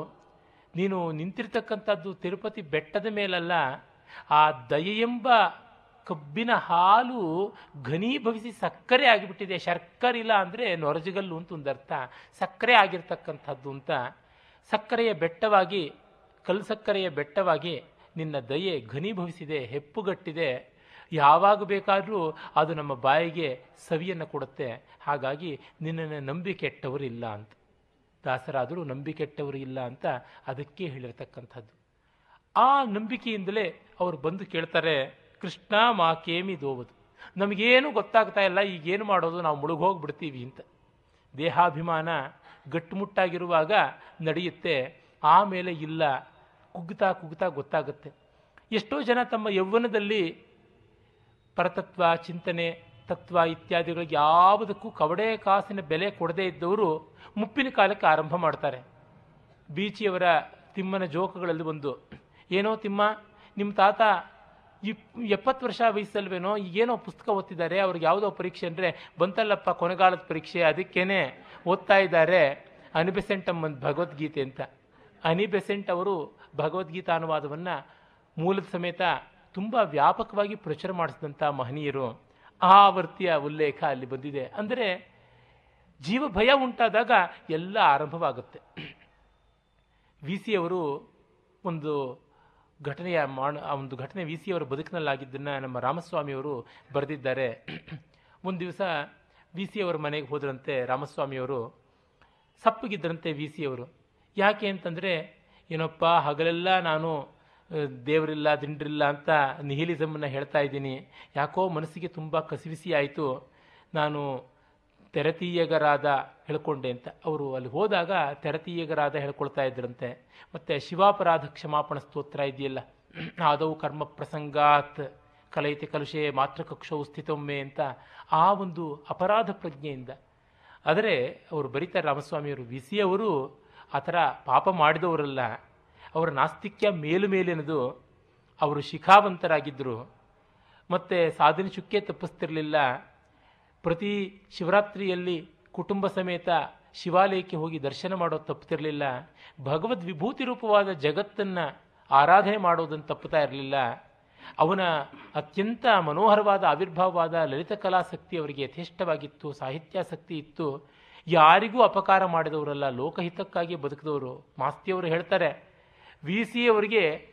A: ನೀನು ನಿಂತಿರ್ತಕ್ಕಂಥದ್ದು ತಿರುಪತಿ ಬೆಟ್ಟದ ಮೇಲಲ್ಲ, ಆ ದಯೆ ಎಂಬ ಕಬ್ಬಿನ ಹಾಲು ಘನೀಭವಿಸಿ ಸಕ್ಕರೆ ಆಗಿಬಿಟ್ಟಿದೆ. ಶರ್ಕರೆ ಇಲ್ಲ ಅಂದರೆ ನೊರಜಗಲ್ಲು ಅಂತ ಒಂದರ್ಥ ಸಕ್ಕರೆ ಆಗಿರ್ತಕ್ಕಂಥದ್ದು ಅಂತ. ಸಕ್ಕರೆಯ ಬೆಟ್ಟವಾಗಿ, ಕಲ್ಲು ಸಕ್ಕರೆಯ ಬೆಟ್ಟವಾಗಿ ನಿನ್ನ ದಯೆ ಘನೀಭವಿಸಿದೆ, ಹೆಪ್ಪುಗಟ್ಟಿದೆ. ಯಾವಾಗ ಬೇಕಾದರೂ ಅದು ನಮ್ಮ ಬಾಯಿಗೆ ಸವಿಯನ್ನು ಕೊಡುತ್ತೆ. ಹಾಗಾಗಿ ನಿನ್ನನ್ನು ನಂಬಿಕೆಟ್ಟವರು ಇಲ್ಲ ಅಂತ. ದಾಸರಾದರೂ ನಂಬಿಕೆಟ್ಟವರು ಇಲ್ಲ ಅಂತ ಅದಕ್ಕೆ ಹೇಳಿರತಕ್ಕಂಥದ್ದು. ಆ ನಂಬಿಕೆಯಿಂದಲೇ ಅವರು ಬಂದು ಕೇಳ್ತಾರೆ, ಕೃಷ್ಣ ಮಾ ಕೇಮಿ ದೋವುದು. ನಮಗೇನು ಗೊತ್ತಾಗ್ತಾ ಇಲ್ಲ, ಈಗೇನು ಮಾಡೋದು, ನಾವು ಮುಳುಗೋಗ್ಬಿಡ್ತೀವಿ ಅಂತ. ದೇಹಾಭಿಮಾನ ಗಟ್ಟುಮುಟ್ಟಾಗಿರುವಾಗ ನಡೆಯುತ್ತೆ ಆಮೇಲೆ ಇಲ್ಲ ಕುಗ್ಗುತ್ತಾ ಕುಗ್ತಾ ಗೊತ್ತಾಗುತ್ತೆ. ಎಷ್ಟೋ ಜನ ತಮ್ಮ ಯೌವನದಲ್ಲಿ ಪರತತ್ವ, ಚಿಂತನೆ, ತತ್ವ ಇತ್ಯಾದಿಗಳಿಗೆ ಯಾವುದಕ್ಕೂ ಕವಡೆ ಕಾಸಿನ ಬೆಲೆ ಕೊಡದೇ ಇದ್ದವರು ಮುಪ್ಪಿನ ಕಾಲಕ್ಕೆ ಆರಂಭ ಮಾಡ್ತಾರೆ. ಬೀಚಿಯವರ ತಿಮ್ಮನ ಜೋಕಗಳಲ್ಲಿ ಒಂದು. ಏನೋ ತಿಮ್ಮ ನಿಮ್ಮ ತಾತ ಇಪ್, ಎಪ್ಪತ್ತು ವರ್ಷ ವಯಸ್ಸಲ್ವೇನೋ, ಈಗೇನೋ ಪುಸ್ತಕ ಓದ್ತಿದ್ದಾರೆ, ಅವ್ರಿಗೆ ಯಾವುದೋ ಪರೀಕ್ಷೆ ಅಂದರೆ, ಬಂತಲ್ಲಪ್ಪ ಕೊನೆಗಾಲದ ಪರೀಕ್ಷೆ, ಅದಕ್ಕೇನೆ ಓದ್ತಾ ಇದ್ದಾರೆ ಅನಿಬೆಸೆಂಟಮ್ಮನ್ ಭಗವದ್ಗೀತೆ ಅಂತ. ಅನಿಬೆಸೆಂಟ್ ಅವರು ಭಗವದ್ಗೀತಾ ಅನುವಾದವನ್ನು ಮೂಲದ ಸಮೇತ ತುಂಬ ವ್ಯಾಪಕವಾಗಿ ಪ್ರಚಾರ ಮಾಡಿಸಿದಂಥ ಮಹನೀಯರು ಆ ಆವೃತ್ತಿಯ ಉಲ್ಲೇಖ ಅಲ್ಲಿ ಬಂದಿದೆ. ಅಂದರೆ ಜೀವ ಭಯ ಉಂಟಾದಾಗ ಎಲ್ಲ ಆರಂಭವಾಗುತ್ತೆ. ವಿ ಸಿ ಅವರು ಒಂದು ಘಟನೆಯ ಮಾಡ ಒಂದು ಘಟನೆ ವಿ ಸಿ ಅವರ ಬದುಕಿನಲ್ಲಾಗಿದ್ದನ್ನು ನಮ್ಮ ರಾಮಸ್ವಾಮಿಯವರು ಬರೆದಿದ್ದಾರೆ. ಒಂದು ದಿವಸ ವಿ ಸಿ ಅವರ ಮನೆಗೆ ಹೋದ್ರಂತೆ ರಾಮಸ್ವಾಮಿಯವರು ಸಪ್ಪಗಿದ್ದರಂತೆ ವಿ ಸಿ ಅವರು. ಯಾಕೆ ಅಂತಂದರೆ ಏನಪ್ಪ, ಹಗಲೆಲ್ಲ ನಾನು ದೇವರಿಲ್ಲ, ದಿಂಡ್ರಿಲ್ಲ ಅಂತ ನಿಹಿಲಿಸಮನ್ನು ಹೇಳ್ತಾ ಇದ್ದೀನಿ. ಯಾಕೋ ಮನಸ್ಸಿಗೆ ತುಂಬ ಕಸಿವಿಸಿ ಆಯಿತು. ನಾನು ತೆರತೀಯಗರಾದ ಹೇಳ್ಕೊಂಡೆ ಅಂತ. ಅವರು ಅಲ್ಲಿ ಹೋದಾಗ ತೆರತೀಯಗರಾದ ಹೇಳ್ಕೊಳ್ತಾ ಇದ್ರಂತೆ. ಮತ್ತು ಶಿವಾಪರಾಧ ಕ್ಷಮಾಪಣ ಸ್ತೋತ್ರ ಇದೆಯಲ್ಲ? ಆದವು ಕರ್ಮ ಪ್ರಸಂಗಾತ್, ಕಲೈತೆ ಕಲುಷೆ ಮಾತ್ರ ಕಕ್ಷವು ಸ್ಥಿತೊಮ್ಮೆ ಅಂತ ಆ ಒಂದು ಅಪರಾಧ ಪ್ರಜ್ಞೆಯಿಂದ. ಆದರೆ ಅವರು ಬರೀತಾರೆ ರಾಮಸ್ವಾಮಿಯವರು ವಿ ಸಿ ಅವರು ಆ ಥರ ಪಾಪ ಮಾಡಿದವರಲ್ಲ, ಅವರ ನಾಸ್ತಿಕ್ಯ ಮೇಲು ಮೇಲಿನದು ಅವರು ಶಿಖಾವಂತರಾಗಿದ್ದರು ಮತ್ತು ಸಾಧನೆ ಚುಕ್ಕೆ ತಪ್ಪಿಸ್ತಿರಲಿಲ್ಲ. ಪ್ರತಿ ಶಿವರಾತ್ರಿಯಲ್ಲಿ ಕುಟುಂಬ ಸಮೇತ ಶಿವಾಲಯಕ್ಕೆ ಹೋಗಿ ದರ್ಶನ ಮಾಡೋದು ತಪ್ಪುತ್ತಿರಲಿಲ್ಲ ಭಗವದ್ ವಿಭೂತಿ ರೂಪವಾದ ಜಗತ್ತನ್ನು ಆರಾಧನೆ ಮಾಡೋದನ್ನು ತಪ್ಪುತ್ತಾ ಇರಲಿಲ್ಲ. ಅವನ ಅತ್ಯಂತ ಮನೋಹರವಾದ ಆವಿರ್ಭಾವವಾದ ಲಲಿತ ಕಲಾಸಕ್ತಿ ಅವರಿಗೆ ಯಥೇಷ್ಟವಾಗಿತ್ತು, ಸಾಹಿತ್ಯಾಸಕ್ತಿ ಇತ್ತು. ಯಾರಿಗೂ ಅಪಕಾರ ಮಾಡಿದವರಲ್ಲ, ಲೋಕಹಿತಕ್ಕಾಗಿ ಬದುಕಿದವರು. ಮಾಸ್ತಿಯವರು ಹೇಳ್ತಾರೆ ವಿ ಸಿ ಅವರಿಗೆ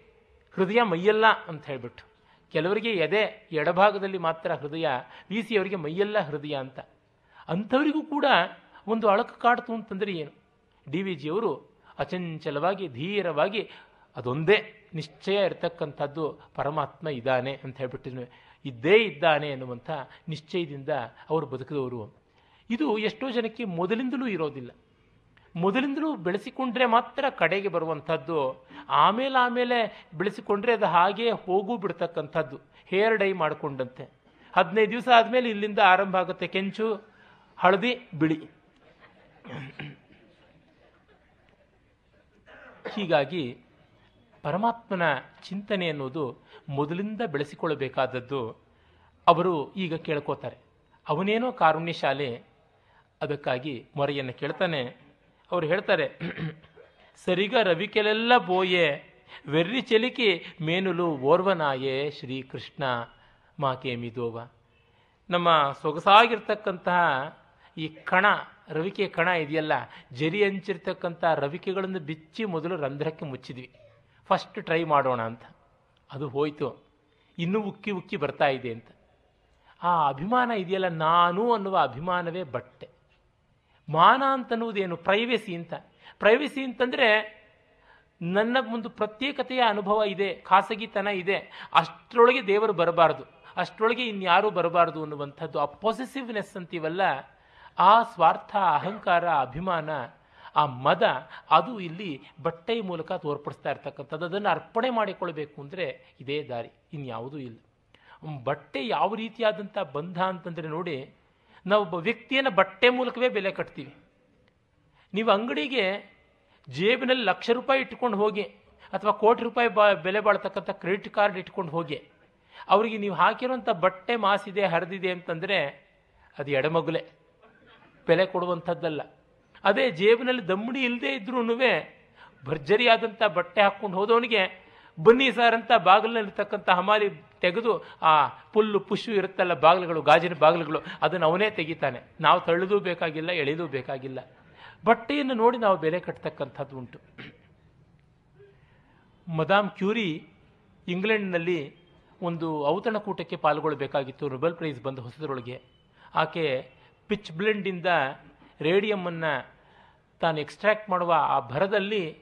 A: ಹೃದಯ ಮೈಯಲ್ಲ ಅಂತ ಹೇಳ್ಬಿಟ್ಟು. ಕೆಲವರಿಗೆ ಎದೆ ಎಡಭಾಗದಲ್ಲಿ ಮಾತ್ರ ಹೃದಯ ವಿ ಸಿ ಅವರಿಗೆ ಮೈಯಲ್ಲ ಹೃದಯ ಅಂತ. ಅಂಥವರಿಗೂ ಕೂಡ ಒಂದು ಅಳಕು ಕಾಡ್ತು ಅಂತಂದರೆ ಏನು? ಡಿ ವಿ ಜಿಯವರು ಅಚಂಚಲವಾಗಿ, ಧೀರವಾಗಿ ಅದೊಂದೇ ನಿಶ್ಚಯ ಇರತಕ್ಕಂಥದ್ದು, ಪರಮಾತ್ಮ ಇದ್ದಾನೆ ಅಂತ ಹೇಳ್ಬಿಟ್ಟು ಇದ್ದೇ ಇದ್ದಾನೆ ಎನ್ನುವಂಥ ನಿಶ್ಚಯದಿಂದ ಅವರು ಬದುಕಿದವರು. ಇದು ಎಷ್ಟೋ ಜನಕ್ಕೆ ಮೊದಲಿಂದಲೂ ಇರೋದಿಲ್ಲ. ಮೊದಲಿಂದಲೂ ಬೆಳೆಸಿಕೊಂಡ್ರೆ ಮಾತ್ರ ಕಡೆಗೆ ಬರುವಂಥದ್ದು, ಆಮೇಲೆ ಆಮೇಲೆ ಬೆಳೆಸಿಕೊಂಡ್ರೆ ಅದು ಹಾಗೇ ಹೋಗೂ ಬಿಡ್ತಕ್ಕಂಥದ್ದು, ಹೇರ್ ಡೈ ಮಾಡಿಕೊಂಡಂತೆ. ಹದಿನೈದು ದಿವಸ ಆದಮೇಲೆ ಇಲ್ಲಿಂದ ಆರಂಭ ಆಗುತ್ತೆ ಕೆಂಚು, ಹಳದಿ, ಬಿಳಿ. ಹೀಗಾಗಿ ಪರಮಾತ್ಮನ ಚಿಂತನೆ ಅನ್ನೋದು ಮೊದಲಿಂದ ಬೆಳೆಸಿಕೊಳ್ಳಬೇಕಾದದ್ದು ಅವರು ಈಗ ಕೇಳ್ಕೋತಾರೆ. ಅವನೇನೋ ಕಾರುಣ್ಯಶಾಲೆ ಅದಕ್ಕಾಗಿ ಮೊರೆಯನ್ನು ಕೇಳ್ತಾನೆ. ಅವರು ಹೇಳ್ತಾರೆ, ಸರಿಗ ರವಿಕೆಲೆಲ್ಲ ಬೋಯೆ ವೆರ್ರಿ ಚೆಲಿಕಿ ಮೇನುಲು ಓರ್ವನಾಯೇ ಶ್ರೀಕೃಷ್ಣ, ಮಾಕೆ ಮಿದೋವ. ನಮ್ಮ ಸೊಗಸಾಗಿರ್ತಕ್ಕಂತಹ ಈ ಕಣ, ರವಿಕೆ ಕಣ ಇದೆಯಲ್ಲ, ಜರಿ ಹಂಚಿರ್ತಕ್ಕಂಥ ರವಿಕೆಗಳನ್ನು ಬಿಚ್ಚಿ ಮೊದಲು ರಂಧ್ರಕ್ಕೆ ಮುಚ್ಚಿದ್ವಿ. ಫಸ್ಟ್ ಟ್ರೈ ಮಾಡೋಣ ಅಂತ. ಅದು ಹೋಯಿತು. ಇನ್ನೂ ಉಕ್ಕಿ ಉಕ್ಕಿ ಬರ್ತಾ ಇದೆ ಅಂತ. ಆ ಅಭಿಮಾನ ಇದೆಯಲ್ಲ, ನಾನು ಅನ್ನುವ ಅಭಿಮಾನವೇ ಬಟ್ಟೆ. ಮಾನ ಅಂತನ್ನುವುದೇನು? ಪ್ರೈವೇಸಿ ಅಂತ. ಪ್ರೈವೇಸಿ ಅಂತಂದರೆ ನನ್ನ ಒಂದು ಪ್ರತ್ಯೇಕತೆಯ ಅನುಭವ ಇದೆ, ಖಾಸಗಿತನ ಇದೆ. ಅಷ್ಟರೊಳಗೆ ದೇವರು ಬರಬಾರದು. ಅಷ್ಟರೊಳಗೆ ಇನ್ಯಾರೂ ಬರಬಾರದು ಅನ್ನುವಂಥದ್ದು ಆ ಪೊಸೆಸಿವ್ನೆಸ್ ಅಂತೀವಲ್ಲ? ಆ ಸ್ವಾರ್ಥ, ಅಹಂಕಾರ, ಅಭಿಮಾನ, ಆ ಮದ, ಅದು ಇಲ್ಲಿ ಬಟ್ಟೆಯ ಮೂಲಕ ತೋರ್ಪಡಿಸ್ತಾ ಇರ್ತಕ್ಕಂಥದ್ದು. ಅದನ್ನು ಅರ್ಪಣೆ ಮಾಡಿಕೊಳ್ಬೇಕು ಅಂದರೆ ಇದೇ ದಾರಿ, ಇನ್ಯಾವುದೂ ಇಲ್ಲ. ಬಟ್ಟೆ ಯಾವ ರೀತಿಯಾದಂಥ ಬಂಧ ಅಂತಂದರೆ ನೋಡಿ ನಾವು ಒಬ್ಬ ವ್ಯಕ್ತಿಯನ್ನು ಬಟ್ಟೆ ಮೂಲಕವೇ ಬೆಲೆ ಕಟ್ತೀವಿ. ನೀವು ಅಂಗಡಿಗೆ ಜೇಬಿನಲ್ಲಿ ಲಕ್ಷ ರೂಪಾಯಿ ಇಟ್ಕೊಂಡು ಹೋಗಿ ಅಥವಾ ಕೋಟಿ ರೂಪಾಯಿ ಬಾ ಬೆಲೆ ಬಾಳ್ತಕ್ಕಂಥ ಕ್ರೆಡಿಟ್ ಕಾರ್ಡ್ ಇಟ್ಕೊಂಡು ಹೋಗಿ, ಅವರಿಗೆ ನೀವು ಹಾಕಿರುವಂಥ ಬಟ್ಟೆ ಮಾಸಿದೆ ಹರಿದಿದೆ ಅಂತಂದರೆ ಅದು ಎಡಮಗುಲೆ. ಬೆಲೆ ಕೊಡುವಂಥದ್ದಲ್ಲ. ಅದೇ ಜೇಬಿನಲ್ಲಿ ದಮ್ಮಡಿ ಇಲ್ಲದೆ ಇದ್ರೂ ಭರ್ಜರಿಯಾದಂಥ ಬಟ್ಟೆ ಹಾಕ್ಕೊಂಡು ಹೋದವನಿಗೆ ಬನ್ನಿ ಸರ್ ಅಂತ ಬಾಗಿಲಿನಲ್ಲಿರ್ತಕ್ಕಂಥ ಹಮಾಲಿ ತೆಗೆದು ಆ ಪುಲ್ಲು ಪುಷು ಇರುತ್ತಲ್ಲ ಬಾಗಿಲುಗಳು, ಗಾಜಿನ ಬಾಗಿಲುಗಳು, ಅದನ್ನು ಅವನೇ ತೆಗಿತಾನೆ. ನಾವು ತಳ್ಳದೂ ಬೇಕಾಗಿಲ್ಲ, ಎಳೆದೂ ಬೇಕಾಗಿಲ್ಲ. ಬಟ್ಟೆಯನ್ನು ನೋಡಿ ನಾವು ಬೆಲೆ ಕಟ್ತಕ್ಕಂಥದ್ದು ಉಂಟು. ಮದಾಮ್ ಕ್ಯೂರಿ ಇಂಗ್ಲೆಂಡ್ನಲ್ಲಿ ಒಂದು ಔತಣಕೂಟಕ್ಕೆ ಪಾಲ್ಗೊಳ್ಳಬೇಕಾಗಿತ್ತು ನೊಬೆಲ್ ಪ್ರೈಸ್ ಬಂದ ಹೊಸದರೊಳಗೆ. ಆಕೆ ಪಿಚ್ ಬ್ಲೆಂಡಿಂದ ರೇಡಿಯಮ್ಮನ್ನು ತಾನು ಎಕ್ಸ್ಟ್ರಾಕ್ಟ್ ಮಾಡುವ ಆ ಭರದಲ್ಲಿ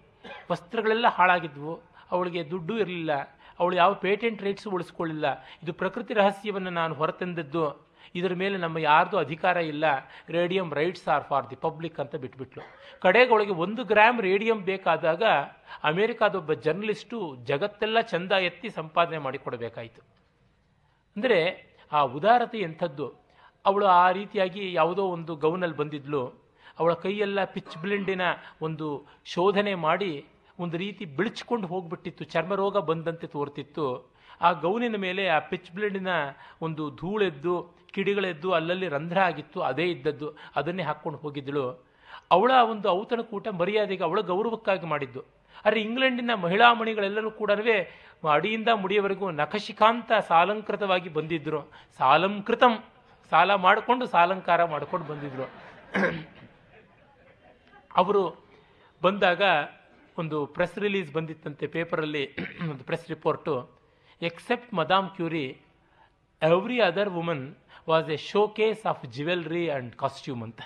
A: ವಸ್ತ್ರಗಳೆಲ್ಲ ಹಾಳಾಗಿದ್ವು. ಅವಳಿಗೆ ದುಡ್ಡು ಇರಲಿಲ್ಲ. ಅವಳು ಯಾವ ಪೇಟೆಂಟ್ ರೇಟ್ಸ್ ಉಳಿಸ್ಕೊಳ್ಳಿಲ್ಲ. ಇದು ಪ್ರಕೃತಿ ರಹಸ್ಯವನ್ನು ನಾನು ಹೊರತಂದದ್ದು. ಇದರ ಮೇಲೆ ನಮ್ಮ ಯಾರ್ದು ಅಧಿಕಾರ ಇಲ್ಲ. Radium rights are for the public ಅಂತ ಬಿಟ್ಬಿಟ್ಲು. ಕಡೆಗೊಳಗೆ ಒಂದು ಗ್ರಾಮ್ ರೇಡಿಯಂ ಬೇಕಾದಾಗ ಅಮೇರಿಕಾದೊಬ್ಬ ಜರ್ನಲಿಸ್ಟು ಜಗತ್ತೆಲ್ಲ ಚಂದ ಎತ್ತಿ ಸಂಪಾದನೆ ಮಾಡಿಕೊಡಬೇಕಾಯಿತು. ಅಂದರೆ ಆ ಉದಾರತೆ ಎಂಥದ್ದು? ಅವಳು ಆ ರೀತಿಯಾಗಿ ಯಾವುದೋ ಒಂದು ಗೌನಲ್ಲಿ ಬಂದಿದ್ಲು. ಅವಳ ಕೈಯೆಲ್ಲ ಪಿಚ್ ಬ್ಲೆಂಡಿನ ಒಂದು ಶೋಧನೆ ಮಾಡಿ ಒಂದು ರೀತಿ ಬಿಳಿಚ್ಕೊಂಡು ಹೋಗ್ಬಿಟ್ಟಿತ್ತು ಚರ್ಮರೋಗ ಬಂದಂತೆ ತೋರ್ತಿತ್ತು. ಆ ಗೌನಿನ ಮೇಲೆ ಆ ಪಿಚ್ ಬ್ಲೇಡಿನ ಒಂದು ಧೂಳೆದ್ದು, ಕಿಡಿಗಳೆದ್ದು ಅಲ್ಲಲ್ಲಿ ರಂಧ್ರ ಆಗಿತ್ತು, ಅದೇ ಇದ್ದದ್ದು. ಅದನ್ನೇ ಹಾಕ್ಕೊಂಡು ಹೋಗಿದ್ದಳು. ಅವಳ ಒಂದು ಔತಣಕೂಟ ಮರ್ಯಾದೆಗೆ ಅವಳ ಗೌರವಕ್ಕಾಗಿ ಮಾಡಿದ್ದು. ಆದರೆ ಇಂಗ್ಲೆಂಡಿನ ಮಹಿಳಾ ಮಣಿಗಳೆಲ್ಲರೂ ಕೂಡ ಅಡಿಯಿಂದ ಮುಡಿಯವರೆಗೂ ನಖಶಿಖಾಂತ ಸಾಲಂಕೃತವಾಗಿ ಬಂದಿದ್ದರು ಸಾಲಂಕೃತಂ. ಸಾಲ ಮಾಡಿಕೊಂಡು ಸಾಲಂಕಾರ ಮಾಡಿಕೊಂಡು ಬಂದಿದ್ದರು ಅವರು ಬಂದಾಗ ಒಂದು ಪ್ರೆಸ್ ರಿಲೀಸ್ ಬಂದಿತ್ತಂತೆ ಪೇಪರಲ್ಲಿ ಒಂದು press report except madame Curie every other woman was a showcase of jewellery and costume ಅಂತ.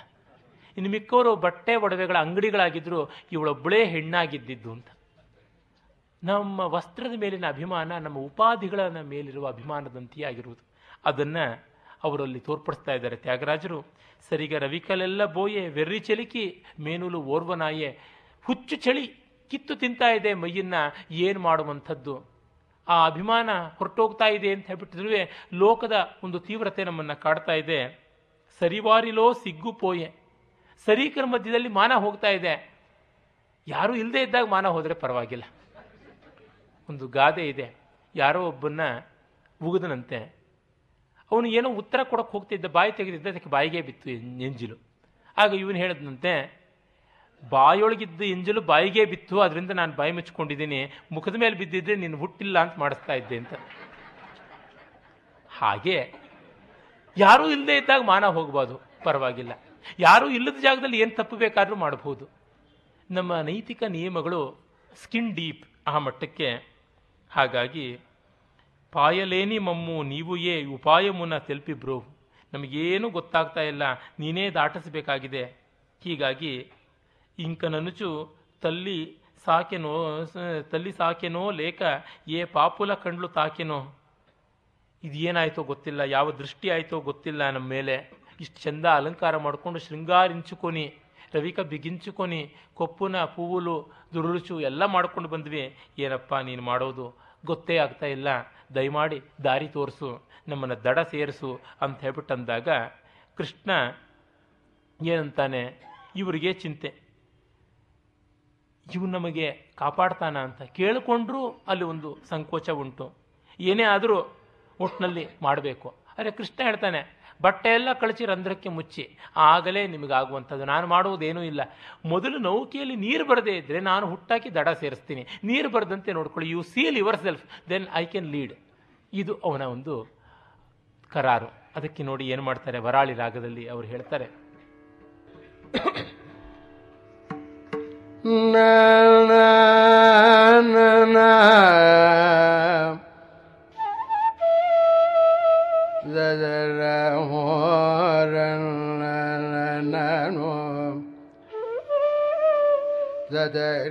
A: ಇನ್ನು ಮಿಕ್ಕವರು ಬಟ್ಟೆ ಒಡವೆಗಳ ಅಂಗಡಿಗಳಾಗಿದ್ದರು ಇವಳೊಬ್ಬಳೇ ಹೆಣ್ಣಾಗಿದ್ದಿದ್ದು ಅಂತ. ನಮ್ಮ ವಸ್ತ್ರದ ಮೇಲಿನ ಅಭಿಮಾನ ನಮ್ಮ ಉಪಾಧಿಗಳ ಮೇಲಿರುವ ಅಭಿಮಾನದಂತೆಯೇ ಆಗಿರುವುದು. ಅದನ್ನು ಅವರಲ್ಲಿ ತೋರ್ಪಡಿಸ್ತಾ ಇದ್ದಾರೆ ತ್ಯಾಗರಾಜರು. ಸರಿಗ ರವಿಕಲೆಲ್ಲ ಬೋಯೆ ವೆರ್ರಿ ಚಲಿಕಿ, ಮೇನೂಲು ಓರ್ವನಾಯೆ ಹುಚ್ಚು ಚಳಿ. ಕಿತ್ತು ತಿಂತಾ ಇದೆ ಮೈಯನ್ನ ಏನು ಮಾಡುವಂಥದ್ದು? ಆ ಅಭಿಮಾನ ಹೊರಟೋಗ್ತಾ ಇದೆ ಅಂತ ಹೇಳ್ಬಿಟ್ಟಿದ್ರೆ ಲೋಕದ ಒಂದು ತೀವ್ರತೆ ನಮ್ಮನ್ನು ಕಾಡ್ತಾ ಇದೆ. ಸರಿವಾರಿಲೋ ಸಿಗ್ಗು ಪೋಯೆ. ಸರೀಕರ ಮಧ್ಯದಲ್ಲಿ ಮಾನ ಹೋಗ್ತಾ ಇದೆ. ಯಾರೂ ಇಲ್ಲದೆ ಇದ್ದಾಗ ಮಾನ ಹೋದರೆ ಪರವಾಗಿಲ್ಲ. ಒಂದು ಗಾದೆ ಇದೆ. ಯಾರೋ ಒಬ್ಬನ್ನ ಉಗಿದನಂತೆ. ಅವನು ಏನೋ ಉತ್ತರ ಕೊಡೋಕೆ ಹೋಗ್ತಿದ್ದ ಬಾಯಿ ತೆಗೆದಿದ್ದ, ಅದಕ್ಕೆ ಬಾಯಿಗೆ ಬಿತ್ತು ಎಂಜಿಲು. ಆಗ ಇವನು ಹೇಳಿದಂತೆ ಬಾಯೊಳಗಿದ್ದ ಇಂಜಲು ಬಾಯಿಗೆ ಬಿತ್ತು, ಅದರಿಂದ ನಾನು ಬಾಯಿ ಮುಚ್ಕೊಂಡಿದ್ದೀನಿ ಮುಖದ ಮೇಲೆ ಬಿದ್ದಿದ್ರೆ ನೀನು ಹುಟ್ಟಿಲ್ಲ ಅಂತ ಮಾಡಿಸ್ತಾ ಇದ್ದೆ ಅಂತ. ಹಾಗೆ ಯಾರೂ ಇಲ್ಲದೆ ಇದ್ದಾಗ ಮಾನ ಹೋಗ್ಬೋದು, ಪರವಾಗಿಲ್ಲ. ಯಾರೂ ಇಲ್ಲದ ಜಾಗದಲ್ಲಿ ಏನು ತಪ್ಪು ಬೇಕಾದರೂ ಮಾಡಬಹುದು. ನಮ್ಮ ನೈತಿಕ ನಿಯಮಗಳು ಸ್ಕಿನ್ ಡೀಪ್ ಆ ಮಟ್ಟಕ್ಕೆ. ಹಾಗಾಗಿ ಪಾಯಲೇನಿ ಮಮ್ಮು, ನೀವು ಏ ಉಪಾಯಮುನ ತೆಲ್ಪಿ ಬ್ರೋ. ನಮಗೇನು ಗೊತ್ತಾಗ್ತಾ ಇಲ್ಲ, ನೀನೇ ದಾಟಿಸಬೇಕಾಗಿದೆ. ಹೀಗಾಗಿ ఇంకననుచు ತಲ್ಲಿ ಸಾಕೆನೋ ತಲ್ಲಿ ಸಾಕೆನೋ ಲೇಖ, ಏ ಪಾಪುಲ ಕಂಡ್ಲು తాకెనో ಇದು ಏನಾಯಿತೋ ಗೊತ್ತಿಲ್ಲ, ಯಾವ ದೃಷ್ಟಿ ಆಯಿತೋ ಗೊತ್ತಿಲ್ಲ ನಮ್ಮ ಮೇಲೆ. ಇಷ್ಟು ಚಂದ ಅಲಂಕಾರ ಮಾಡಿಕೊಂಡು ಶೃಂಗಾರಿಂಚುಕೊನಿ ರವಿಕ ಬಿಗಿಂಚುಕೊನಿ ಕೊಪ್ಪುನ ಪೂವುಲು ದುರುಳುಚು ಎಲ್ಲ ಮಾಡ್ಕೊಂಡು ಬಂದ್ವಿ. ಏನಪ್ಪ ನೀನು ಮಾಡೋದು? ಗೊತ್ತೇ ಆಗ್ತಾ ಇಲ್ಲ. ದಯಮಾಡಿ ದಾರಿ ತೋರಿಸು, ನಮ್ಮನ್ನು ದಡ ಸೇರಿಸು ಅಂತ ಹೇಳ್ಬಿಟ್ಟು ಅಂದಾಗ ಕೃಷ್ಣ ಏನಂತಾನೆ, ಇವರಿಗೆ ಚಿಂತೆ. ಇವು ನಮಗೆ ಕಾಪಾಡ್ತಾನ ಅಂತ ಕೇಳಿಕೊಂಡ್ರೂ ಅಲ್ಲಿ ಒಂದು ಸಂಕೋಚ ಉಂಟು. ಏನೇ ಆದರೂ ಒಟ್ಟಿನಲ್ಲಿ ಮಾಡಬೇಕು. ಅರೆ ಕೃಷ್ಣ ಹೇಳ್ತಾನೆ, ಬಟ್ಟೆ ಎಲ್ಲ ಕಳಚಿ ರಂಧ್ರಕ್ಕೆ ಮುಚ್ಚಿ, ಆಗಲೇ ನಿಮಗಾಗುವಂಥದ್ದು. ನಾನು ಮಾಡುವುದೇನೂ ಇಲ್ಲ. ಮೊದಲು ನೌಕೆಯಲ್ಲಿ ನೀರು ಬರದೇ ಇದ್ದರೆ ನಾನು ಹುಟ್ಟಾಕಿ ದಡ ಸೇರಿಸ್ತೀನಿ. ನೀರು ಬರದಂತೆ ನೋಡ್ಕೊಳ್ಳಿ. You seal yourself then I can lead ಇದು ಅವನ ಒಂದು ಕರಾರು. ಅದಕ್ಕೆ ನೋಡಿ ಏನು ಮಾಡ್ತಾರೆ, ವರಾಳಿ ರಾಗದಲ್ಲಿ ಅವರು ಹೇಳ್ತಾರೆ.
B: ذا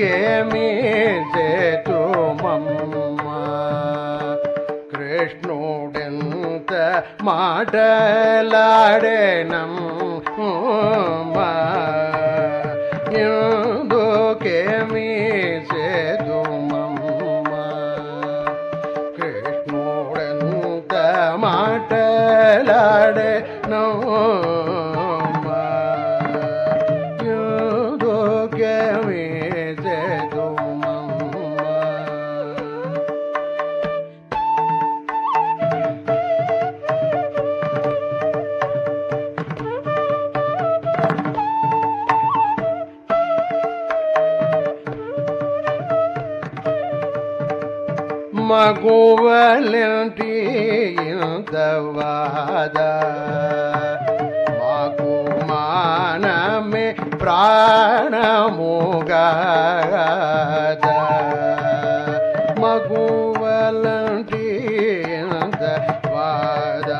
B: ी सेतु मम् माडलाडे नम् ಮಗುವಲೆಂಟಿ ಇಂದವಾದ ಮಗು ಮಾನಮೆ ಪ್ರಾಣ ಮೂಗಾದ ಮಗುವಲಂಟಿ ಇಂದವಾದ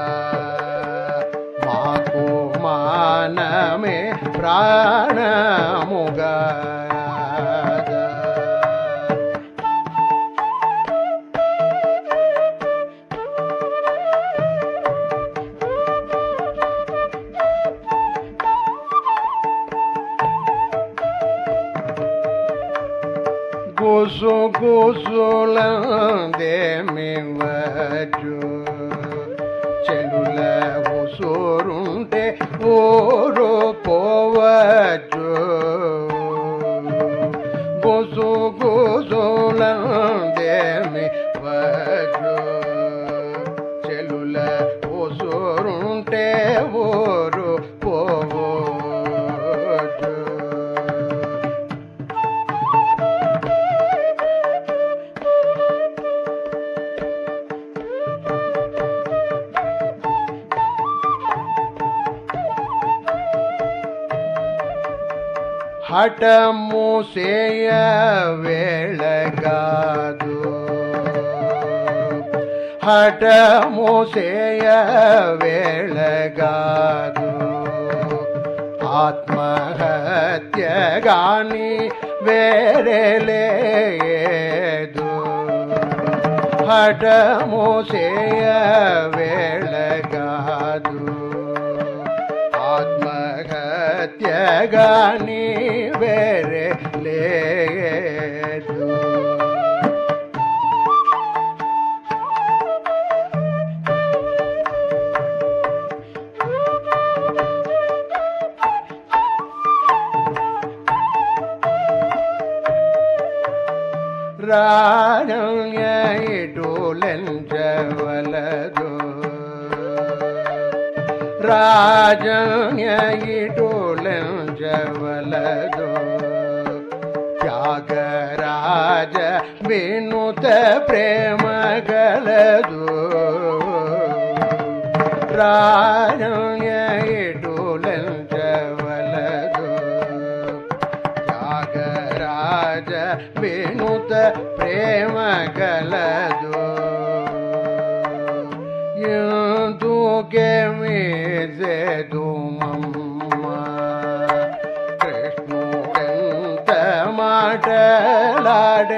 B: ಮಗು ಮಾನಮೆ ಪ್ರಾಣ kusu kusulande minvacu Celule usurunde o ಹಠ ಮೂಸೆಯ ವೇಳಗಾದು ಹಠ ಮೂಸೆಯ ವೇಳಗಾದು ಆತ್ಮಹತ್ಯಗಾನಿ ಬೇರೆಲೇದು ಹಠ ಮೂಸೆಯ ವೇಳಗಾದು ಆತ್ಮಹತ್ಯಗಾನಿ ಮಮ್ಮ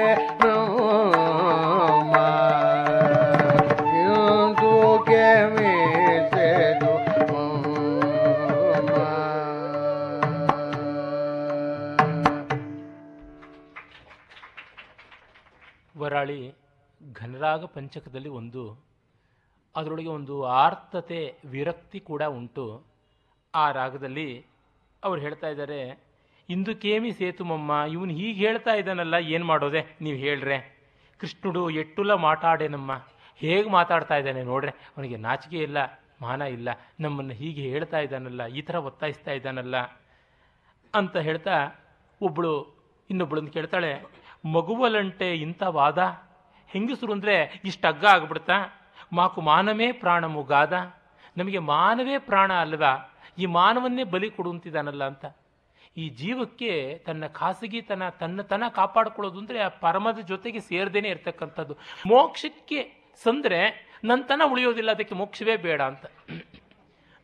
A: ವರಾಳಿ ಘನರಾಗ ಪಂಚಕದಲ್ಲಿ ಒಂದು. ಅದರೊಳಗೆ ಒಂದು ಆರ್ತತೆ ವಿರಕ್ತಿ ಕೂಡ ಉಂಟು. ಆ ರಾಗದಲ್ಲಿ ಅವ್ರು ಹೇಳ್ತಾ ಇದ್ದಾರೆ ಇಂದು ಕೇಮಿ ಸೇತುಮಮ್ಮ, ಇವನು ಹೀಗೆ ಹೇಳ್ತಾ ಇದ್ದಾನಲ್ಲ, ಏನು ಮಾಡೋದೆ? ನೀವು ಹೇಳ್ರೆ. ಕೃಷ್ಣುಡು ಎಟ್ಟುಲ ಮಾತಾಡೇನಮ್ಮ. ಹೇಗೆ ಮಾತಾಡ್ತಾ ಇದ್ದಾನೆ ನೋಡ್ರೆ? ಅವನಿಗೆ ನಾಚಿಕೆ ಇಲ್ಲ, ಮಾನ ಇಲ್ಲ. ನಮ್ಮನ್ನು ಹೀಗೆ ಹೇಳ್ತಾ ಇದ್ದಾನಲ್ಲ, ಈ ಥರ ಒತ್ತಾಯಿಸ್ತಾ ಇದ್ದಾನಲ್ಲ ಅಂತ ಹೇಳ್ತಾ ಒಬ್ಬಳು ಇನ್ನೊಬ್ಬಳನ್ನು ಕೇಳ್ತಾಳೆ ಮಗುವಲಂಟೆ ಇಂಥ ವಾದ? ಹೆಂಗಸರು ಅಂದರೆ ಇಷ್ಟು ಅಗ್ಗ ಆಗ್ಬಿಡ್ತಾ? ಮಾಕು ಮಾನವೇ ಪ್ರಾಣ ಮುಗಾದ ನಮಗೆ ಮಾನವೇ ಪ್ರಾಣ ಅಲ್ವಾ? ಈ ಮಾನವನ್ನೇ ಬಲಿ ಕೊಡುವಂತಿದ್ದಾನಲ್ಲ ಅಂತ. ಈ ಜೀವಕ್ಕೆ ತನ್ನ ಖಾಸಗಿತನ, ತನ್ನ ತನ ಕಾಪಾಡಿಕೊಳ್ಳೋದು ಅಂದರೆ ಆ ಪರಮದ ಜೊತೆಗೆ ಸೇರದೇನೆ ಇರತಕ್ಕಂಥದ್ದು. ಮೋಕ್ಷಕ್ಕೆ ಸಂದರೆ ನನ್ನ ತನ ಉಳಿಯೋದಿಲ್ಲ, ಅದಕ್ಕೆ ಮೋಕ್ಷವೇ ಬೇಡ ಅಂತ.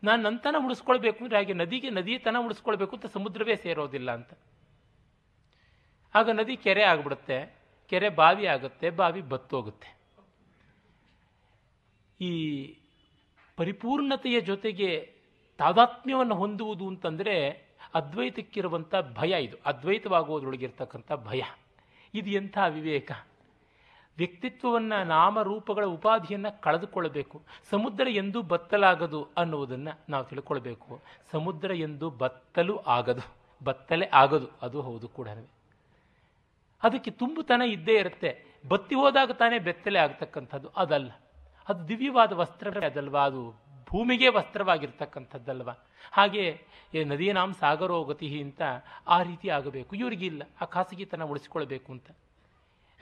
A: ನಾನು ನನ್ನತನ ಉಳಿಸ್ಕೊಳ್ಬೇಕು ಅಂದರೆ ಹಾಗೆ ನದಿಗೆ, ನದಿಯ ತನ ಉಳಿಸ್ಕೊಳ್ಬೇಕು ಅಂತ ಸಮುದ್ರವೇ ಸೇರೋದಿಲ್ಲ ಅಂತ. ಆಗ ನದಿ ಕೆರೆ ಆಗಿಬಿಡುತ್ತೆ, ಕೆರೆ ಬಾವಿ ಆಗುತ್ತೆ, ಬಾವಿ ಬತ್ತೋಗುತ್ತೆ. ಈ ಪರಿಪೂರ್ಣತೆಯ ಜೊತೆಗೆ ತಾದಾತ್ಮ್ಯವನ್ನು ಹೊಂದುವುದು ಅಂತಂದರೆ ಅದ್ವೈತಕ್ಕಿರುವಂಥ ಭಯ ಇದು. ಅದ್ವೈತವಾಗುವುದರೊಳಗಿರ್ತಕ್ಕಂಥ ಭಯ. ಇದು ಎಂಥ ವಿವೇಕ ವ್ಯಕ್ತಿತ್ವವನ್ನು ನಾಮರೂಪಗಳ ಉಪಾಧಿಯನ್ನು ಕಳೆದುಕೊಳ್ಳಬೇಕು. ಸಮುದ್ರ ಎಂದು ಬತ್ತಲಾಗದು ಅನ್ನುವುದನ್ನು ನಾವು ತಿಳ್ಕೊಳ್ಬೇಕು. ಸಮುದ್ರ ಎಂದು ಬತ್ತಲು ಆಗದು. ಬತ್ತಲೆ ಆಗದು. ಅದು ಹೌದು ಕೂಡ ಅದಕ್ಕೆ ತುಂಬುತನ ಇದ್ದೇ ಇರುತ್ತೆ. ಬತ್ತಿ ಹೋದಾಗ ತಾನೇ ಬೆತ್ತಲೆ ಆಗ್ತಕ್ಕಂಥದ್ದು. ಅದಲ್ಲ. ಅದು ದಿವ್ಯವಾದ ವಸ್ತ್ರ ಅದಲ್ವಾ ಅದು? ಭೂಮಿಗೆ ವಸ್ತ್ರವಾಗಿರ್ತಕ್ಕಂಥದ್ದಲ್ವ? ಹಾಗೆ ನದೀನಾಂ ಸಾಗರೋ ಗತಿ ಅಂತ ಆ ರೀತಿ ಆಗಬೇಕು. ಇವರಿಗಿಲ್ಲ. ಆ ಖಾಸಗಿತನ ಉಳಿಸಿಕೊಳ್ಬೇಕು ಅಂತ.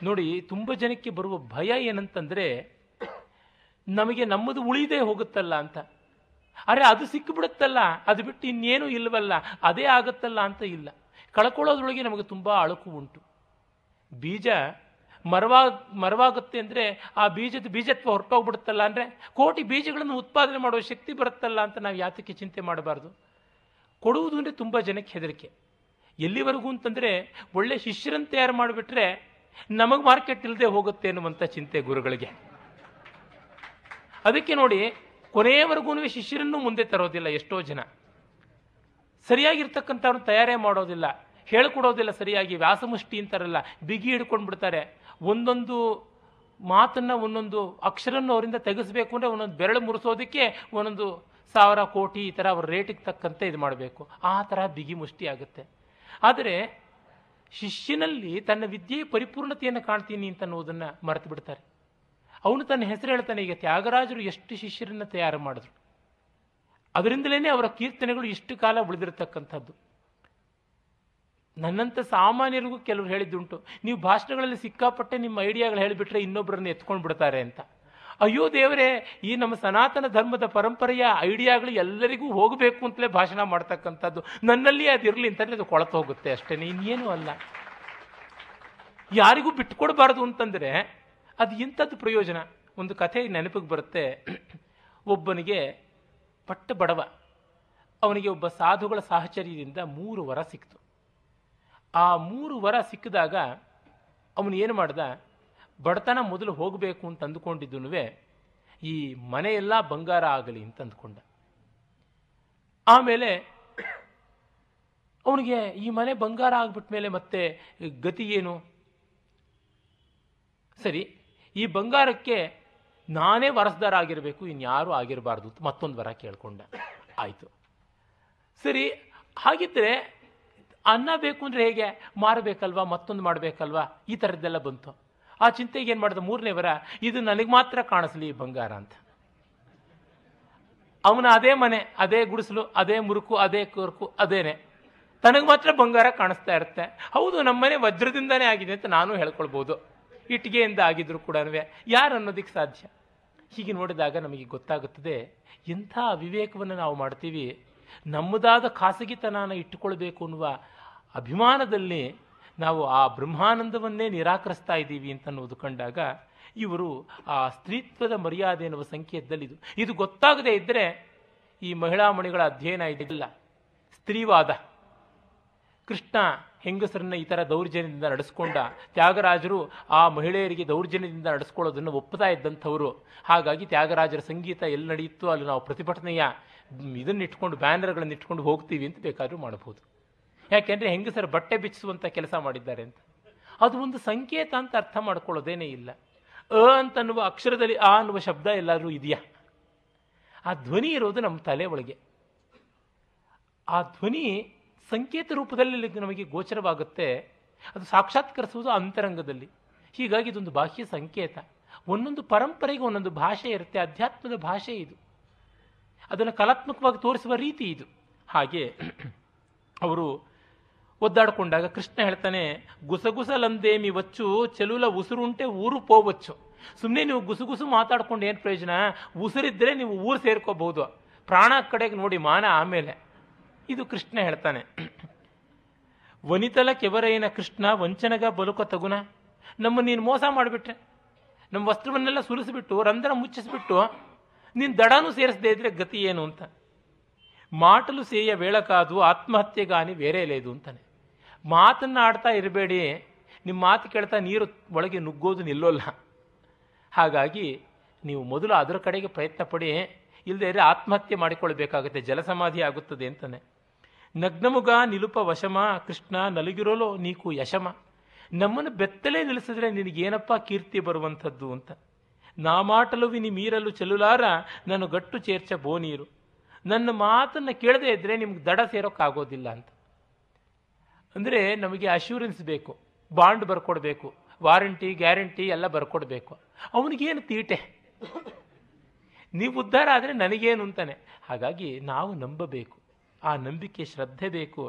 A: ನೋಡಿ, ತುಂಬ ಜನಕ್ಕೆ ಬರುವ ಭಯ ಏನಂತಂದರೆ, ನಮಗೆ ನಮ್ಮದು ಉಳಿದೇ ಹೋಗುತ್ತಲ್ಲ ಅಂತ. ಅರೆ, ಅದು ಸಿಕ್ಕಿಬಿಡುತ್ತಲ್ಲ ಅದು ಬಿಟ್ಟು ಇನ್ನೇನು ಇಲ್ಲವಲ್ಲ ಅದೇ ಆಗುತ್ತಲ್ಲ ಅಂತ ಇಲ್ಲ. ಕಳ್ಕೊಳ್ಳೋದ್ರೊಳಗೆ ನಮಗೆ ತುಂಬ ಅಳುಕು ಉಂಟು. ಬೀಜ ಮರವಾಗ ಮರವಾಗುತ್ತೆ ಅಂದರೆ ಆ ಬೀಜದ ಬೀಜತ್ವ ಹೊರಟೋಗ್ಬಿಡುತ್ತಲ್ಲ ಅಂದರೆ ಕೋಟಿ ಬೀಜಗಳನ್ನು ಉತ್ಪಾದನೆ ಮಾಡುವ ಶಕ್ತಿ ಬರುತ್ತಲ್ಲ ಅಂತ ನಾವು ಯಾತಕ್ಕೆ ಚಿಂತೆ ಮಾಡಬಾರ್ದು. ಕೊಡುವುದು ಅಂದರೆ ತುಂಬ ಜನಕ್ಕೆ ಹೆದರಿಕೆ. ಎಲ್ಲಿವರೆಗೂ ಅಂತಂದರೆ ಒಳ್ಳೆ ಶಿಷ್ಯರನ್ನು ತಯಾರು ಮಾಡಿಬಿಟ್ರೆ ನಮಗೆ ಮಾರ್ಕೆಟ್ ಇಲ್ಲದೆ ಹೋಗುತ್ತೆ ಅನ್ನುವಂಥ ಚಿಂತೆ ಗುರುಗಳಿಗೆ. ಅದಕ್ಕೆ ನೋಡಿ ಕೊನೆಯವರೆಗೂ ಶಿಷ್ಯರನ್ನು ಮುಂದೆ ತರೋದಿಲ್ಲ ಎಷ್ಟೋ ಜನ. ಸರಿಯಾಗಿರ್ತಕ್ಕಂಥವ್ರನ್ನ ತಯಾರೇ ಮಾಡೋದಿಲ್ಲ. ಹೇಳ್ಕೊಡೋದಿಲ್ಲ ಸರಿಯಾಗಿ, ವ್ಯಾಸಮುಷ್ಟಿ ಅಂತಾರಲ್ಲ, ಬಿಗಿ ಹಿಡ್ಕೊಂಡು ಬಿಡ್ತಾರೆ ಒಂದೊಂದು ಮಾತನ್ನು ಒಂದೊಂದು ಅಕ್ಷರನ್ನು ಅವರಿಂದ ತೆಗೆಸಬೇಕು ಅಂದರೆ ಒಂದೊಂದು ಬೆರಳು ಮುರಿಸೋದಕ್ಕೆ ಒಂದೊಂದು ಸಾವಿರ ಕೋಟಿ ಈ ಥರ ಅವ್ರ ರೇಟಿಗೆ ತಕ್ಕಂತೆ ಇದು ಮಾಡಬೇಕು. ಆ ಥರ ಬಿಗಿ ಮುಷ್ಟಿ ಆಗುತ್ತೆ. ಆದರೆ ಶಿಷ್ಯನಲ್ಲಿ ತನ್ನ ವಿದ್ಯೆಯ ಪರಿಪೂರ್ಣತೆಯನ್ನು ಕಾಣ್ತೀನಿ ಅಂತ ಅನ್ನೋದನ್ನು ಮರೆತು ಬಿಡ್ತಾರೆ. ಅವನು ತನ್ನ ಹೆಸರು ಹೇಳ್ತಾನೆ, ಈಗ ತ್ಯಾಗರಾಜರು ಎಷ್ಟು ಶಿಷ್ಯರನ್ನು ತಯಾರು ಮಾಡಿದ್ರು? ಅದರಿಂದಲೇ ಅವರ ಕೀರ್ತನೆಗಳು ಇಷ್ಟು ಕಾಲ ಉಳಿದಿರತಕ್ಕಂಥದ್ದು. ನನ್ನಂಥ ಸಾಮಾನ್ಯರಿಗೂ ಕೆಲವರು ಹೇಳಿದ್ದುಂಟು. ನೀವು ಭಾಷಣಗಳಲ್ಲಿ ಸಿಕ್ಕಾಪಟ್ಟೆ ನಿಮ್ಮ ಐಡಿಯಾಗಳು ಹೇಳಿಬಿಟ್ರೆ ಇನ್ನೊಬ್ಬರನ್ನು ಎತ್ಕೊಂಡು ಬಿಡ್ತಾರೆ ಅಂತ. ಅಯ್ಯೋ ದೇವರೇ, ಈ ನಮ್ಮ ಸನಾತನ ಧರ್ಮದ ಪರಂಪರೆಯ ಐಡಿಯಾಗಳು ಎಲ್ಲರಿಗೂ ಹೋಗಬೇಕು ಅಂತಲೇ ಭಾಷಣ ಮಾಡ್ತಕ್ಕಂಥದ್ದು. ನನ್ನಲ್ಲಿ ಅದಿರಲಿ ಅಂತಂದರೆ ಅದು ಕೊಳತು ಹೋಗುತ್ತೆ ಅಷ್ಟೇ, ಇನ್ನೇನು ಅಲ್ಲ. ಯಾರಿಗೂ ಬಿಟ್ಕೊಡ್ಬಾರ್ದು ಅಂತಂದರೆ ಅದು ಇಂಥದ್ದು ಪ್ರಯೋಜನ. ಒಂದು ಕಥೆ ನೆನಪಿಗೆ ಬರುತ್ತೆ. ಒಬ್ಬನಿಗೆ ಪಟ್ಟ ಬಡವ. ಅವನಿಗೆ ಒಬ್ಬ ಸಾಧುಗಳ ಸಾಹಚರ್ಯದಿಂದ ಮೂರು ವರ ಸಿಕ್ತು. ಆ ಮೂರು ವರ ಸಿಕ್ಕಿದಾಗ ಅವನು ಏನು ಮಾಡ್ದ? ಬಡತನ ಮೊದಲು ಹೋಗಬೇಕು ಅಂತ ಅಂದುಕೊಂಡಿದ್ದನು ಈ ಮನೆಯೆಲ್ಲ ಬಂಗಾರ ಆಗಲಿ ಅಂತ ಅಂದ್ಕೊಂಡ. ಆಮೇಲೆ ಅವನಿಗೆ ಈ ಮನೆ ಬಂಗಾರ ಆಗ್ಬಿಟ್ಟ ಮೇಲೆ ಮತ್ತೆ ಗತಿ ಏನು? ಸರಿ, ಈ ಬಂಗಾರಕ್ಕೆ ನಾನೇ ವರಸದಾರ ಆಗಿರಬೇಕು ಇನ್ಯಾರೂ ಆಗಿರಬಾರ್ದು ಮತ್ತೊಂದು ವರ ಕೇಳ್ಕೊಂಡ. ಆಯಿತು. ಸರಿ, ಹಾಗಿದ್ರೆ ಅನ್ನ ಬೇಕು ಅಂದರೆ ಹೇಗೆ? ಮಾರಬೇಕಲ್ವಾ? ಮತ್ತೊಂದು ಮಾಡಬೇಕಲ್ವಾ? ಈ ಥರದ್ದೆಲ್ಲ ಬಂತು. ಆ ಚಿಂತೆಗೆ ಏನು ಮಾಡಿದ? ಮೂರನೇ ವರ, ಇದು ನನಗೆ ಮಾತ್ರ ಕಾಣಿಸ್ಲಿ ಬಂಗಾರ ಅಂತ. ಅವನ ಅದೇ ಮನೆ, ಅದೇ ಗುಡಿಸಲು, ಅದೇ ಮುರುಕು, ಅದೇ ಕೊರಕು, ಅದೇನೆ. ತನಗೆ ಮಾತ್ರ ಬಂಗಾರ ಕಾಣಿಸ್ತಾ ಇರುತ್ತೆ. ಹೌದು, ನಮ್ಮನೆ ವಜ್ರದಿಂದನೇ ಆಗಿದೆ ಅಂತ ನಾನು ಹೇಳ್ಕೊಳ್ಬೋದು. ಇಟ್ಟಿಗೆಯಿಂದ ಆಗಿದ್ರು ಕೂಡ ಯಾರು ಅನ್ನೋದಕ್ಕೆ ಸಾಧ್ಯ? ಹೀಗೆ ನೋಡಿದಾಗ ನಮಗೆ ಗೊತ್ತಾಗುತ್ತದೆ, ಎಂಥ ಅವಿವೇಕವನ್ನು ನಾವು ಮಾಡ್ತೀವಿ. ನಮ್ಮದಾದ ಖಾಸಗಿತನ ಇಟ್ಟುಕೊಳ್ಬೇಕು ಅನ್ನುವ ಅಭಿಮಾನದಲ್ಲಿ ನಾವು ಆ ಬ್ರಹ್ಮಾನಂದವನ್ನೇ ನಿರಾಕರಿಸ್ತಾ ಇದ್ದೀವಿ ಅಂತ ಅನ್ನೋದು ಕಂಡಾಗ ಇವರು ಆ ಸ್ತ್ರೀತ್ವದ ಮರ್ಯಾದೆ ಎನ್ನುವ ಸಂಕೇತದಲ್ಲಿ ಇದು. ಇದು ಗೊತ್ತಾಗದೇ ಇದ್ದರೆ ಈ ಮಹಿಳಾ ಮಣಿಗಳ ಅಧ್ಯಯನ ಇದಿಲ್ಲ ಸ್ತ್ರೀವಾದ. ಕೃಷ್ಣ ಹೆಂಗಸರನ್ನ ಈ ಥರ ದೌರ್ಜನ್ಯದಿಂದ ನಡೆಸ್ಕೊಂಡ. ತ್ಯಾಗರಾಜರು ಆ ಮಹಿಳೆಯರಿಗೆ ದೌರ್ಜನ್ಯದಿಂದ ನಡೆಸ್ಕೊಳ್ಳೋದನ್ನು ಒಪ್ಪತಾ ಇದ್ದಂಥವರು. ಹಾಗಾಗಿ ತ್ಯಾಗರಾಜರ ಸಂಗೀತ ಎಲ್ಲಿ ನಡೆಯುತ್ತೋ ಅಲ್ಲಿ ನಾವು ಪ್ರತಿಭಟನೆಯ ಇದನ್ನಿಟ್ಕೊಂಡು ಬ್ಯಾನರ್ಗಳನ್ನು ಇಟ್ಕೊಂಡು ಹೋಗ್ತೀವಿ ಅಂತ ಬೇಕಾದರೂ ಮಾಡಬಹುದು. ಯಾಕೆಂದರೆ ಹೆಂಗಸರ ಬಟ್ಟೆ ಬಿಚ್ಚಿಸುವಂಥ ಕೆಲಸ ಮಾಡಿದ್ದಾರೆ ಅಂತ. ಅದು ಒಂದು ಸಂಕೇತ ಅಂತ ಅರ್ಥ ಮಾಡ್ಕೊಳ್ಳೋದೇನೇ ಇಲ್ಲ. ಅ ಅಂತನ್ನುವ ಅಕ್ಷರದಲ್ಲಿ ಆ ಅನ್ನುವ ಶಬ್ದ ಎಲ್ಲಾದರೂ ಇದೆಯಾ? ಆ ಧ್ವನಿ ಇರೋದು ನಮ್ಮ ತಲೆ ಒಳಗೆ. ಆ ಧ್ವನಿ ಸಂಕೇತ ರೂಪದಲ್ಲಿ ನಮಗೆ ಗೋಚರವಾಗುತ್ತೆ. ಅದು ಸಾಕ್ಷಾತ್ಕರಿಸುವುದು ಅಂತರಂಗದಲ್ಲಿ. ಹೀಗಾಗಿ ಇದೊಂದು ಬಾಹ್ಯ ಸಂಕೇತ. ಒಂದೊಂದು ಪರಂಪರೆಗೆ ಒಂದೊಂದು ಭಾಷೆ ಇರುತ್ತೆ. ಅಧ್ಯಾತ್ಮದ ಭಾಷೆ ಇದು. ಅದನ್ನು ಕಲಾತ್ಮಕವಾಗಿ ತೋರಿಸುವ ರೀತಿ ಇದು. ಹಾಗೆ ಅವರು ಒದ್ದಾಡಿಕೊಂಡಾಗ ಕೃಷ್ಣ ಹೇಳ್ತಾನೆ, ಗುಸಗುಸಲಂದೇಮಿ ವಚ್ಚು ಚೆಲುಲ ಉಸುರುಂಟೆ ಊರು ಪೋವಚ್ಚು ಸುಮ್ಮನೆ ನೀವು ಗುಸುಗುಸು ಮಾತಾಡ್ಕೊಂಡು ಏನು ಪ್ರಯೋಜನ? ಉಸಿರಿದ್ರೆ ನೀವು ಊರು ಸೇರ್ಕೋಬಹುದು. ಪ್ರಾಣ ಕಡೆಗೆ ನೋಡಿ ಮಾನ ಆಮೇಲೆ. ಇದು ಕೃಷ್ಣ ಹೇಳ್ತಾನೆ. ವನಿತಲ ಕೆವರೈನ ಕೃಷ್ಣ ವಂಚನಗ ಬಲುಕ ತಗುನ. ನಮ್ಮ ನೀನು ಮೋಸ ಮಾಡಿಬಿಟ್ರೆ. ನಮ್ಮ ವಸ್ತ್ರವನ್ನೆಲ್ಲ ಸುರಿಸಿಬಿಟ್ಟು, ರಂಧ್ರ ಮುಚ್ಚಿಸ್ಬಿಟ್ಟು, ನೀನು ದಡನೂ ಸೇರಿಸದೇ ಇದ್ರೆ ಗತಿ ಏನು ಅಂತ. ಮಾಟಲು ಸೇಯ ವೇಳಕಾದು, ಆತ್ಮಹತ್ಯೆಗಾನಿ ಬೇರೆ ಲೇದು ಅಂತಾನೆ. ಮಾತನ್ನು ಆಡ್ತಾ ಇರಬೇಡಿ. ನಿಮ್ಮ ಮಾತು ಕೇಳ್ತಾ ನೀರು ಒಳಗೆ ನುಗ್ಗೋದು ನಿಲ್ಲೋಲ್ಲ. ಹಾಗಾಗಿ ನೀವು ಮೊದಲು ಅದರ ಕಡೆಗೆ ಪ್ರಯತ್ನ ಪಡಿ. ಇಲ್ಲದೇ ಇದ್ರೆ ಆತ್ಮಹತ್ಯೆ ಮಾಡಿಕೊಳ್ಬೇಕಾಗುತ್ತೆ ಜಲಸಮಾಧಿ ಆಗುತ್ತದೆ ಅಂತಾನೆ. ನಗ್ನಮುಗ ನಿಲುಪ ವಶಮ, ಕೃಷ್ಣ ನಲುಗಿರೋಲೋ ನೀಕು ಯಶಮ. ನಮ್ಮನ್ನು ಬೆತ್ತಲೇ ನಿಲ್ಲಿಸಿದ್ರೆ ನಿನಗೇನಪ್ಪ ಕೀರ್ತಿ ಬರುವಂಥದ್ದು ಅಂತ. ನಾ ಮಾಟಲುವಿನಿ ಮೀರಲು ಚೆಲುಲಾರ ನಾನು ಗಟ್ಟು ಚೇರ್ಚ ಬೋನೀರು ನನ್ನ ಮಾತನ್ನು ಕೇಳದೇ ಇದ್ದರೆ ನಿಮ್ಗೆ ದಡ ಸೇರೋಕ್ಕಾಗೋದಿಲ್ಲ ಅಂತ. ಅಂದರೆ ನಮಗೆ ಅಶ್ಯೂರೆನ್ಸ್ ಬೇಕು ಬಾಂಡ್ ಬರ್ಕೊಡ್ಬೇಕು ವಾರಂಟಿ ಗ್ಯಾರಂಟಿ ಎಲ್ಲ ಬರ್ಕೊಡ್ಬೇಕು. ಅವನಿಗೇನು ತೀಟೆ? ನೀವು ಉದ್ಧಾರ ಆದರೆ ನನಗೇನು ಅಂತಾನೆ. ಹಾಗಾಗಿ ನಾವು ನಂಬಬೇಕು, ಆ ನಂಬಿಕೆ ಶ್ರದ್ಧೆ ಬೇಕು.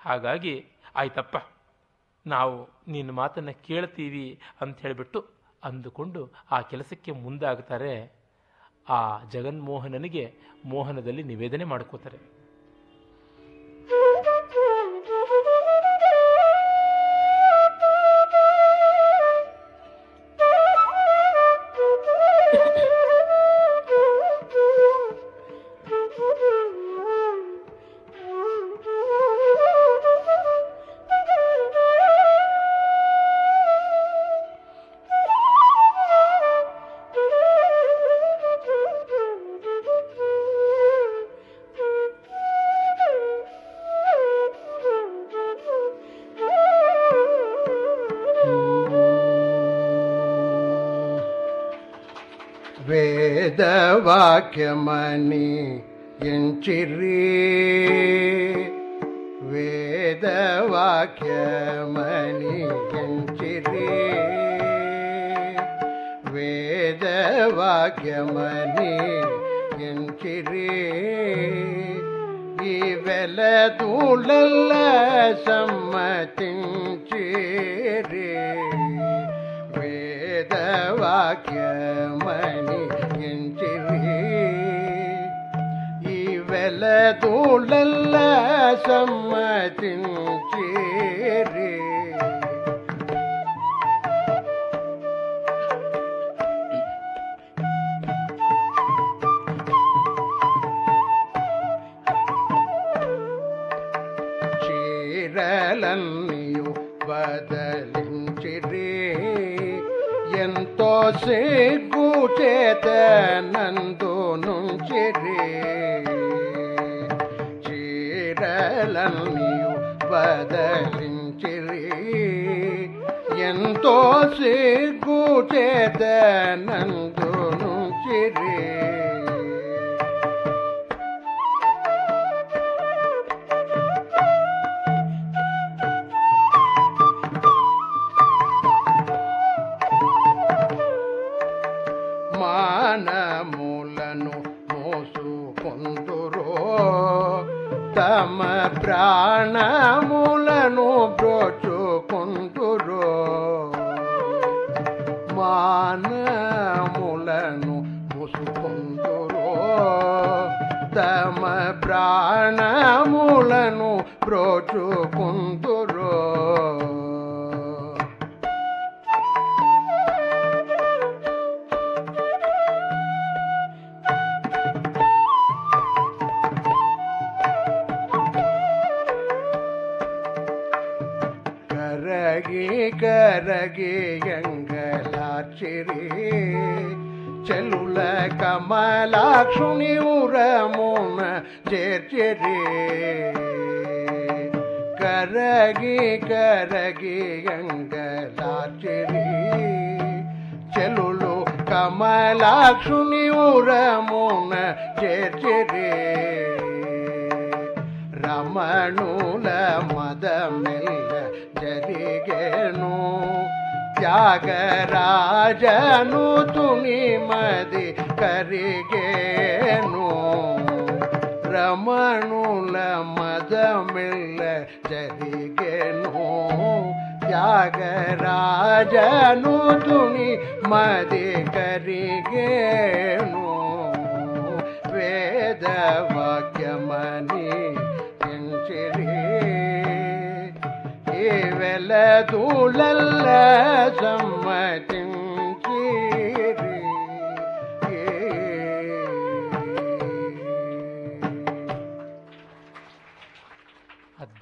A: ಹಾಗಾಗಿ ಆಯ್ತಪ್ಪ, ನಾವು ನಿನ್ನ ಮಾತನ್ನು ಕೇಳ್ತೀವಿ ಅಂತ ಹೇಳಿಬಿಟ್ಟು ಅಂದುಕೊಂಡು ಆ ಕೆಲಸಕ್ಕೆ ಮುಂದಾಗ್ತಾರೆ. ಆ ಜಗನ್ಮೋಹನನಿಗೆ ಮೋಹನದಲ್ಲಿ ನಿವೇದನೆ ಮಾಡ್ಕೋತಾರೆ.
B: வாக்கியமணி என் சிறி வேத வாக்கியமணி என் சிறி வேத வாக்கியமணி என் சிறி இவல தூளல்ல சம்மச்ச உடல்ல சம்மதின் சேரே சீரலன்னியோ ಬದಲಿಂ ಚಿರಿ ಎಂತೋ ಸಿಗ್ಗುಚೇತನ கூச்சேதன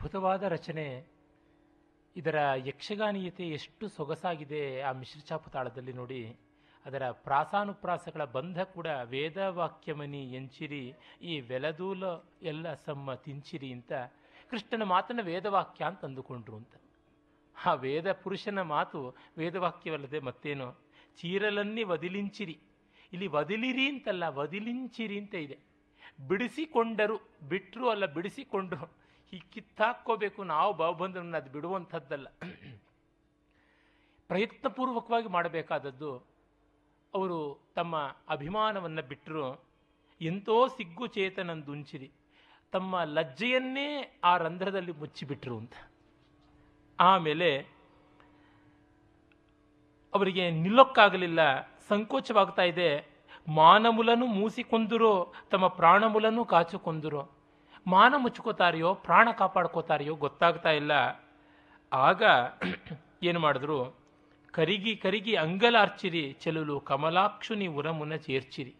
A: ಅದ್ಭುತವಾದ ರಚನೆ. ಇದರ ಯಕ್ಷಗಾನೀಯತೆ ಎಷ್ಟು ಸೊಗಸಾಗಿದೆ ಆ ಮಿಶ್ರಚಾಪು ತಾಳದಲ್ಲಿ ನೋಡಿ. ಅದರ ಪ್ರಾಸಾನುಪ್ರಾಸಗಳ ಬಂಧ ಕೂಡ ವೇದವಾಕ್ಯಮನಿ ಎಂಚಿರಿ, ಈ ವೆಲದೂಲ ಎಲ್ಲ ಸಮ್ಮ ತಿಂಚಿರಿ ಅಂತ ಕೃಷ್ಣನ ಮಾತನ್ನು ವೇದವಾಕ್ಯ ಅಂತ ಅಂದುಕೊಂಡ್ರು ಅಂತ. ಆ ವೇದ ಪುರುಷನ ಮಾತು ವೇದವಾಕ್ಯವಲ್ಲದೆ ಮತ್ತೇನು? ಚೀರಲನ್ನಿ ವದಿಲಿಂಚಿರಿ. ಇಲ್ಲಿ ವದಿಲಿರಿ ಅಂತಲ್ಲ, ವದಿಲಿಂಚಿರಿ ಅಂತ ಇದೆ. ಬಿಡಿಸಿಕೊಂಡರು ಬಿಟ್ಟರು ಅಲ್ಲ, ಬಿಡಿಸಿಕೊಂಡ್ರು. ಈ ಕಿತ್ತಾಕ್ಕೋಬೇಕು ನಾವು ಭಾವಬಂಧನನ್ನು ಅದು ಬಿಡುವಂಥದ್ದಲ್ಲ. ಪ್ರಯತ್ನಪೂರ್ವಕವಾಗಿ ಮಾಡಬೇಕಾದದ್ದು ಅವರು ತಮ್ಮ ಅಭಿಮಾನವನ್ನು ಬಿಟ್ಟರು ಎಂತೋ ಸಿಗ್ಗು ಚೇತನಂದುಂಚಿರಿ, ತಮ್ಮ ಲಜ್ಜೆಯನ್ನೇ ಆ ರಂಧ್ರದಲ್ಲಿ ಮುಚ್ಚಿಬಿಟ್ರು ಅಂತ. ಆಮೇಲೆ ಅವರಿಗೆ ನಿಲ್ಲೋಕ್ಕಾಗಲಿಲ್ಲ, ಸಂಕೋಚವಾಗ್ತಾ ಇದೆ, ಮಾನಮುಲನು ಮೂಸಿಕೊಂದಿರೋ, ತಮ್ಮ ಪ್ರಾಣಮುಲನು ಕಾಚುಕೊಂದಿರೋ. ಮಾನ ಮುಚ್ಕೋತಾರೆಯೋ ಪ್ರಾಣ ಕಾಪಾಡ್ಕೋತಾರೆಯೋ ಗೊತ್ತಾಗ್ತಾ ಇಲ್ಲ. ಆಗ ಏನು ಮಾಡಿದ್ರು? ಕರಿಗಿ ಕರಿಗಿ ಅಂಗಲಾರ್ಚಿರಿ, ಚೆಲುಲು ಕಮಲಾಕ್ಷುನಿ ಉರಮುನ ಚೇರ್ಚಿರಿ.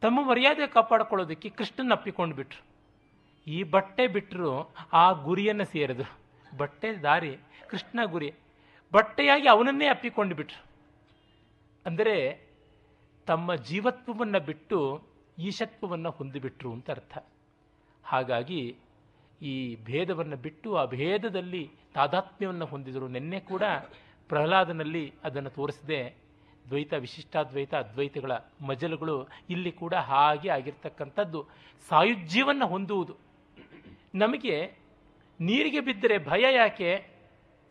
A: ತಮ್ಮ ಮರ್ಯಾದೆ ಕಾಪಾಡ್ಕೊಳ್ಳೋದಕ್ಕೆ ಕೃಷ್ಣನ ಅಪ್ಪಿಕೊಂಡು ಬಿಟ್ರು. ಈ ಬಟ್ಟೆ ಬಿಟ್ಟರು ಆ ಗುರಿಯನ್ನು ಸೇರಿದ್ರು ಬಟ್ಟೆ ದಾರಿ, ಕೃಷ್ಣ ಗುರಿ. ಬಟ್ಟೆಯಾಗಿ ಅವನನ್ನೇ ಅಪ್ಪಿಕೊಂಡು ಬಿಟ್ರು. ಅಂದರೆ ತಮ್ಮ ಜೀವತ್ವವನ್ನು ಬಿಟ್ಟು ಈಶತ್ವವನ್ನು ಹೊಂದಿಬಿಟ್ರು ಅಂತ ಅರ್ಥ. ಹಾಗಾಗಿ ಈ ಭೇದವನ್ನು ಬಿಟ್ಟು ಆ ಭೇದದಲ್ಲಿ ತಾದಾತ್ಮ್ಯವನ್ನು ಹೊಂದಿದರು. ನಿನ್ನೆ ಕೂಡ ಪ್ರಹ್ಲಾದನಲ್ಲಿ ಅದನ್ನು ತೋರಿಸಿದೆ. ದ್ವೈತ, ವಿಶಿಷ್ಟಾದ್ವೈತ, ಅದ್ವೈತಗಳ ಮಜಲುಗಳು ಇಲ್ಲಿ ಕೂಡ ಹಾಗೆ ಆಗಿರ್ತಕ್ಕಂಥದ್ದು. ಸಾಯುಜ್ಯವನ್ನು ಹೊಂದುವುದು. ನಮಗೆ ನೀರಿಗೆ ಬಿದ್ದರೆ ಭಯ ಯಾಕೆ?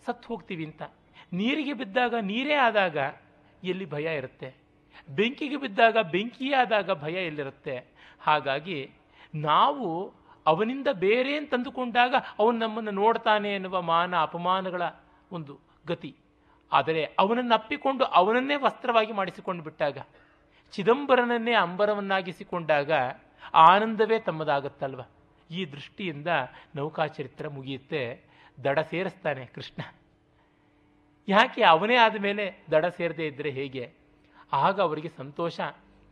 A: ಸತ್ತು ಹೋಗ್ತೀವಿ ಅಂತ. ನೀರಿಗೆ ಬಿದ್ದಾಗ ನೀರೇ ಆದಾಗ ಎಲ್ಲಿ ಭಯ ಇರುತ್ತೆ? ಬೆಂಕಿಗೆ ಬಿದ್ದಾಗ ಬೆಂಕಿಯೇ ಆದಾಗ ಭಯ ಎಲ್ಲಿರುತ್ತೆ? ಹಾಗಾಗಿ ನಾವು ಅವನಿಂದ ಬೇರೆ ಅಂತಂದುಕೊಂಡಾಗ ಅವನು ನಮ್ಮನ್ನು ನೋಡ್ತಾನೆ ಎನ್ನುವ ಮಾನ ಅಪಮಾನಗಳ ಒಂದು ಗತಿ. ಆದರೆ ಅವನನ್ನು ಅಪ್ಪಿಕೊಂಡು ಅವನನ್ನೇ ವಸ್ತ್ರವಾಗಿ ಮಾಡಿಸಿಕೊಂಡು ಬಿಟ್ಟಾಗ, ಚಿದಂಬರನನ್ನೇ ಅಂಬರವನ್ನಾಗಿಸಿಕೊಂಡಾಗ ಆನಂದವೇ ತಮ್ಮದಾಗುತ್ತಲ್ವ? ಈ ದೃಷ್ಟಿಯಿಂದ ನೌಕಾಚರಿತ್ರ ಮುಗಿಯುತ್ತೆ, ದಡ ಸೇರಿಸ್ತಾನೆ ಕೃಷ್ಣ. ಯಾಕೆ ಅವನೇ ಆದ ಮೇಲೆ ದಡ ಸೇರದೇ ಇದ್ದರೆ ಹೇಗೆ? ಆಗ ಅವರಿಗೆ ಸಂತೋಷ.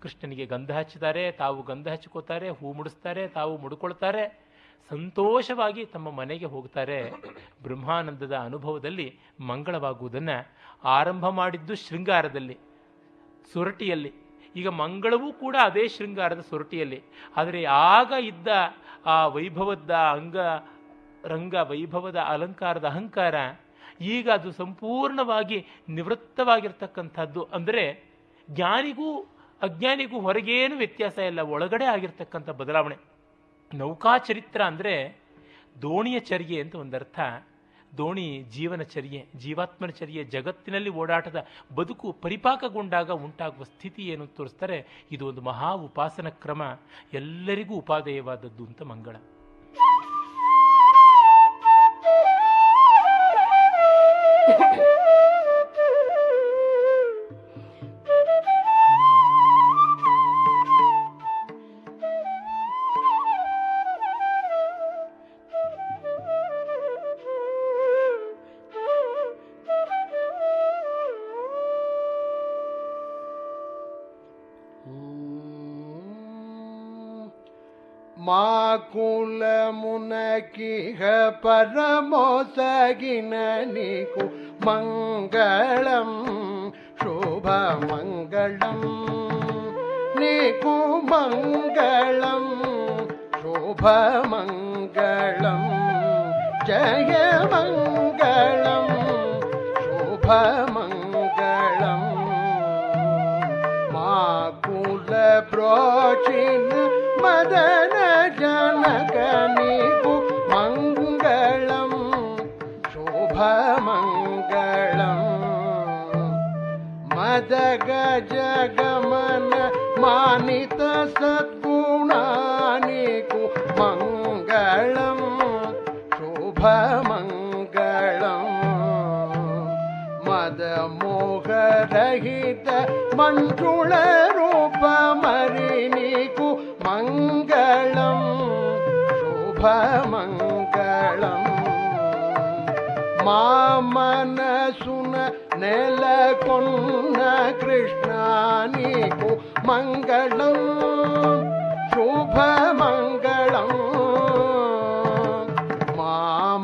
A: ಕೃಷ್ಣನಿಗೆ ಗಂಧ ಹಚ್ಚುತ್ತಾರೆ ತಾವು ಗಂಧ ಹಚ್ಕೋತಾರೆ ಹೂ ಮುಡಿಸ್ತಾರೆ, ತಾವು ಮುಡ್ಕೊಳ್ತಾರೆ. ಸಂತೋಷವಾಗಿ ತಮ್ಮ ಮನೆಗೆ ಹೋಗ್ತಾರೆ. ಬ್ರಹ್ಮಾನಂದದ ಅನುಭವದಲ್ಲಿ ಮಂಗಳವಾಗುವುದನ್ನು ಆರಂಭ ಮಾಡಿದ್ದು ಶೃಂಗಾರದಲ್ಲಿ, ಸೊರಟಿಯಲ್ಲಿ. ಈಗ ಮಂಗಳವೂ ಕೂಡ ಅದೇ ಶೃಂಗಾರದ ಸೊರಟಿಯಲ್ಲಿ. ಆದರೆ ಆಗ ಇದ್ದ ಆ ವೈಭವದ ಅಂಗ, ರಂಗ, ವೈಭವದ ಅಲಂಕಾರದ ಅಹಂಕಾರ ಈಗ ಅದು ಸಂಪೂರ್ಣವಾಗಿ ನಿವೃತ್ತವಾಗಿರ್ತಕ್ಕಂಥದ್ದು. ಅಂದರೆ ಜ್ಞಾನಿಗೂ ಅಜ್ಞಾನಿಗೂ ಹೊರಗೇನು ವ್ಯತ್ಯಾಸ ಇಲ್ಲ, ಒಳಗಡೆ ಆಗಿರ್ತಕ್ಕಂಥ ಬದಲಾವಣೆ. ನೌಕಾಚರಿತ್ರ ಅಂದರೆ ದೋಣಿಯ ಚರ್ಯೆ ಅಂತ ಒಂದರ್ಥ. ದೋಣಿ ಜೀವನ ಚರ್ಯೆ, ಜೀವಾತ್ಮನ ಚರ್ಯೆ, ಜಗತ್ತಿನಲ್ಲಿ ಓಡಾಟದ ಬದುಕು ಪರಿಪಾಕಗೊಂಡಾಗ ಉಂಟಾಗುವ ಸ್ಥಿತಿ ಏನು ತೋರಿಸ್ತಾರೆ. ಇದು ಒಂದು ಮಹಾ ಉಪಾಸನ ಕ್ರಮ, ಎಲ್ಲರಿಗೂ ಉಪಾದೇಯವಾದದ್ದು ಅಂತ ಮಂಗಳ.
B: ಮುನಕಿಹ ಪರಮೋಸಗಿನ ನೀಕು ಮಂಗಳಂ ಶುಭ ಮಂಗಳಂ ನೀಕು ಮಂಗಳಂ ಶುಭ ಮಂಗಳಂ ಜಯ जग जगमन मानित सद्गुणानिकु मङ्गलम् शुभमङ्गलम् मदमोहरहित मञ्जुळूपमरिणीकु मङ्गलम् शुभमङ्गलम् मा मङ्गलम् शुभ मङ्गलम्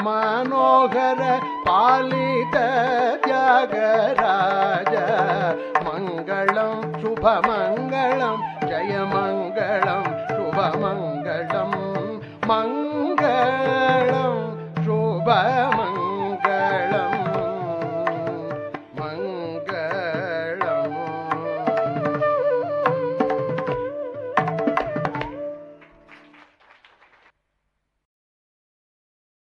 B: मनोहर पालित जगराज मङ्गलम् शुभ मङ्ग